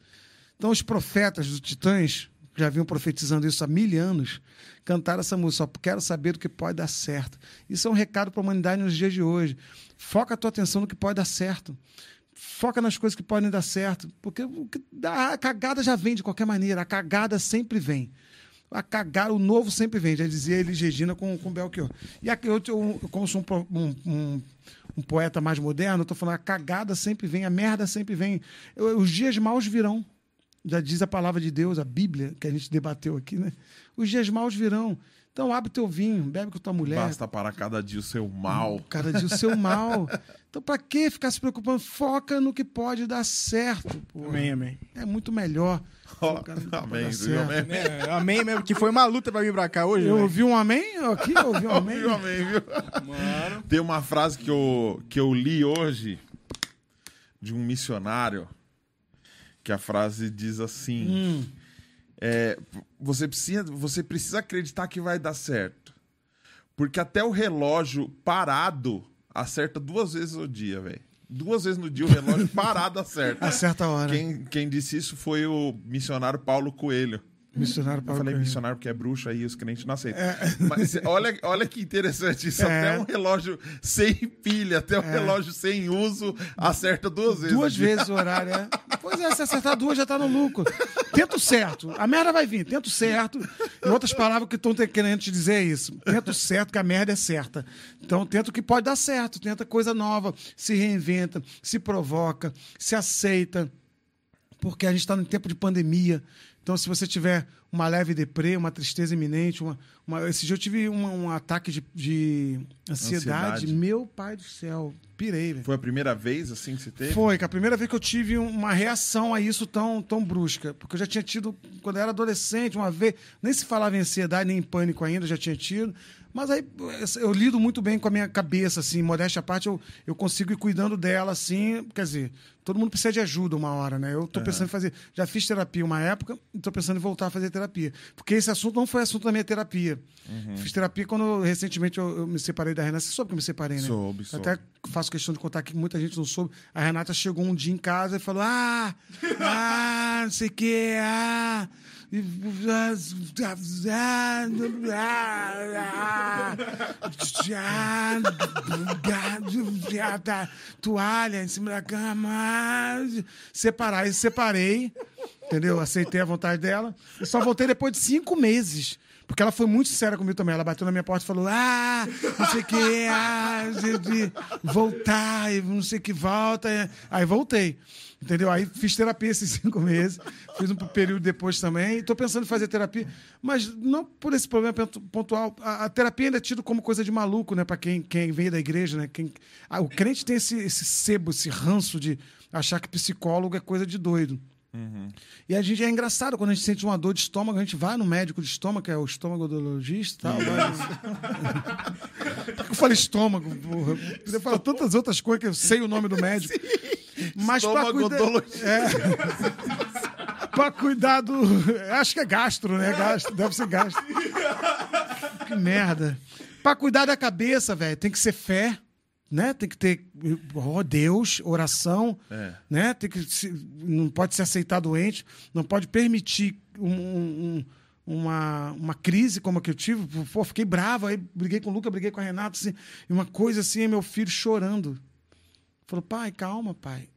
Então, os profetas dos titãs já vinham profetizando isso há mil anos, cantaram essa música. Só quero saber o que pode dar certo. Isso é um recado para a humanidade nos dias de hoje. Foca a tua atenção no que pode dar certo. Foca nas coisas que podem dar certo. Porque a cagada já vem de qualquer maneira. A cagada sempre vem. A cagada, o novo sempre vem, já dizia Elis Regina com, com Belchior. E aqui, eu, eu, como sou um, um, um, poeta mais moderno, estou falando, a cagada sempre vem, a merda sempre vem. Eu, os dias maus virão. Já diz a palavra de Deus, a Bíblia, que a gente debateu aqui, né? Os dias maus virão. Então abre teu vinho, bebe com tua mulher. Basta para cada dia o seu mal. Cada dia o seu mal. Então, para que ficar se preocupando? Foca no que pode dar certo. Porra. Amém, amém. É muito melhor. Oh, amém, viu? amém. É, amém mesmo, que foi uma luta para vir para cá hoje. Eu véio. ouvi um amém aqui, eu ouvi um amém. Ouvi um amém, viu? Mano. Tem uma frase que eu, que eu li hoje de um missionário, que a frase diz assim: Hum, é, você, precisa, você precisa acreditar que vai dar certo. Porque até o relógio parado acerta duas vezes no dia, velho. Duas vezes no dia o relógio parado acerta. a certa hora. Quem, quem disse isso foi o missionário Paulo Coelho. Missionário Eu Paulo falei missionário porque é bruxo aí os crentes não aceitam. Mas olha, olha que interessante isso. É. Até um relógio sem pilha, até um relógio sem uso, acerta duas vezes. Duas vezes o horário, é. Pois é, se acertar duas já tá no lucro. Tenta o certo. A merda vai vir, tenta o certo. Em outras palavras, o que estão querendo te dizer é isso. Tenta o certo, que a merda é certa. Então, tenta o que pode dar certo. Tenta coisa nova, se reinventa, se provoca, se aceita. Porque a gente está no tempo de pandemia. Então, se você tiver uma leve deprê, uma tristeza iminente, uma, uma- esse dia eu tive uma- um ataque de, de ansiedade. Ansiedade. Meu pai do céu, pirei, velho. Foi a primeira vez assim que você teve? Foi, que a primeira vez que eu tive uma reação a isso tão, tão brusca. Porque eu já tinha tido, quando eu era adolescente, uma vez, nem se falava em ansiedade, nem em pânico ainda, eu já tinha tido. Mas aí eu lido muito bem com a minha cabeça, assim, modéstia à parte, eu, eu consigo ir cuidando dela, assim. Quer dizer, todo mundo precisa de ajuda uma hora, né? Eu tô pensando em fazer. Já fiz terapia uma época e tô pensando em voltar a fazer terapia. Porque esse assunto não foi assunto da minha terapia. Fiz terapia quando recentemente eu, eu me separei da Renata. Você soube que eu me separei, né? Soube, soube. Até faço questão de contar que muita gente não soube. A Renata chegou um dia em casa e falou: Ah, ah, não sei o que, ah. Toalha em cima da cama. Separar. E separei, entendeu? Aceitei a vontade dela. E só voltei depois de cinco meses. Porque ela foi muito sincera comigo também. Ela bateu na minha porta e falou: Ah, não sei o que, ah, de, voltar, não sei o que, volta. Aí voltei. Entendeu? Aí fiz terapia esses cinco meses. Fiz um período depois também. Estou pensando em fazer terapia, mas não por esse problema pontu- pontual. A, a terapia ainda é tido como coisa de maluco, né? Para quem, quem veio da igreja, né? Quem, ah, o crente tem esse, esse sebo, esse ranço de achar que psicólogo é coisa de doido. E a gente é engraçado, quando a gente sente uma dor de estômago, a gente vai no médico de estômago, que é o estômagodologista que eu falei estômago, porra? Podia falar tantas outras coisas que eu sei o nome do médico. Mas para cuidar, é, pra cuidar do. Acho que é gastro, né? Gastro, deve ser gastro. Que merda. Pra cuidar da cabeça, velho, tem que ser fé, né? Tem que ter, ó Deus, oração, É. né? Tem que se- não pode se aceitar doente, não pode permitir um- um- uma, uma crise como a que eu tive. Pô, fiquei bravo, aí briguei com o Luca, briguei com a Renata, assim, e uma coisa assim, meu filho chorando. Falou, pai, calma, pai.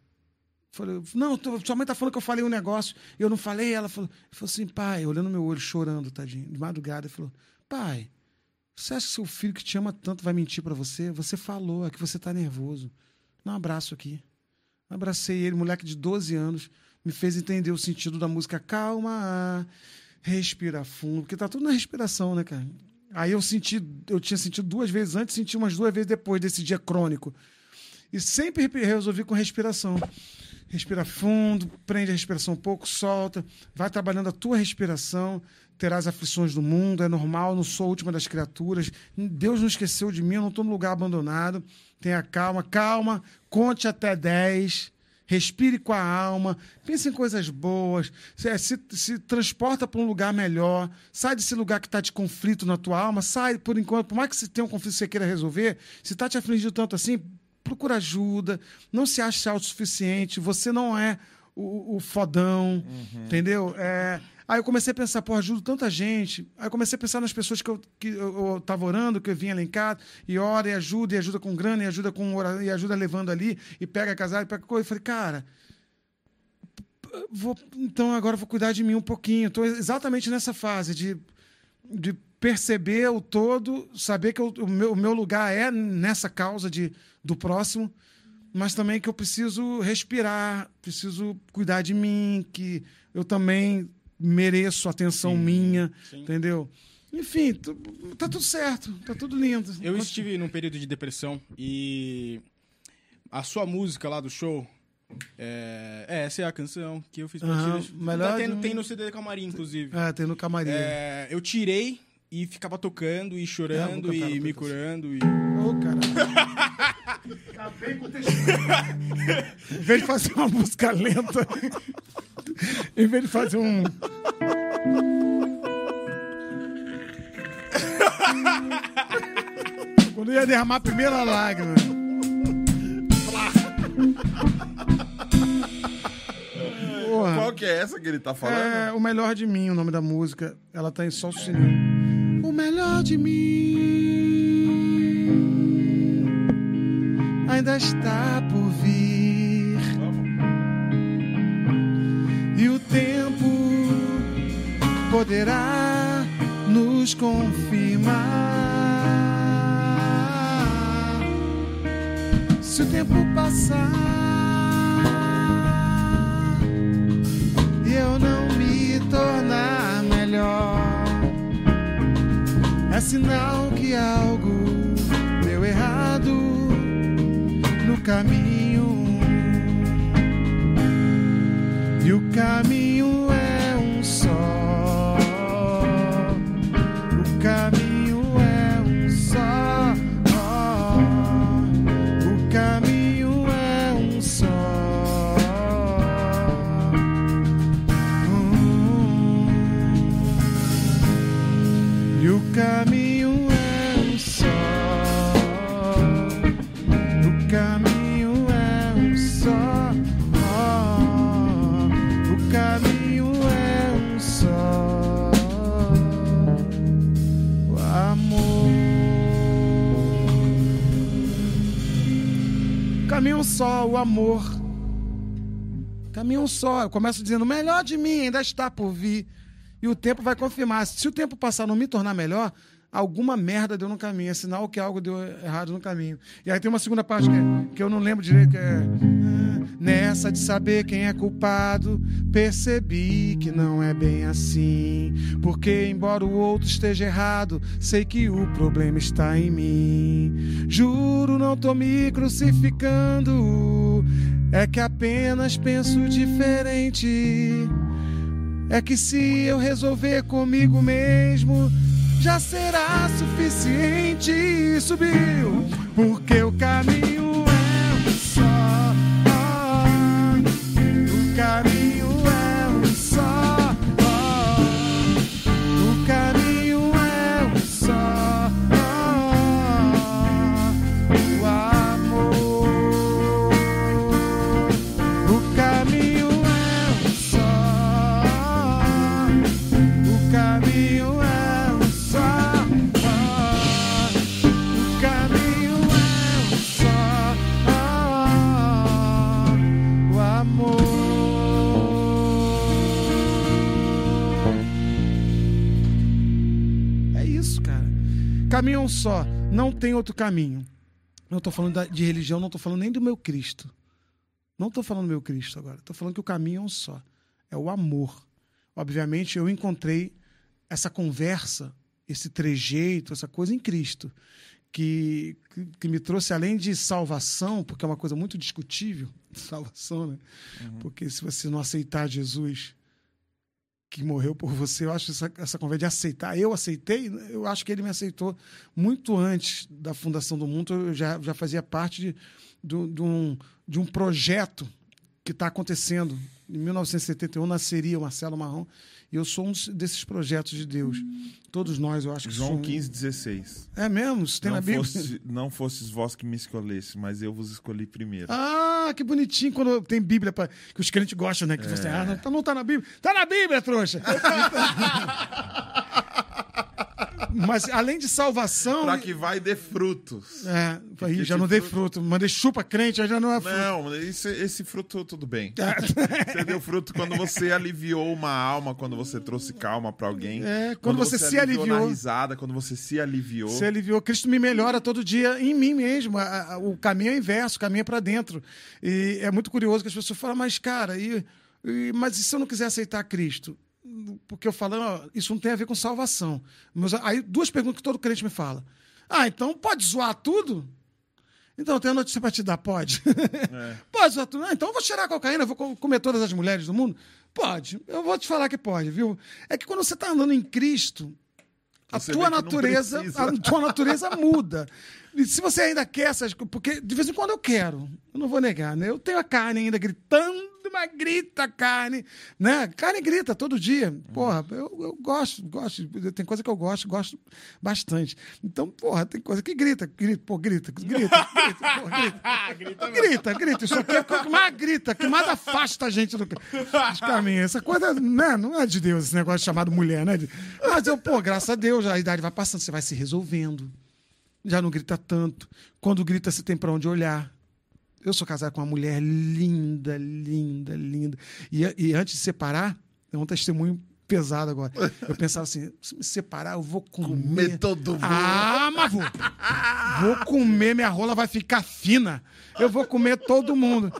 Falei, não, tô- sua mãe tá falando que eu falei um negócio, eu não falei. Ela falou, falou assim, pai, olhando meu olho, chorando, tadinho, de madrugada, ele falou, pai, você acha que seu filho que te ama tanto vai mentir pra você? Você falou, é que você tá nervoso. Dá um abraço aqui. Abracei ele, moleque de 12 anos, me fez entender o sentido da música. Calma, respira fundo, porque tá tudo na respiração, né, cara? Aí eu senti, eu tinha sentido duas vezes antes, senti umas duas vezes depois desse dia crônico. E sempre re- resolvi com respiração. Respira fundo, prende a respiração um pouco, solta, vai trabalhando a tua respiração, terás aflições do mundo, é normal, não sou a última das criaturas. Deus não esqueceu de mim, eu não estou num lugar abandonado. Tenha calma, calma, conte até 10, respire com a alma, pense em coisas boas, se, se, se transporta para um lugar melhor, sai desse lugar que está de conflito na tua alma, sai por enquanto, por mais que você tenha um conflito que você queira resolver, se está te afligindo tanto assim, procura ajuda, não se ache autossuficiente, você não é o, o fodão, entendeu? É, aí eu comecei a pensar, pô, ajudo tanta gente. Aí eu comecei a pensar nas pessoas que eu, que eu, eu tava orando, que eu vinha casa, e ora, e ajuda, e ajuda com grana, e ajuda com e ajuda levando ali, e pega casar, e pega coisa. Eu falei, cara, vou, então agora vou cuidar de mim um pouquinho. Estou exatamente nessa fase de, de perceber o todo, saber que eu- o, meu, o meu lugar é nessa causa de, do próximo, mas também que eu preciso respirar, preciso cuidar de mim, que eu também mereço atenção minha, sim. entendeu? Enfim, tá tudo certo, tá tudo lindo. Eu estive num período de depressão e a sua música lá do show. É, é, essa é a canção que eu fiz pra ti. melhor Tá tendo- tem no CD do Camarim, inclusive. É, tem no camarim. É, eu tirei e ficava tocando e chorando É, e me curando. E... Ô, cara. Acabei com o texto. em vez de fazer uma música lenta, em vez de fazer um. Quando ia derramar a primeira lágrima. Porra. Qual que é essa que ele tá falando? É O Melhor de Mim, o nome da música. Ela tá em Sol Sininho. O melhor de mim ainda está por vir. Poderá nos confirmar. Se o tempo passar e eu não me tornar melhor. É sinal que algo deu errado no caminho. E o caminho Caminho só, o amor. Caminho só. Eu começo dizendo: o melhor de mim ainda está por vir. E o tempo vai confirmar. Se o tempo passar não me tornar melhor, alguma merda deu no caminho. É sinal que algo deu errado no caminho. E aí tem uma segunda parte que, é- que eu não lembro direito, que é. "Ah, Nessa de saber quem é culpado, percebi que não é bem assim. Porque, embora o outro esteja errado, sei que o problema está em mim. Juro, não tô me crucificando. É que apenas penso diferente. É que se eu resolver comigo mesmo, já será suficiente. Subiu, porque o caminho O Caminho é só. Não tem outro caminho. Não estou falando de religião, não estou falando nem do meu Cristo. Não estou falando do meu Cristo agora. Estou falando que o caminho é um só. É o amor. Obviamente, eu encontrei essa conversa, esse trejeito, essa coisa em Cristo, que, que, que me trouxe além de salvação, porque é uma coisa muito discutível, salvação, né? Porque se você não aceitar Jesus que morreu por você, eu acho essa, essa conversa de aceitar. Eu aceitei, eu acho que ele me aceitou muito antes da fundação do mundo. Eu já, já fazia parte de, do- de, um, de um projeto que está acontecendo. Em 1971 nasceria o Marcelo Marrom. E eu sou um desses projetos de Deus. Todos nós, eu acho que João somos. 15, 16. É mesmo? Isso tem Não, na Bíblia? fosse, não fosses vós que me escolhesse, mas eu vos escolhi primeiro. Ah, que bonitinho quando tem Bíblia pra, que os crentes gostam, né? Que você, ah, não, tá- não tá na Bíblia. Tá na Bíblia, trouxa! Mas além de salvação. Pra que vai dê frutos. É, aí que já não dei fruto- fruto. Mandei chupa crente, aí já não é fruto. Não, esse, esse fruto tudo bem. É. Você deu fruto quando você aliviou uma alma, quando você trouxe calma pra alguém. É, quando você se aliviou. na risada, quando você se aliviou. Você aliviou. Cristo me melhora todo dia em mim mesmo. O caminho é inverso, o caminho é para dentro. E é muito curioso que as pessoas falam, mas, cara, e, e- mas e se eu não quiser aceitar Cristo? Porque eu falo, "Não, isso não tem a ver com salvação. Mas aí, duas perguntas que todo crente me fala. Ah, então pode zoar tudo? Então, eu tenho a notícia para te dar, pode? Pode zoar tudo? Ah, então eu vou cheirar cocaína, eu vou co- comer todas as mulheres do mundo? Pode. Eu vou te falar que pode, viu? É que quando você está andando em Cristo, a Você tua natureza, a tua natureza muda. E se você ainda quer essas coisas, porque de vez em quando eu quero, eu não vou negar, né? Eu tenho a carne ainda gritando, mas grita carne, né? Carne grita todo dia. Porra, eu, eu gosto, gosto, tem coisa que eu gosto, gosto bastante. Então, porra, tem coisa que grita, grita, pô, grita, grita, grita, porra, grita. grita, grita. Isso aqui é o que mais grita, que mais afasta a gente do, dos caminhos. Essa coisa, né? Não é de Deus, esse negócio chamado mulher, né? Mas eu, pô, graças a Deus, a idade vai passando, você vai se resolvendo. Já não grita tanto. Quando grita, você tem para onde olhar. Eu sou casado com uma mulher linda, linda, linda. E, e antes de separar, é um testemunho pesado agora. Eu pensava assim: se me separar, eu vou comer. Comer todo mundo. Ah, mas vou. Vou comer, minha rola vai ficar fina. Eu vou comer todo mundo.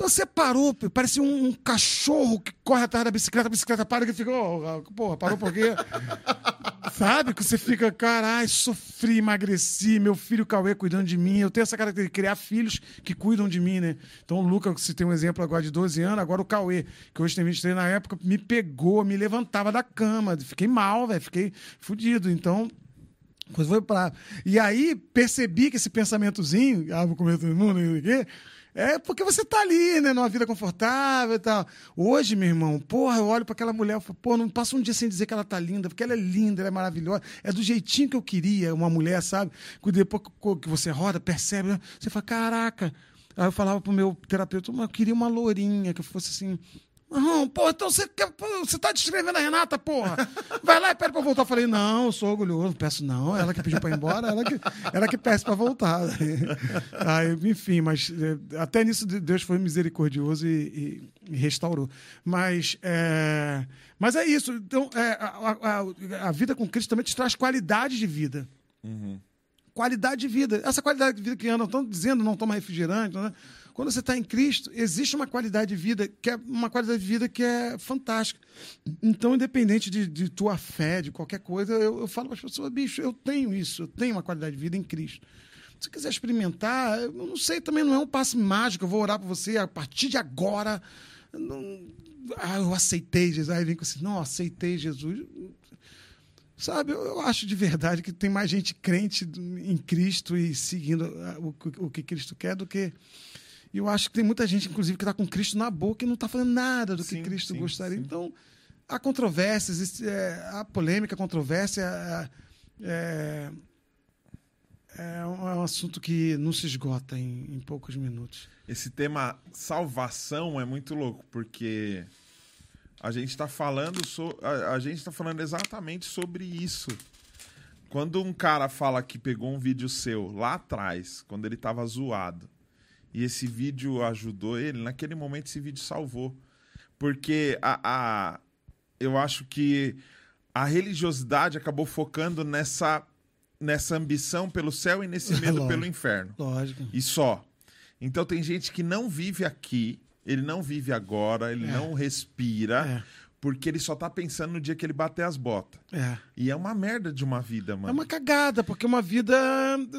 Você parou, parece um, um cachorro que corre atrás da bicicleta, a bicicleta para e fica, oh, porra, parou por quê? Sabe? Que você fica, caralho, sofri, emagreci, meu filho Cauê cuidando de mim. Eu tenho essa característica de criar filhos que cuidam de mim, né? Então o Luca, se tem um exemplo agora de 12 anos, agora o Cauê, que hoje tem 23 na época, me pegou, me levantava da cama. Fiquei mal, velho, fiquei fudido. Então, Coisa foi pra... E aí percebi que esse pensamentozinho, ah, vou comer todo mundo, não sei o quê, é porque você tá ali, né, numa vida confortável e tal. Hoje, meu irmão, porra, eu olho para aquela mulher, eu falo, pô, não passa um dia sem dizer que ela tá linda, porque ela é linda, ela é maravilhosa, é do jeitinho que eu queria, uma mulher, sabe? Depois que você roda, percebe, né? você fala, caraca. Aí eu falava pro meu terapeuta, mas eu queria uma lourinha, que fosse assim. Não, pô, então você, você tá descrevendo a Renata, porra. Vai lá e pede pra voltar. Eu falei, não, eu sou orgulhoso, não peço não. Ela que pediu pra ir embora, ela que, ela que peça pra voltar. Aí, enfim, mas é, até nisso Deus foi misericordioso e, e- restaurou. Mas é, mas é isso. Então, é, a, a- a vida com Cristo também te traz qualidade de vida qualidade de vida. Essa qualidade de vida que andam estão dizendo não toma refrigerante. Né? Quando você está em Cristo, existe uma qualidade de vida que é uma qualidade de vida que é fantástica. Então, independente de, de tua fé, de qualquer coisa, eu, eu falo para as pessoas, bicho, eu tenho isso, eu tenho uma qualidade de vida em Cristo. Se quiser experimentar, eu não sei, também não é um passe mágico, eu vou orar para você a partir de agora. Não, ah, eu aceitei Jesus. Aí vem com assim, não, aceitei Jesus. Sabe, eu, eu acho de verdade que tem mais gente crente em Cristo e seguindo o, que- o que Cristo quer do que. E eu acho que tem muita gente, inclusive, que está com Cristo na boca e não está fazendo nada do que Sim, Cristo sim, gostaria. sim. Então, há controvérsias, existe, é, há polêmica, controvérsia. É, é um, é um assunto que não se esgota em, em poucos minutos. Esse tema salvação é muito louco, porque a gente tá falando so, a, a gente tá falando exatamente sobre isso. Quando um cara fala que pegou um vídeo seu lá atrás, quando ele tava zoado, e esse vídeo ajudou ele, naquele momento esse vídeo salvou. Porque a, a eu acho que a religiosidade acabou focando nessa nessa ambição pelo céu e nesse medo Lógico. pelo inferno Lógico. e só. Então tem gente que não vive aqui, ele não vive agora, ele É. não respira, É. porque ele só tá pensando no dia que ele bater as botas. É. E é uma merda de uma vida, mano. É uma cagada, porque é uma vida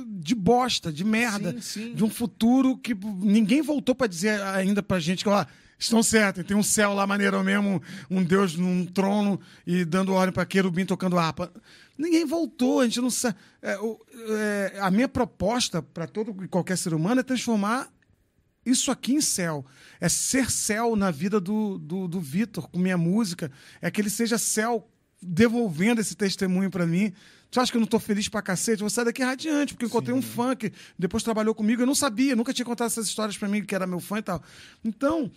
de bosta, de merda. Sim, sim. De um futuro que ninguém voltou pra dizer ainda pra gente que, ó, estão certos, tem um céu lá maneiro mesmo, um Deus num trono e dando ordem pra querubim tocando harpa. Ninguém voltou, a gente não sabe. É, é, a minha proposta para todo e qualquer ser humano é transformar isso aqui em céu. É ser céu na vida do, do, do Vitor, com minha música. É que ele seja céu devolvendo esse testemunho para mim. Tu acha que eu não tô feliz pra cacete? Eu vou sair daqui radiante, porque encontrei um fã que depois trabalhou comigo. Eu não sabia, nunca tinha contado essas histórias para mim, que era meu fã e tal. Então,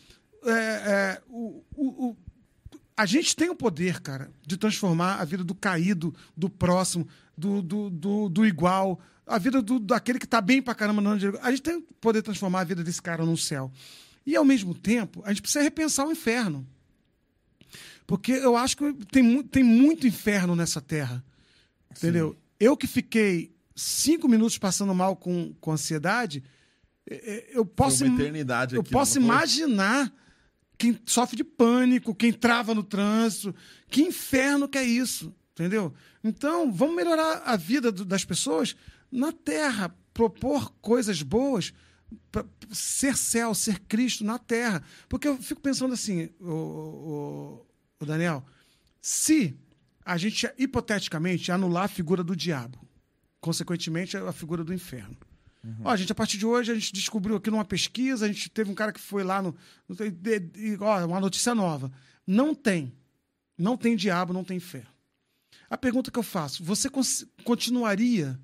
é, é, o, o, o, a gente tem o poder, cara, de transformar a vida do caído, do próximo, do, do, do, do igual, a vida do, daquele que tá bem pra caramba. Não, a gente tem o poder de transformar a vida desse cara no céu. E, ao mesmo tempo, a gente precisa repensar o inferno. Porque eu acho que tem, tem muito inferno nessa terra. Entendeu? Eu que fiquei cinco minutos passando mal com, com ansiedade, eh, eh, eu posso, uma im- eternidade eu aqui, posso imaginar quem sofre de pânico, quem trava no trânsito. Que inferno que é isso, entendeu? Então, vamos melhorar a vida do- das pessoas na Terra, propor coisas boas, ser céu, ser Cristo na Terra. Porque eu fico pensando assim, o, o- o Daniel, se a gente, hipoteticamente, anular a figura do diabo, consequentemente, a figura do inferno. Ó, gente, a partir de hoje, a gente descobriu aqui numa pesquisa, a gente teve um cara que foi lá no. no de- ó, uma notícia nova. Não tem. Não tem diabo, não tem inferno. A pergunta que eu faço: você continuaria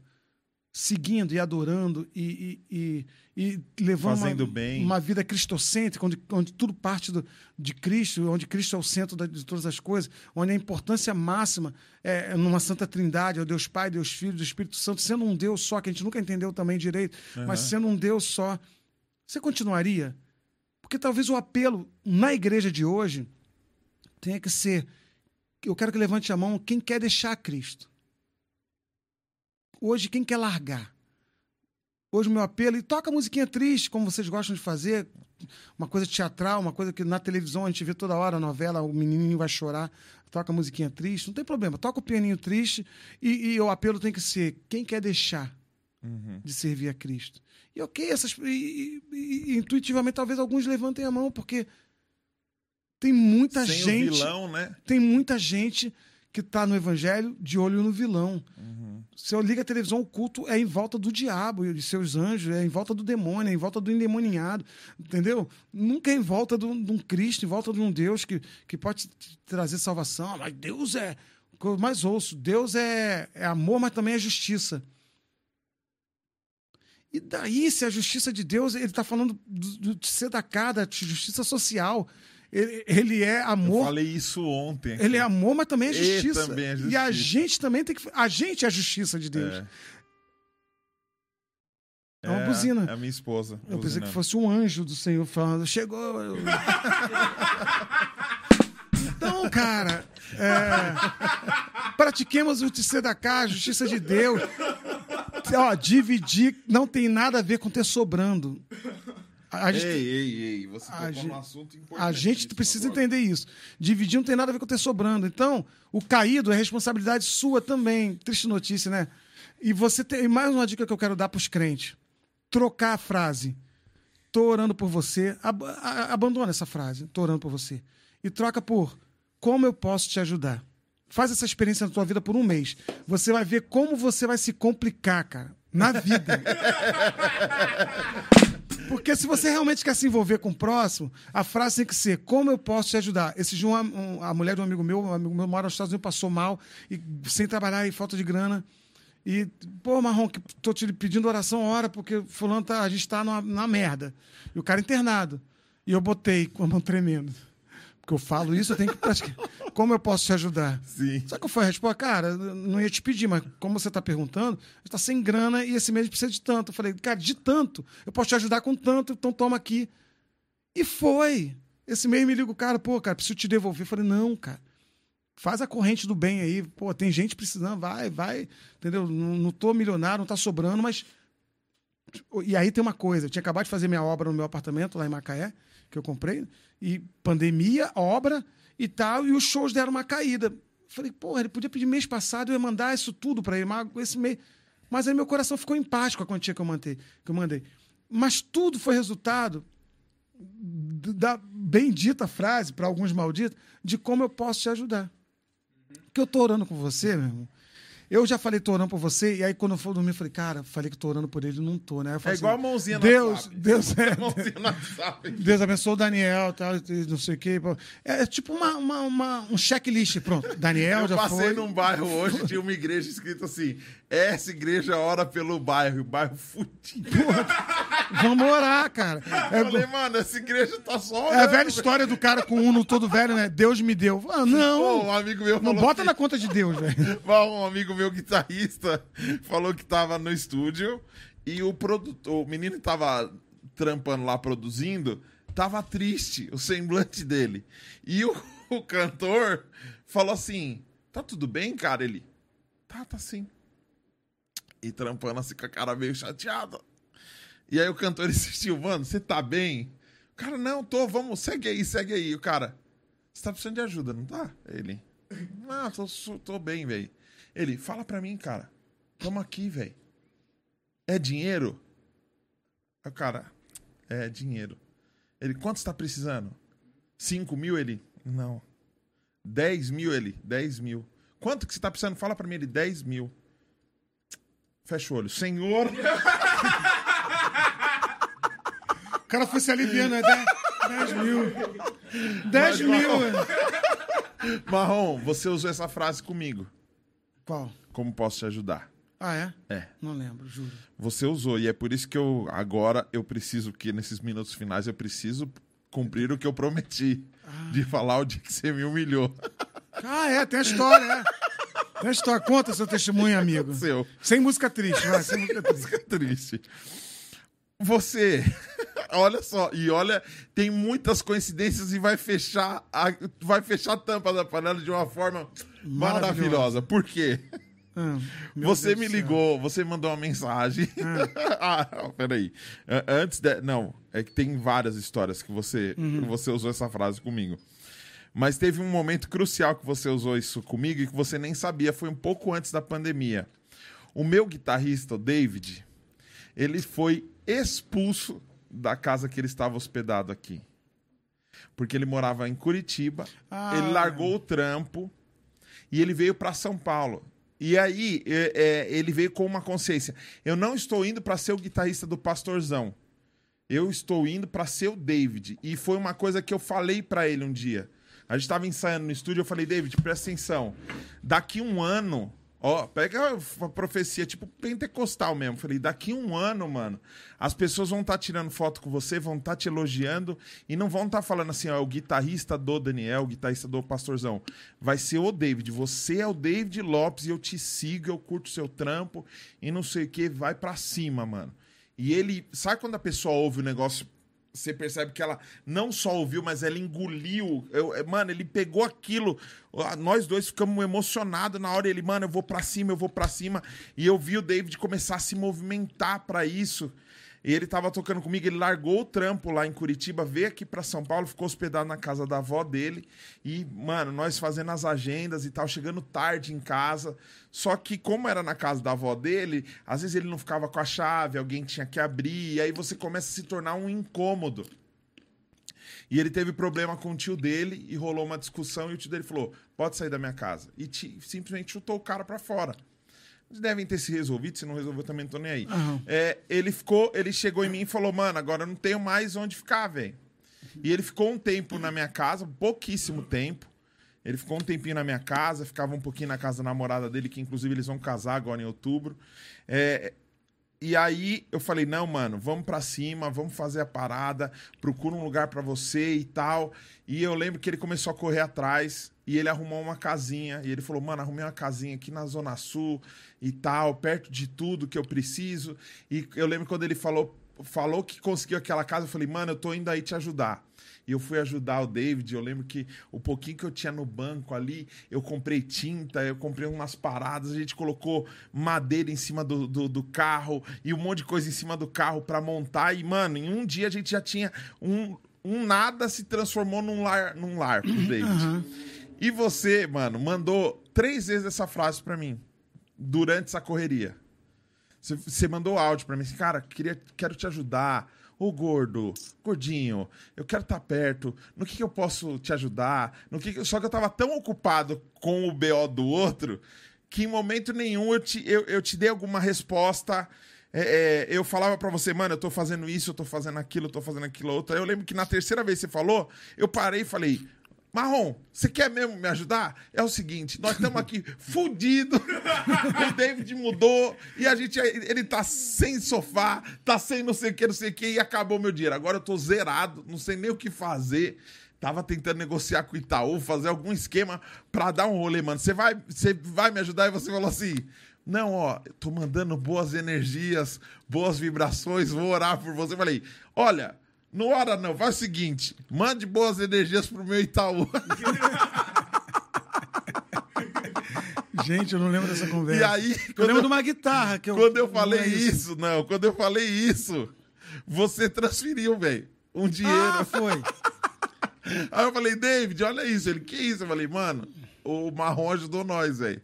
seguindo e adorando e, e, e, e levando Fazendo uma, bem. uma vida cristocêntrica, onde, onde tudo parte do, de Cristo, onde Cristo é o centro da- de todas as coisas, onde a importância máxima é numa Santa Trindade, é o Deus Pai, Deus Filho, Deus Espírito Santo, sendo um Deus só, que a gente nunca entendeu também direito, mas sendo um Deus só, você continuaria? Porque talvez o apelo na igreja de hoje tenha que ser: eu quero que levante a mão quem quer deixar Cristo. Hoje, quem quer largar? Hoje, o meu apelo, e toca musiquinha triste, como vocês gostam de fazer, uma coisa teatral, uma coisa que na televisão a gente vê toda hora, a novela, o menininho vai chorar, toca musiquinha triste, não tem problema, toca o pianinho triste e, e o apelo tem que ser: quem quer deixar de servir a Cristo? E ok, essas, e, e- intuitivamente talvez alguns levantem a mão, porque tem muita Sem gente vilão, né? tem muita gente que está no evangelho de olho no vilão. Se eu ligo a televisão, o culto é em volta do diabo e seus anjos, é em volta do demônio, é em volta do endemoninhado, entendeu? Nunca é em volta de um, Cristo, em volta de um Deus que, que pode trazer salvação. Ah, Mas Deus é. o que eu mais ouço, Deus é, é amor, mas também é justiça. E daí, se a justiça de Deus, ele está falando do, do de tzedakah, da justiça social. Ele, ele é Eu amor. falei isso ontem. Ele é amor, mas também é E justiça. também é E a justiça. gente também tem que. A gente é a justiça de Deus. É. É uma buzina. É a minha esposa. Eu pensei buzinando. que fosse um anjo do Senhor falando, chegou. eu- então, cara, é, pratiquemos o tzedakah, a justiça de Deus. Ó, dividir não tem nada a ver com ter sobrando. A, gente, Ei, ei, ei, você A tocou gente- assunto importante. a gente precisa entender isso. Dividir não tem nada a ver com ter sobrando. Então, o caído é responsabilidade sua também. Triste notícia, né? E você tem e mais uma dica que eu quero dar para os crentes: trocar a frase. Tô orando por você. Ab- abandona essa frase. Tô orando por você. E troca por como eu posso te ajudar. Faz essa experiência na tua vida por um mês. Você vai ver como você vai se complicar, cara, na vida. Porque se você realmente quer se envolver com o próximo, a frase tem que ser: Como eu posso te ajudar? Esse dia, uma- um- a mulher de um amigo meu, um amigo meu mora nos Estados Unidos, passou mal, e sem trabalhar e falta de grana. E, pô, Marrom, que tô te pedindo oração, ora, porque fulano tá, a gente tá numa, na merda. E o cara internado. E eu botei com a mão tremendo. Porque eu falo isso, eu tenho que praticar. Como eu posso te ajudar? Sim. Só que eu falei, resposta, cara, não ia te pedir, mas como você está perguntando, a gente está sem grana e esse mês precisa de tanto. Eu falei, cara, de tanto, eu posso te ajudar com tanto, então toma aqui. E foi. Esse mês me liga o cara, pô, cara, preciso te devolver. Eu falei, não, cara, faz a corrente do bem aí. Pô, tem gente precisando, vai, vai, entendeu? Não, não tô milionário, não tá sobrando, mas. E aí tem uma coisa, eu tinha acabado de fazer minha obra no meu apartamento lá em Macaé, que eu comprei, e pandemia, obra e tal, e os shows deram uma caída. Falei, porra, ele podia pedir mês passado, eu ia mandar isso tudo para ele, mas esse mês. Mas aí meu coração ficou em paz com a quantia que eu, mantei, que eu mandei. Mas tudo foi resultado da bendita frase, para alguns malditos, de como eu posso te ajudar. Que eu tô orando com você, meu irmão. Eu já falei, tô orando por você, e aí quando eu for dormir, eu falei, cara, falei que tô orando por ele, não tô, né? Eu É falei igual a assim, mãozinha no Deus, WhatsApp. Deus é. Mãozinha no WhatsApp. Deus abençoe o Daniel, tal, não sei o quê. É, é tipo uma, uma, uma- um checklist, pronto. Daniel Eu já passei foi. num bairro hoje, tinha uma igreja escrita assim: essa igreja ora pelo bairro, o bairro fudido. Vamos orar, cara. É, Eu falei, mano, essa igreja tá só é a orando, velha história do cara com o Uno todo velho, né? Deus me deu. Ah, Pô, não, um amigo meu não bota que- na conta de Deus, velho. Um amigo meu guitarrista falou que tava no estúdio e o produtor, o menino que tava trampando lá produzindo, tava triste, o semblante dele. E o, o cantor falou assim: "Tá tudo bem, cara?" Ele: "Tá, tá sim." E trampando assim com a cara meio chateada. E aí o cantor insistiu: "Mano, você tá bem?" O cara: "Não, tô, vamos, segue aí, segue aí." O cara: "Você tá precisando de ajuda, não tá?" Ele: não, tô, tô bem, velho. Ele, fala pra mim, cara. Tamo aqui, velho. É dinheiro? O cara, é dinheiro. Ele, quanto você tá precisando? 5 mil? Ele, não. 10 mil? Ele, 10 mil. Quanto que você tá precisando? Fala pra mim, ele, 10 mil. Fecha o olho. Senhor, cara foi se aliviando, né? 10, mil. 10 Mas, mil, Marrom. velho. Marrom, você usou essa frase comigo. Qual? Como posso te ajudar? Ah, é? É. Não lembro, juro. Você usou, e é por isso que eu agora eu preciso que nesses minutos finais eu preciso cumprir o que eu prometi. De falar o dia que você me humilhou. Ah, é, tem a história, é. Tem a história. Conta seu testemunho, amigo. Seu. Sem música triste, vai, sem música triste. Fica triste. Você, olha só, e olha, tem muitas coincidências e vai fechar a, vai fechar a tampa da panela de uma forma maravilhosa. Maravilhosa. Por quê? Ah, você Deus me ligou, você mandou uma mensagem. ah, peraí. A- Antes de. Não, é que tem várias histórias que você, Uhum. que você usou essa frase comigo. Mas teve um momento crucial que você usou isso comigo e que você nem sabia. Foi um pouco antes da pandemia. O meu guitarrista, o David, ele foi expulso da casa que ele estava hospedado aqui. Porque ele morava em Curitiba, Ah. ele largou o trampo e ele veio para São Paulo. E aí é, é, ele veio com uma consciência: eu não estou indo para ser o guitarrista do Pastorzão. Eu estou indo para ser o David. E foi uma coisa que eu falei para ele um dia. A gente estava ensaiando no estúdio, eu falei, David, presta atenção. Daqui um ano, ó, pega a profecia, tipo pentecostal mesmo. Falei, daqui um ano, mano, as pessoas vão estar tirando foto com você, vão estar te elogiando e não vão estar falando assim, ó, o guitarrista do Daniel, o guitarrista do Pastorzão. Vai ser o David. Você é o David Lopes e eu te sigo, eu curto seu trampo e não sei o que, vai pra cima, mano. E ele, sabe quando a pessoa ouve o negócio você percebe que ela não só ouviu, mas ela engoliu. Eu, é, mano, ele pegou aquilo. Ah, Nós dois ficamos emocionados na hora. Ele, mano, eu vou pra cima, eu vou pra cima. E eu vi o David começar a se movimentar pra isso. E ele tava tocando comigo, ele largou o trampo lá em Curitiba, veio aqui pra São Paulo, ficou hospedado na casa da avó dele. E, mano, nós fazendo as agendas e tal, chegando tarde em casa. Só que, como era na casa da avó dele, às vezes ele não ficava com a chave, alguém tinha que abrir, e aí você começa a se tornar um incômodo. E ele teve problema com o tio dele e rolou uma discussão e o tio dele falou: pode sair da minha casa. E simplesmente chutou o cara pra fora. Devem ter se resolvido, se não resolveu também não tô nem aí. Aham. É, ele ficou, ele chegou em mim e falou: "Mano, agora eu não tenho mais onde ficar, velho". E ele ficou um tempo na minha casa, pouquíssimo tempo. Ele ficou um tempinho na minha casa, ficava um pouquinho na casa da namorada dele, que inclusive eles vão casar agora em outubro. É, e aí eu falei, não, mano, vamos pra cima, vamos fazer a parada, procura um lugar pra você e tal. E eu lembro que ele começou a correr atrás e ele arrumou uma casinha. E ele falou, mano, arrumei uma casinha aqui na Zona Sul e tal, perto de tudo que eu preciso. E eu lembro quando ele falou, falou que conseguiu aquela casa, eu falei, mano, eu tô indo aí te ajudar. E eu fui ajudar o David. Eu lembro que o pouquinho que eu tinha no banco ali, eu comprei tinta, eu comprei umas paradas, a gente colocou madeira em cima do, do, do carro e um monte de coisa em cima do carro pra montar. E, mano, em um dia a gente já tinha um, um nada se transformou num lar, num lar pro David. E você, mano, mandou três vezes essa frase pra mim durante essa correria. Você, mandou áudio pra mim assim, cara, queria, quero te ajudar. Ô gordo, gordinho, eu quero estar perto. No que, que eu posso te ajudar? No que que- Só que eu tava tão ocupado com o BO do outro que em momento nenhum eu te, eu, eu te dei alguma resposta. É, é, eu falava pra você, mano, eu tô fazendo isso, eu tô fazendo aquilo, eu tô fazendo aquilo outro. Aí eu lembro que na terceira vez que você falou, eu parei e falei. Marrom, você quer mesmo me ajudar? É o seguinte, nós estamos aqui fudido. o David mudou e a gente ele tá sem sofá, tá sem não sei o que, não sei o que e acabou meu dinheiro. Agora eu tô zerado, não sei nem o que fazer. Tava tentando negociar com o Itaú, fazer algum esquema pra dar um rolê, mano. Você vai, você vai me ajudar? E você falou assim: Não, ó, tô mandando boas energias, boas vibrações, vou orar por você. Eu falei: Olha, não ora não, faz o seguinte: mande boas energias pro meu Itaú. Gente, eu não lembro dessa conversa. E aí, eu lembro eu- de uma guitarra que eu. Quando eu não falei é isso, não, quando eu falei isso, você transferiu, velho, um dinheiro. Ah, foi. Aí eu falei, David, olha isso. Ele, que isso? Eu falei, mano, o Marrom ajudou nós, velho.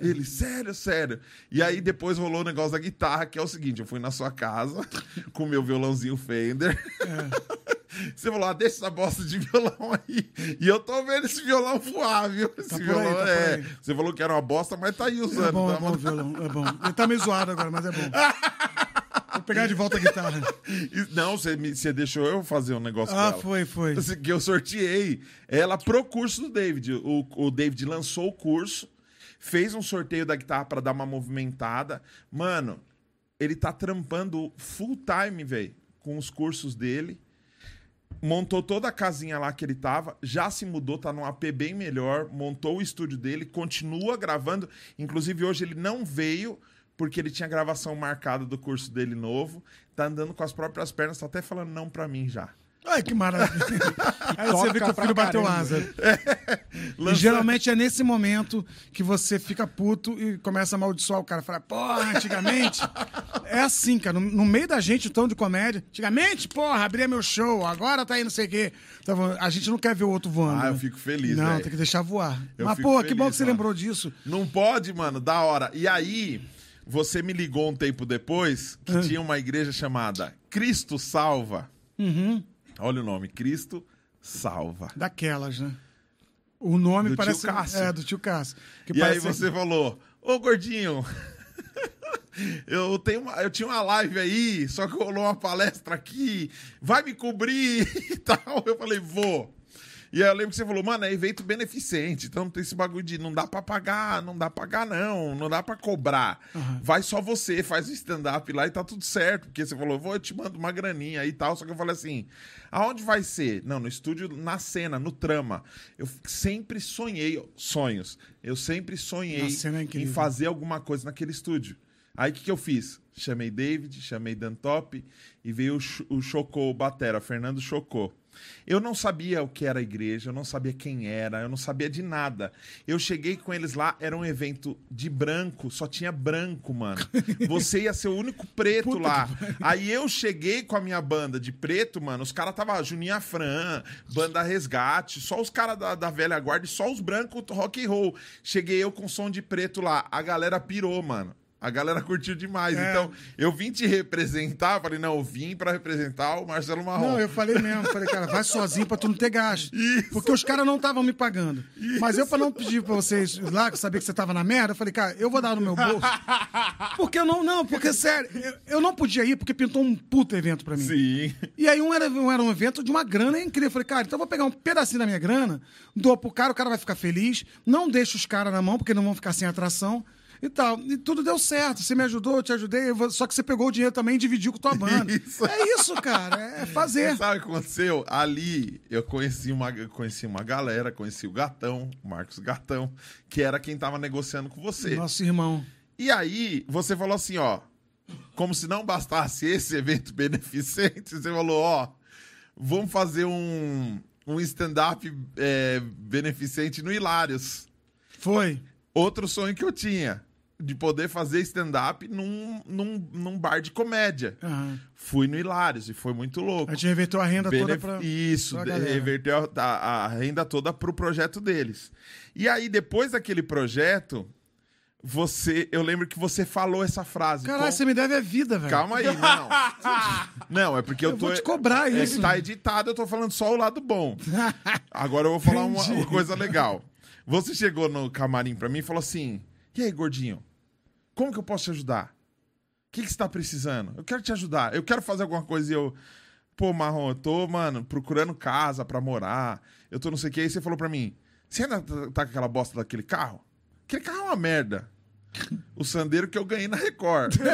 Ele, sério, sério. E aí depois rolou o negócio da guitarra, que é o seguinte: eu fui na sua casa com meu violãozinho Fender. Você falou, ah, deixa essa bosta de violão aí. E eu tô vendo esse violão voar, viu? Esse por aí, violão tá é. Você falou que era uma bosta, mas tá aí usando. É bom, tá? é bom violão, é bom. Ele tá meio zoado agora, mas é bom. Vou pegar de volta a guitarra. Não, você, me- você deixou eu fazer um negócio Ah, foi, foi. Assim, Que eu sorteei ela pro curso do David. O, o David lançou o curso, fez um sorteio da guitarra pra dar uma movimentada. Mano, ele tá trampando full time, velho, com os cursos dele. Montou toda a casinha lá que ele tava, já se mudou, tá num AP bem melhor, montou o estúdio dele, continua gravando. Inclusive, hoje ele não veio porque ele tinha gravação marcada do curso dele novo. Tá andando com as próprias pernas, tá até falando não pra mim já. Ai, que maravilha. Aí você vê que o filho bateu asa. E Lança- geralmente é nesse momento que você fica puto e começa a amaldiçoar o cara. Fala, porra, antigamente. É assim, cara. No, no meio da gente, tom de comédia. Antigamente, porra, abria meu show, agora tá aí não sei o quê. Voando. a gente não quer ver o outro voando. Ah, eu né? fico feliz, Não, velho. tem que deixar voar. Eu Mas, porra, que bom feliz, que você mano. lembrou disso. Não pode, mano, da hora. E aí, você me ligou um tempo depois que Ah. tinha uma igreja chamada Cristo Salva. Uhum. Olha o nome, Cristo Salva. Daquelas, né? O nome Do tio parece. Cássio. É, do tio Cássio. Que E aí você falou, ô gordinho, eu, tenho uma- eu tinha uma live aí, só que rolou uma palestra aqui, vai me cobrir e tal. Eu falei, vou. E aí eu lembro que você falou, mano, é evento beneficente, então não tem esse bagulho de não dá pra pagar, não dá pra pagar não, não dá pra cobrar. Vai só você, faz o stand-up lá e tá tudo certo. Porque você falou, vou, eu te mando uma graninha e tal. Só que eu falei assim, aonde vai ser? Não, no estúdio, na cena, no trama. Eu sempre sonhei, sonhos, eu sempre sonhei é em fazer alguma coisa naquele estúdio. Aí o que, que eu fiz? Chamei David, chamei Dantop e veio o, Ch- o Chocô, o Batera, Fernando Chocô. Eu não sabia o que era a igreja, eu não sabia quem era, eu não sabia de nada. Eu cheguei com eles lá, era um evento de branco, só tinha branco, mano. Você ia ser o único preto lá. Aí eu cheguei com a minha banda de preto, mano. Os caras tava Juninho Afran, banda Resgate, só os caras da, da velha guarda e só os brancos rock and roll. Cheguei eu com som de preto lá. A galera pirou, mano. A galera curtiu demais. É. Então, eu vim te representar. Falei, não, eu vim pra representar o Marcelo Marrom. Não, eu falei mesmo. Falei, cara, vai sozinho pra tu não ter gasto. Isso. Porque os caras não estavam me pagando. Mas eu, pra não pedir pra vocês lá, que sabia que você tava na merda, eu falei, cara, eu vou dar no meu bolso. Porque eu não, não, porque sério, eu, eu não podia ir porque pintou um puto evento pra mim. Sim. E aí um era, um era um evento de uma grana incrível. Eu falei, cara, então eu vou pegar um pedacinho da minha grana, dou pro cara, o cara vai ficar feliz, não deixo os caras na mão, porque não vão ficar sem atração. E tal. E tudo deu certo. Você me ajudou, eu te ajudei. Só que você pegou o dinheiro também e dividiu com tua banda. Isso. É isso, cara. É fazer. Sabe o que aconteceu? Ali eu conheci uma, conheci uma galera, conheci o Gatão, o Marcos Gatão, que era quem tava negociando com você. Nosso irmão. E aí você falou assim, ó, como se não bastasse esse evento beneficente, você falou, ó, vamos fazer um, um stand-up é, beneficente no Hilários. Foi. Outro sonho que eu tinha, de poder fazer stand-up num, num, num bar de comédia. Aham. Fui no Hilários e foi muito louco. A gente reverteu a renda toda Benef- pra. Isso, pra reverteu a, a- renda toda pro projeto deles. E aí, depois daquele projeto, você. Eu lembro que você falou essa frase. Caralho, com- você me deve a vida, velho. Calma aí, não. Não, é porque eu, Eu tô. vou te cobrar é isso. que tá editado, eu tô falando só o lado bom. Agora eu vou falar uma, uma coisa legal. Você chegou no camarim pra mim e falou assim: E aí, gordinho? Como que eu posso te ajudar? O que, que você tá precisando? Eu quero te ajudar. Eu quero fazer alguma coisa e eu. Pô, Marrom, eu tô, mano, procurando casa pra morar. Eu tô não sei o que. Aí você falou pra mim: você ainda tá tá com aquela bosta daquele carro? Aquele carro é uma merda. O Sandeiro que eu ganhei na Record.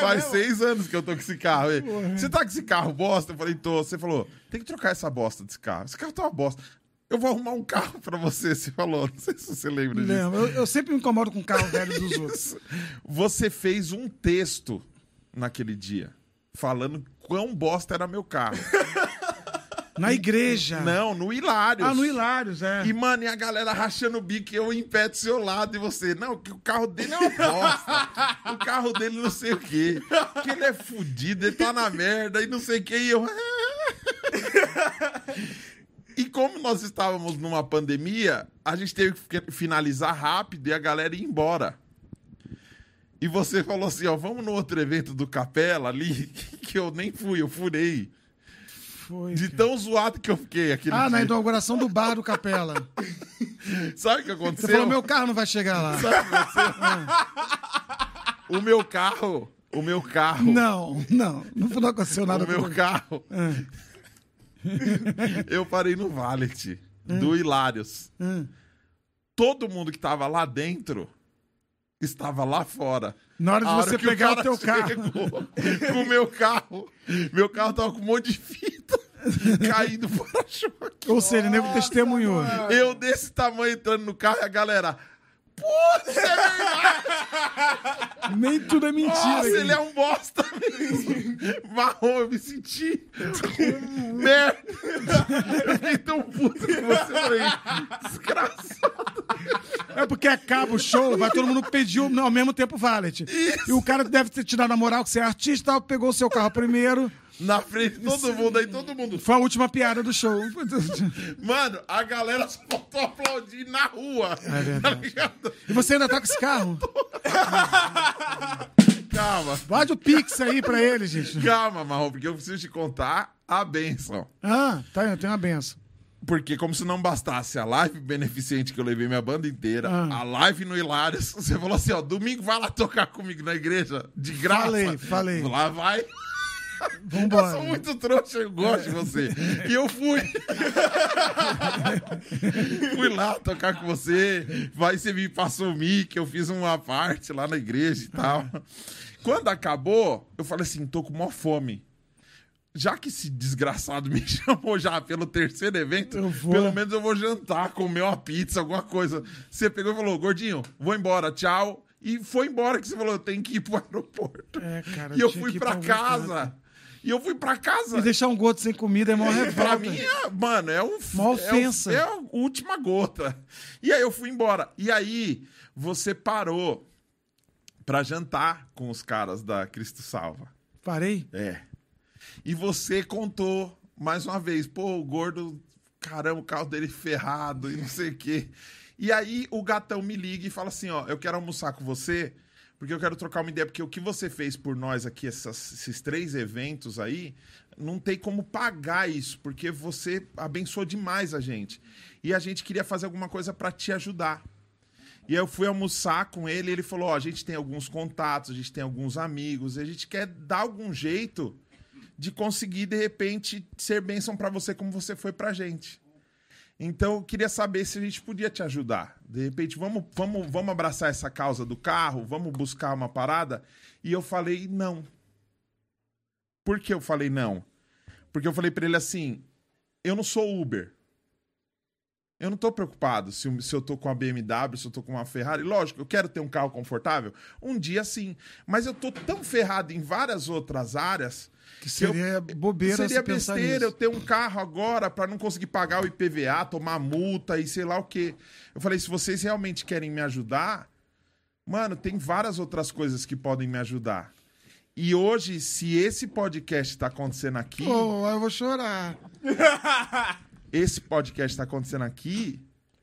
Faz seis anos que eu tô com esse carro. Você tá com esse carro bosta? Eu falei, tô. Você falou, tem que trocar essa bosta desse carro. Esse carro tá uma bosta. Eu vou arrumar um carro pra você, você falou. Não sei se você lembra disso. Lembro. Eu, eu sempre me incomodo com carro velho dos outros. Você fez um texto naquele dia, falando quão bosta era meu carro. Na igreja. Não, no Hilários. Ah, no Hilários, é. E, mano, e a galera rachando o bico e eu em pé do seu lado e você. Não, que o carro dele é uma bosta. o carro dele não sei o quê. Que ele é fudido, ele tá na merda e não sei o quê. E eu. E como nós estávamos numa pandemia, a gente teve que finalizar rápido e a galera ir embora. E você falou assim, ó, vamos no outro evento do Capela ali, que eu nem fui, eu furei. Foi. De cara. tão zoado que eu fiquei aquele Ah, na dia. inauguração do bar do Capela. Sabe o que Você aconteceu? falou, meu carro não vai chegar lá. O meu carro, o meu carro, Não, não. Não aconteceu nada o meu carro, Ah, eu parei no Valet do Hilários. ah. Todo mundo que tava lá dentro estava lá fora. Na hora de A você pegar o cara teu carro. Com o meu carro. Meu carro tava com um monte de fita caindo fora choque. Ou seja, o nego testemunhou. Eu desse tamanho entrando no carro e a galera. Putz, é verdade! Nem tudo é mentira. Nossa, ele é um bosta mesmo. Marrom, eu me senti um merda. Eu fiquei tão puto com você, falei, desgraçado. É porque acaba o show, vai todo mundo pedir ao mesmo tempo o valet. E o cara que deve ter te dado a moral que você é artista, pegou o seu carro primeiro. Na frente de todo mundo, aí todo mundo. Foi a última piada do show. Mano, a galera só faltou aplaudir na rua. É verdade. Tá? E você ainda tá com esse carro? Calma, Bate o Pix aí pra ele, gente. calma, Marrom, porque eu preciso te contar a benção. Ah, tá, eu tenho uma benção. Porque como se não bastasse a live beneficente que eu levei minha banda inteira, Ah. a live no Hilários, você falou assim, ó, domingo vai lá tocar comigo na igreja, de graça. Falei, falei. Lá vai. Eu Vambora. sou muito trouxa, eu gosto de você. E eu fui. fui lá tocar com você. Vai, você me passou o mic, eu fiz uma parte lá na igreja e tal. Quando acabou, eu falei assim, tô com maior fome. Já que esse desgraçado me chamou já pelo terceiro evento, Eu pelo menos eu vou jantar, comer uma pizza, alguma coisa. Você pegou e falou, gordinho, vou embora, tchau. E foi embora que você falou, eu tenho que ir pro aeroporto. É, cara. E eu fui pra casa. E eu fui pra casa. E deixar um gordo sem comida é maior Pra revolta. mim, é, mano, é um Uma é ofensa. É, a última gota. E aí eu fui embora. E aí você parou pra jantar com os caras da Cristo Salva. Parei? É. E você contou mais uma vez, pô, o gordo, caramba, o carro dele ferrado e não sei o quê. E aí o gatão me liga e fala assim, ó, eu quero almoçar com você, porque eu quero trocar uma ideia, porque o que você fez por nós aqui, essas- esses três eventos aí, não tem como pagar isso, porque você abençoou demais a gente. E a gente queria fazer alguma coisa pra te ajudar. E eu fui almoçar com ele e ele falou: Ó, a gente tem alguns contatos, a gente tem alguns amigos, a gente quer dar algum jeito de conseguir, de repente, ser bênção pra você como você foi pra gente. Então eu queria saber se a gente podia te ajudar. De repente, vamos, vamos, vamos abraçar essa causa do carro, vamos buscar uma parada. E eu falei, não. Por que eu falei não? Porque eu falei pra ele assim: eu não sou Uber. Eu não tô preocupado se, eu- se eu tô com a BMW, se eu tô com uma Ferrari. Lógico, eu quero ter um carro confortável. Um dia sim. Mas eu tô tão ferrado em várias outras áreas Que seria bobeira seria besteira eu nisso. ter um carro agora pra não conseguir pagar o IPVA, tomar multa e sei lá o quê. Eu falei, se vocês realmente querem me ajudar, mano, tem várias outras coisas que podem me ajudar. E hoje, se esse podcast tá acontecendo aqui, Oh, eu vou chorar. esse podcast tá acontecendo aqui,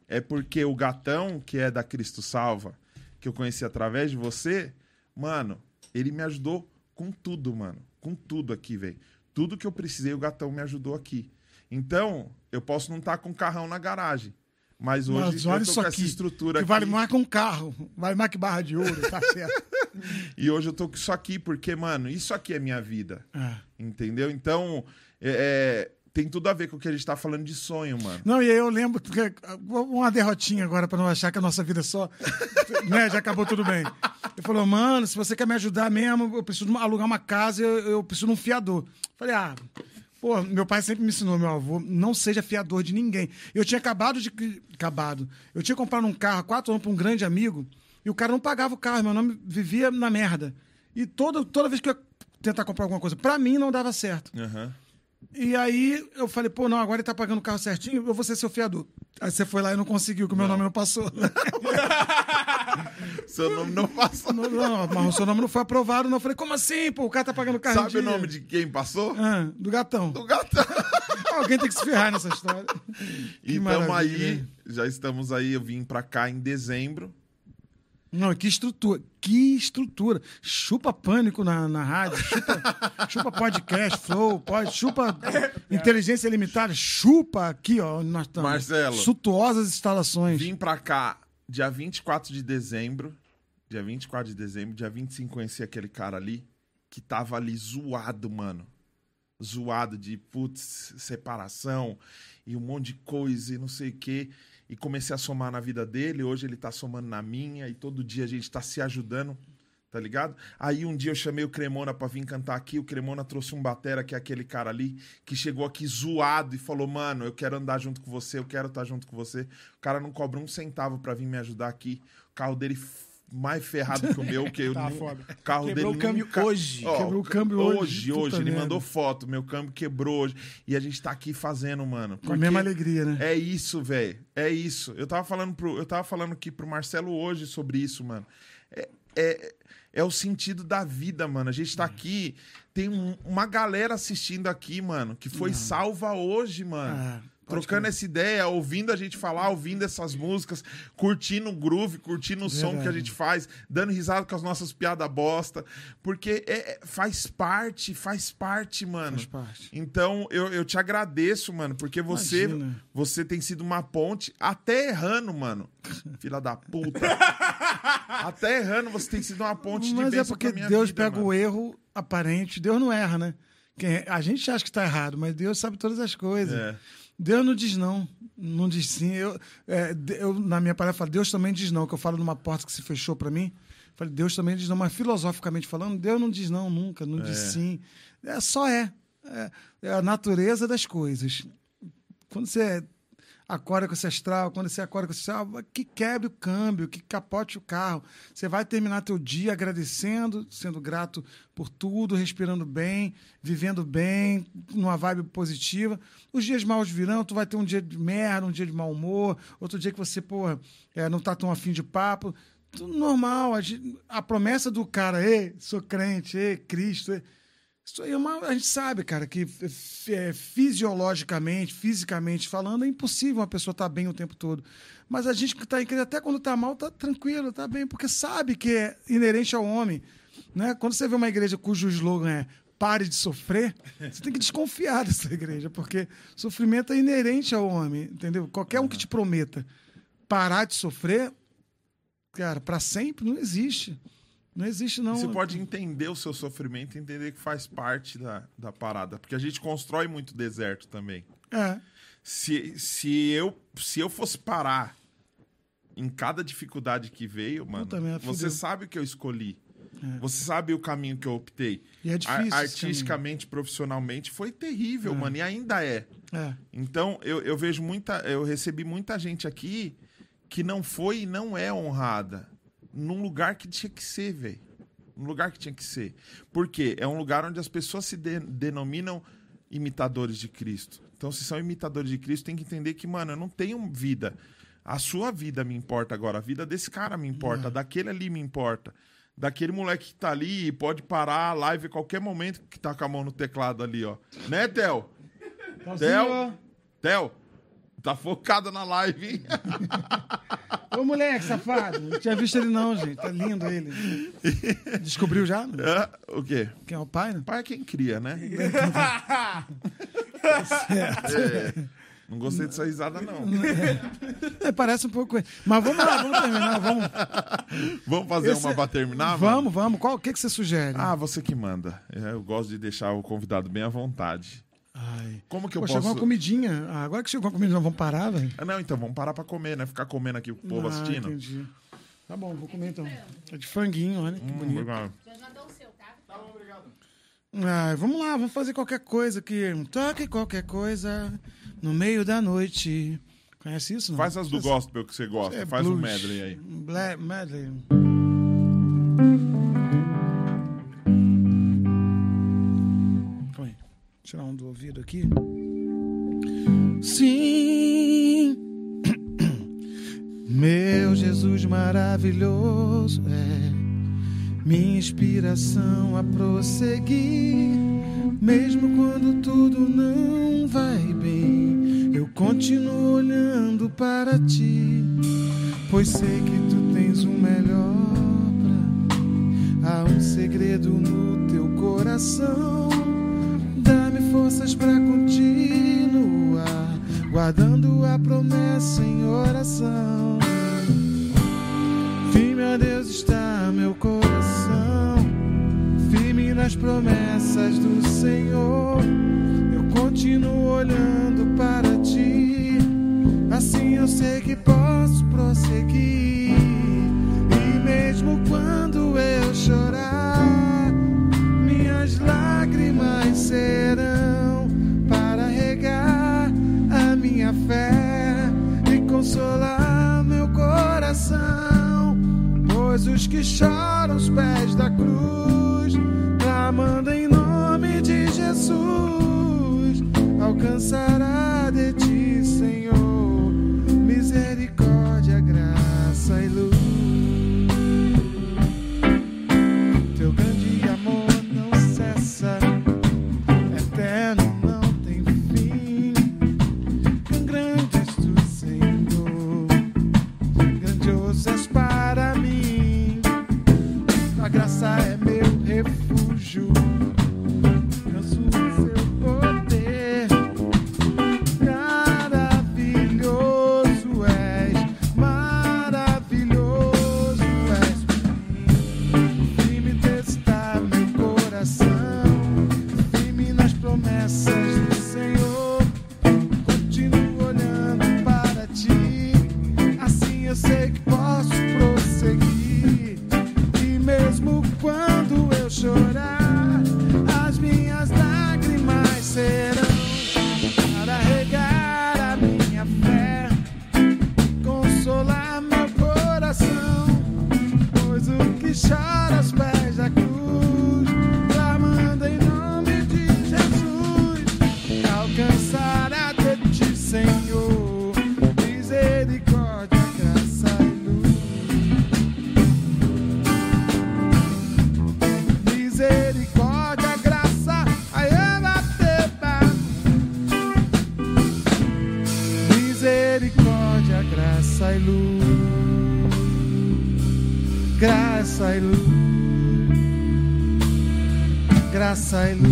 é porque o gatão, que é da Cristo Salva, que eu conheci através de você, mano, ele me ajudou com tudo, mano. Com tudo aqui, velho. Tudo que eu precisei, o gatão me ajudou aqui. Então, eu posso não estar com o carrão na garagem. Mas hoje Mas olha eu tô com aqui. essa estrutura que aqui. vale mais que um carro. Vale mais que barra de ouro, tá certo. E hoje eu tô com isso aqui, porque, mano, isso aqui é minha vida. É. Entendeu? Então, é, é, tem tudo a ver com o que a gente tá falando de sonho, mano. Não, e aí eu lembro, que- uma derrotinha agora, pra não achar que a nossa vida é só. né, já acabou tudo bem. Ele falou, mano, se você quer me ajudar mesmo, eu preciso alugar uma casa, eu, eu preciso de um fiador. Falei, ah. Pô, meu pai sempre me ensinou, meu avô, não seja fiador de ninguém. Eu tinha acabado de. Acabado. Eu tinha comprado um carro há quatro anos pra um grande amigo e o cara não pagava o carro, meu nome vivia na merda. E toda, toda vez que eu ia tentar comprar alguma coisa, pra mim não dava certo. Aham. E aí eu falei, pô, não, agora ele tá pagando o carro certinho, eu vou ser seu fiador. Aí você foi lá e não conseguiu, que o meu nome não passou. Seu nome não passou. não, não, mas o seu nome não foi aprovado, não. Eu falei, como assim, pô? O cara tá pagando o carro Sabe o nome de quem passou? Ah, do gatão. Do gatão. Alguém tem que se ferrar nessa história. E tamo maravilha, aí, né? já estamos aí, eu vim pra cá em dezembro. Não, que estrutura. Que estrutura. Chupa pânico na, na rádio, chupa, chupa podcast, flow, chupa inteligência limitada, chupa aqui, ó. onde Nós estamos. Marcelo. Suntuosas instalações. Vim pra cá dia 24 de dezembro. Dia 24 de dezembro, dia 25 conheci aquele cara ali que tava ali zoado, mano. Zoado de, putz, separação e um monte de coisa e não sei o quê. E comecei a somar na vida dele, hoje ele tá somando na minha e todo dia a gente tá se ajudando, tá ligado? Aí um dia eu chamei o Cremona pra vir cantar aqui, o Cremona trouxe um batera, que é aquele cara ali, que chegou aqui zoado e falou, mano, eu quero andar junto com você, eu quero estar junto com você. O cara não cobra um centavo pra vir me ajudar aqui. O carro dele mais ferrado que o meu, que eu Tá foda. o carro Quebrou dele o câmbio nunca- hoje. Ó, Quebrou o câmbio hoje. hoje, Hoje, ele merda. mandou foto, meu câmbio quebrou hoje. E a gente tá aqui fazendo, mano. Com a mesma alegria, né? É isso, velho. É isso. Eu tava falando pro, eu tava falando aqui pro Marcelo hoje sobre isso, mano. É, é, é o sentido da vida, mano. A gente tá aqui, tem um- uma galera assistindo aqui, mano, que foi salva hoje, mano. Ah, Trocando essa ideia, ouvindo a gente falar, ouvindo essas músicas, curtindo o groove, curtindo o som que a Verdade. gente faz, dando risada com as nossas piadas bosta. Porque é- é- faz parte, faz parte, mano. Faz parte. Então, eu, eu te agradeço, mano, porque você, Imagina. você tem sido uma ponte, até errando, mano. Filha da puta. até errando, você tem sido uma ponte de Mas é bênção porque Deus vida, pega mano. o erro aparente. Deus não erra, né? Quem- a gente acha que tá errado, mas Deus sabe todas as coisas. É. Deus não diz não, não diz sim. Eu, é, eu, na minha palavra, falo, Deus também diz não, que eu falo numa porta que se fechou para mim. Falei, Deus também diz não, mas filosoficamente falando, Deus não diz não nunca, não diz sim. É, só é. é. É a natureza das coisas. Quando você acorda com esse astral, quando você acorda com esse astral, que quebre o câmbio, que capote o carro. Você vai terminar teu dia agradecendo, sendo grato por tudo, respirando bem, vivendo bem, numa vibe positiva. Os dias maus virão, tu vai ter um dia de merda, um dia de mau humor, outro dia que você, pô, é, não tá tão afim de papo. Tudo normal. A, gente- a promessa do cara, ei, sou crente, ei, Cristo, ei, isso aí é uma, a gente sabe, cara, que é, fisiologicamente, fisicamente falando, é impossível uma pessoa estar bem o tempo todo. Mas a gente que está em igreja, até quando está mal, está tranquilo, está bem, porque sabe que é inerente ao homem. Né? Quando você vê uma igreja cujo slogan é pare de sofrer, você tem que desconfiar dessa igreja, porque sofrimento é inerente ao homem, entendeu? Qualquer um que te prometa parar de sofrer, cara, para sempre não existe. Não existe, não. Você pode entender o seu sofrimento e entender que faz parte da, da parada. Porque a gente constrói muito deserto também. É. Se, se, eu, se eu fosse parar em cada dificuldade que veio, mano, Puta você sabe o que eu escolhi. Você sabe o caminho que eu optei. E é difícil Ar- artisticamente, profissionalmente, foi terrível, mano. E ainda é. É. Então, eu, eu vejo muita. Eu recebi muita gente aqui que não foi e não é honrada num lugar que tinha que ser, velho. Num lugar que tinha que ser. Por quê? É um lugar onde as pessoas se de- denominam imitadores de Cristo. Então, se são imitadores de Cristo, tem que entender que, mano, eu não tenho vida. A sua vida me importa agora. A vida desse cara me importa. A daquele ali me importa. Daquele moleque que tá ali e pode parar a live a qualquer momento que tá com a mão no teclado ali, ó. Né, Theo? Theo? Theo, tá focado na live, hein? Ô, moleque, safado. Não tinha visto ele, não, gente. Tá lindo ele. Descobriu já? Hã? o quê? Quem é o pai, né? Pai é quem cria, né? É. Não gostei dessa risada, não. É, parece um pouco. Mas vamos lá, vamos terminar. Vamos, Vamos fazer Esse- uma pra terminar, mano? vamos, vamos. Qual, o que, que você sugere? Ah, você que manda. É, Eu gosto de deixar o convidado bem à vontade. Ai. Como que eu Pô, posso... chegou uma comidinha. Ah, agora que chegou uma comidinha, nós vamos parar, velho? Ah, não, então, vamos parar pra comer, né? Ficar comendo aqui o povo Ah, assistindo. entendi. Tá bom, vou comer então. É de franguinho, olha que Hum, bonito. legal. Já já dou o seu, tá? Ai, vamos lá, vamos fazer qualquer coisa aqui. Toque qualquer coisa no meio da noite. Conhece isso? Não? Faz as do gospel que você gosta. É Faz um blues. medley aí. Bla- medley. Tirar um do ouvido aqui. Sim, meu Jesus maravilhoso é minha inspiração a prosseguir, mesmo quando tudo não vai bem. Eu continuo olhando para ti, pois sei que tu tens o melhor pra mim. Há um segredo no teu coração. Forças para continuar, guardando a promessa em oração. Firme a Deus está meu coração, firme nas promessas do Senhor. Eu continuo olhando para ti, assim eu sei que posso prosseguir. E mesmo quando eu chorar, minhas lágrimas serão consolar meu coração. Pois os que choram aos pés da cruz, clamando em nome de Jesus, alcançará de ti, Senhor, misericórdia, graça e luz. Graça e luz, graça e luz.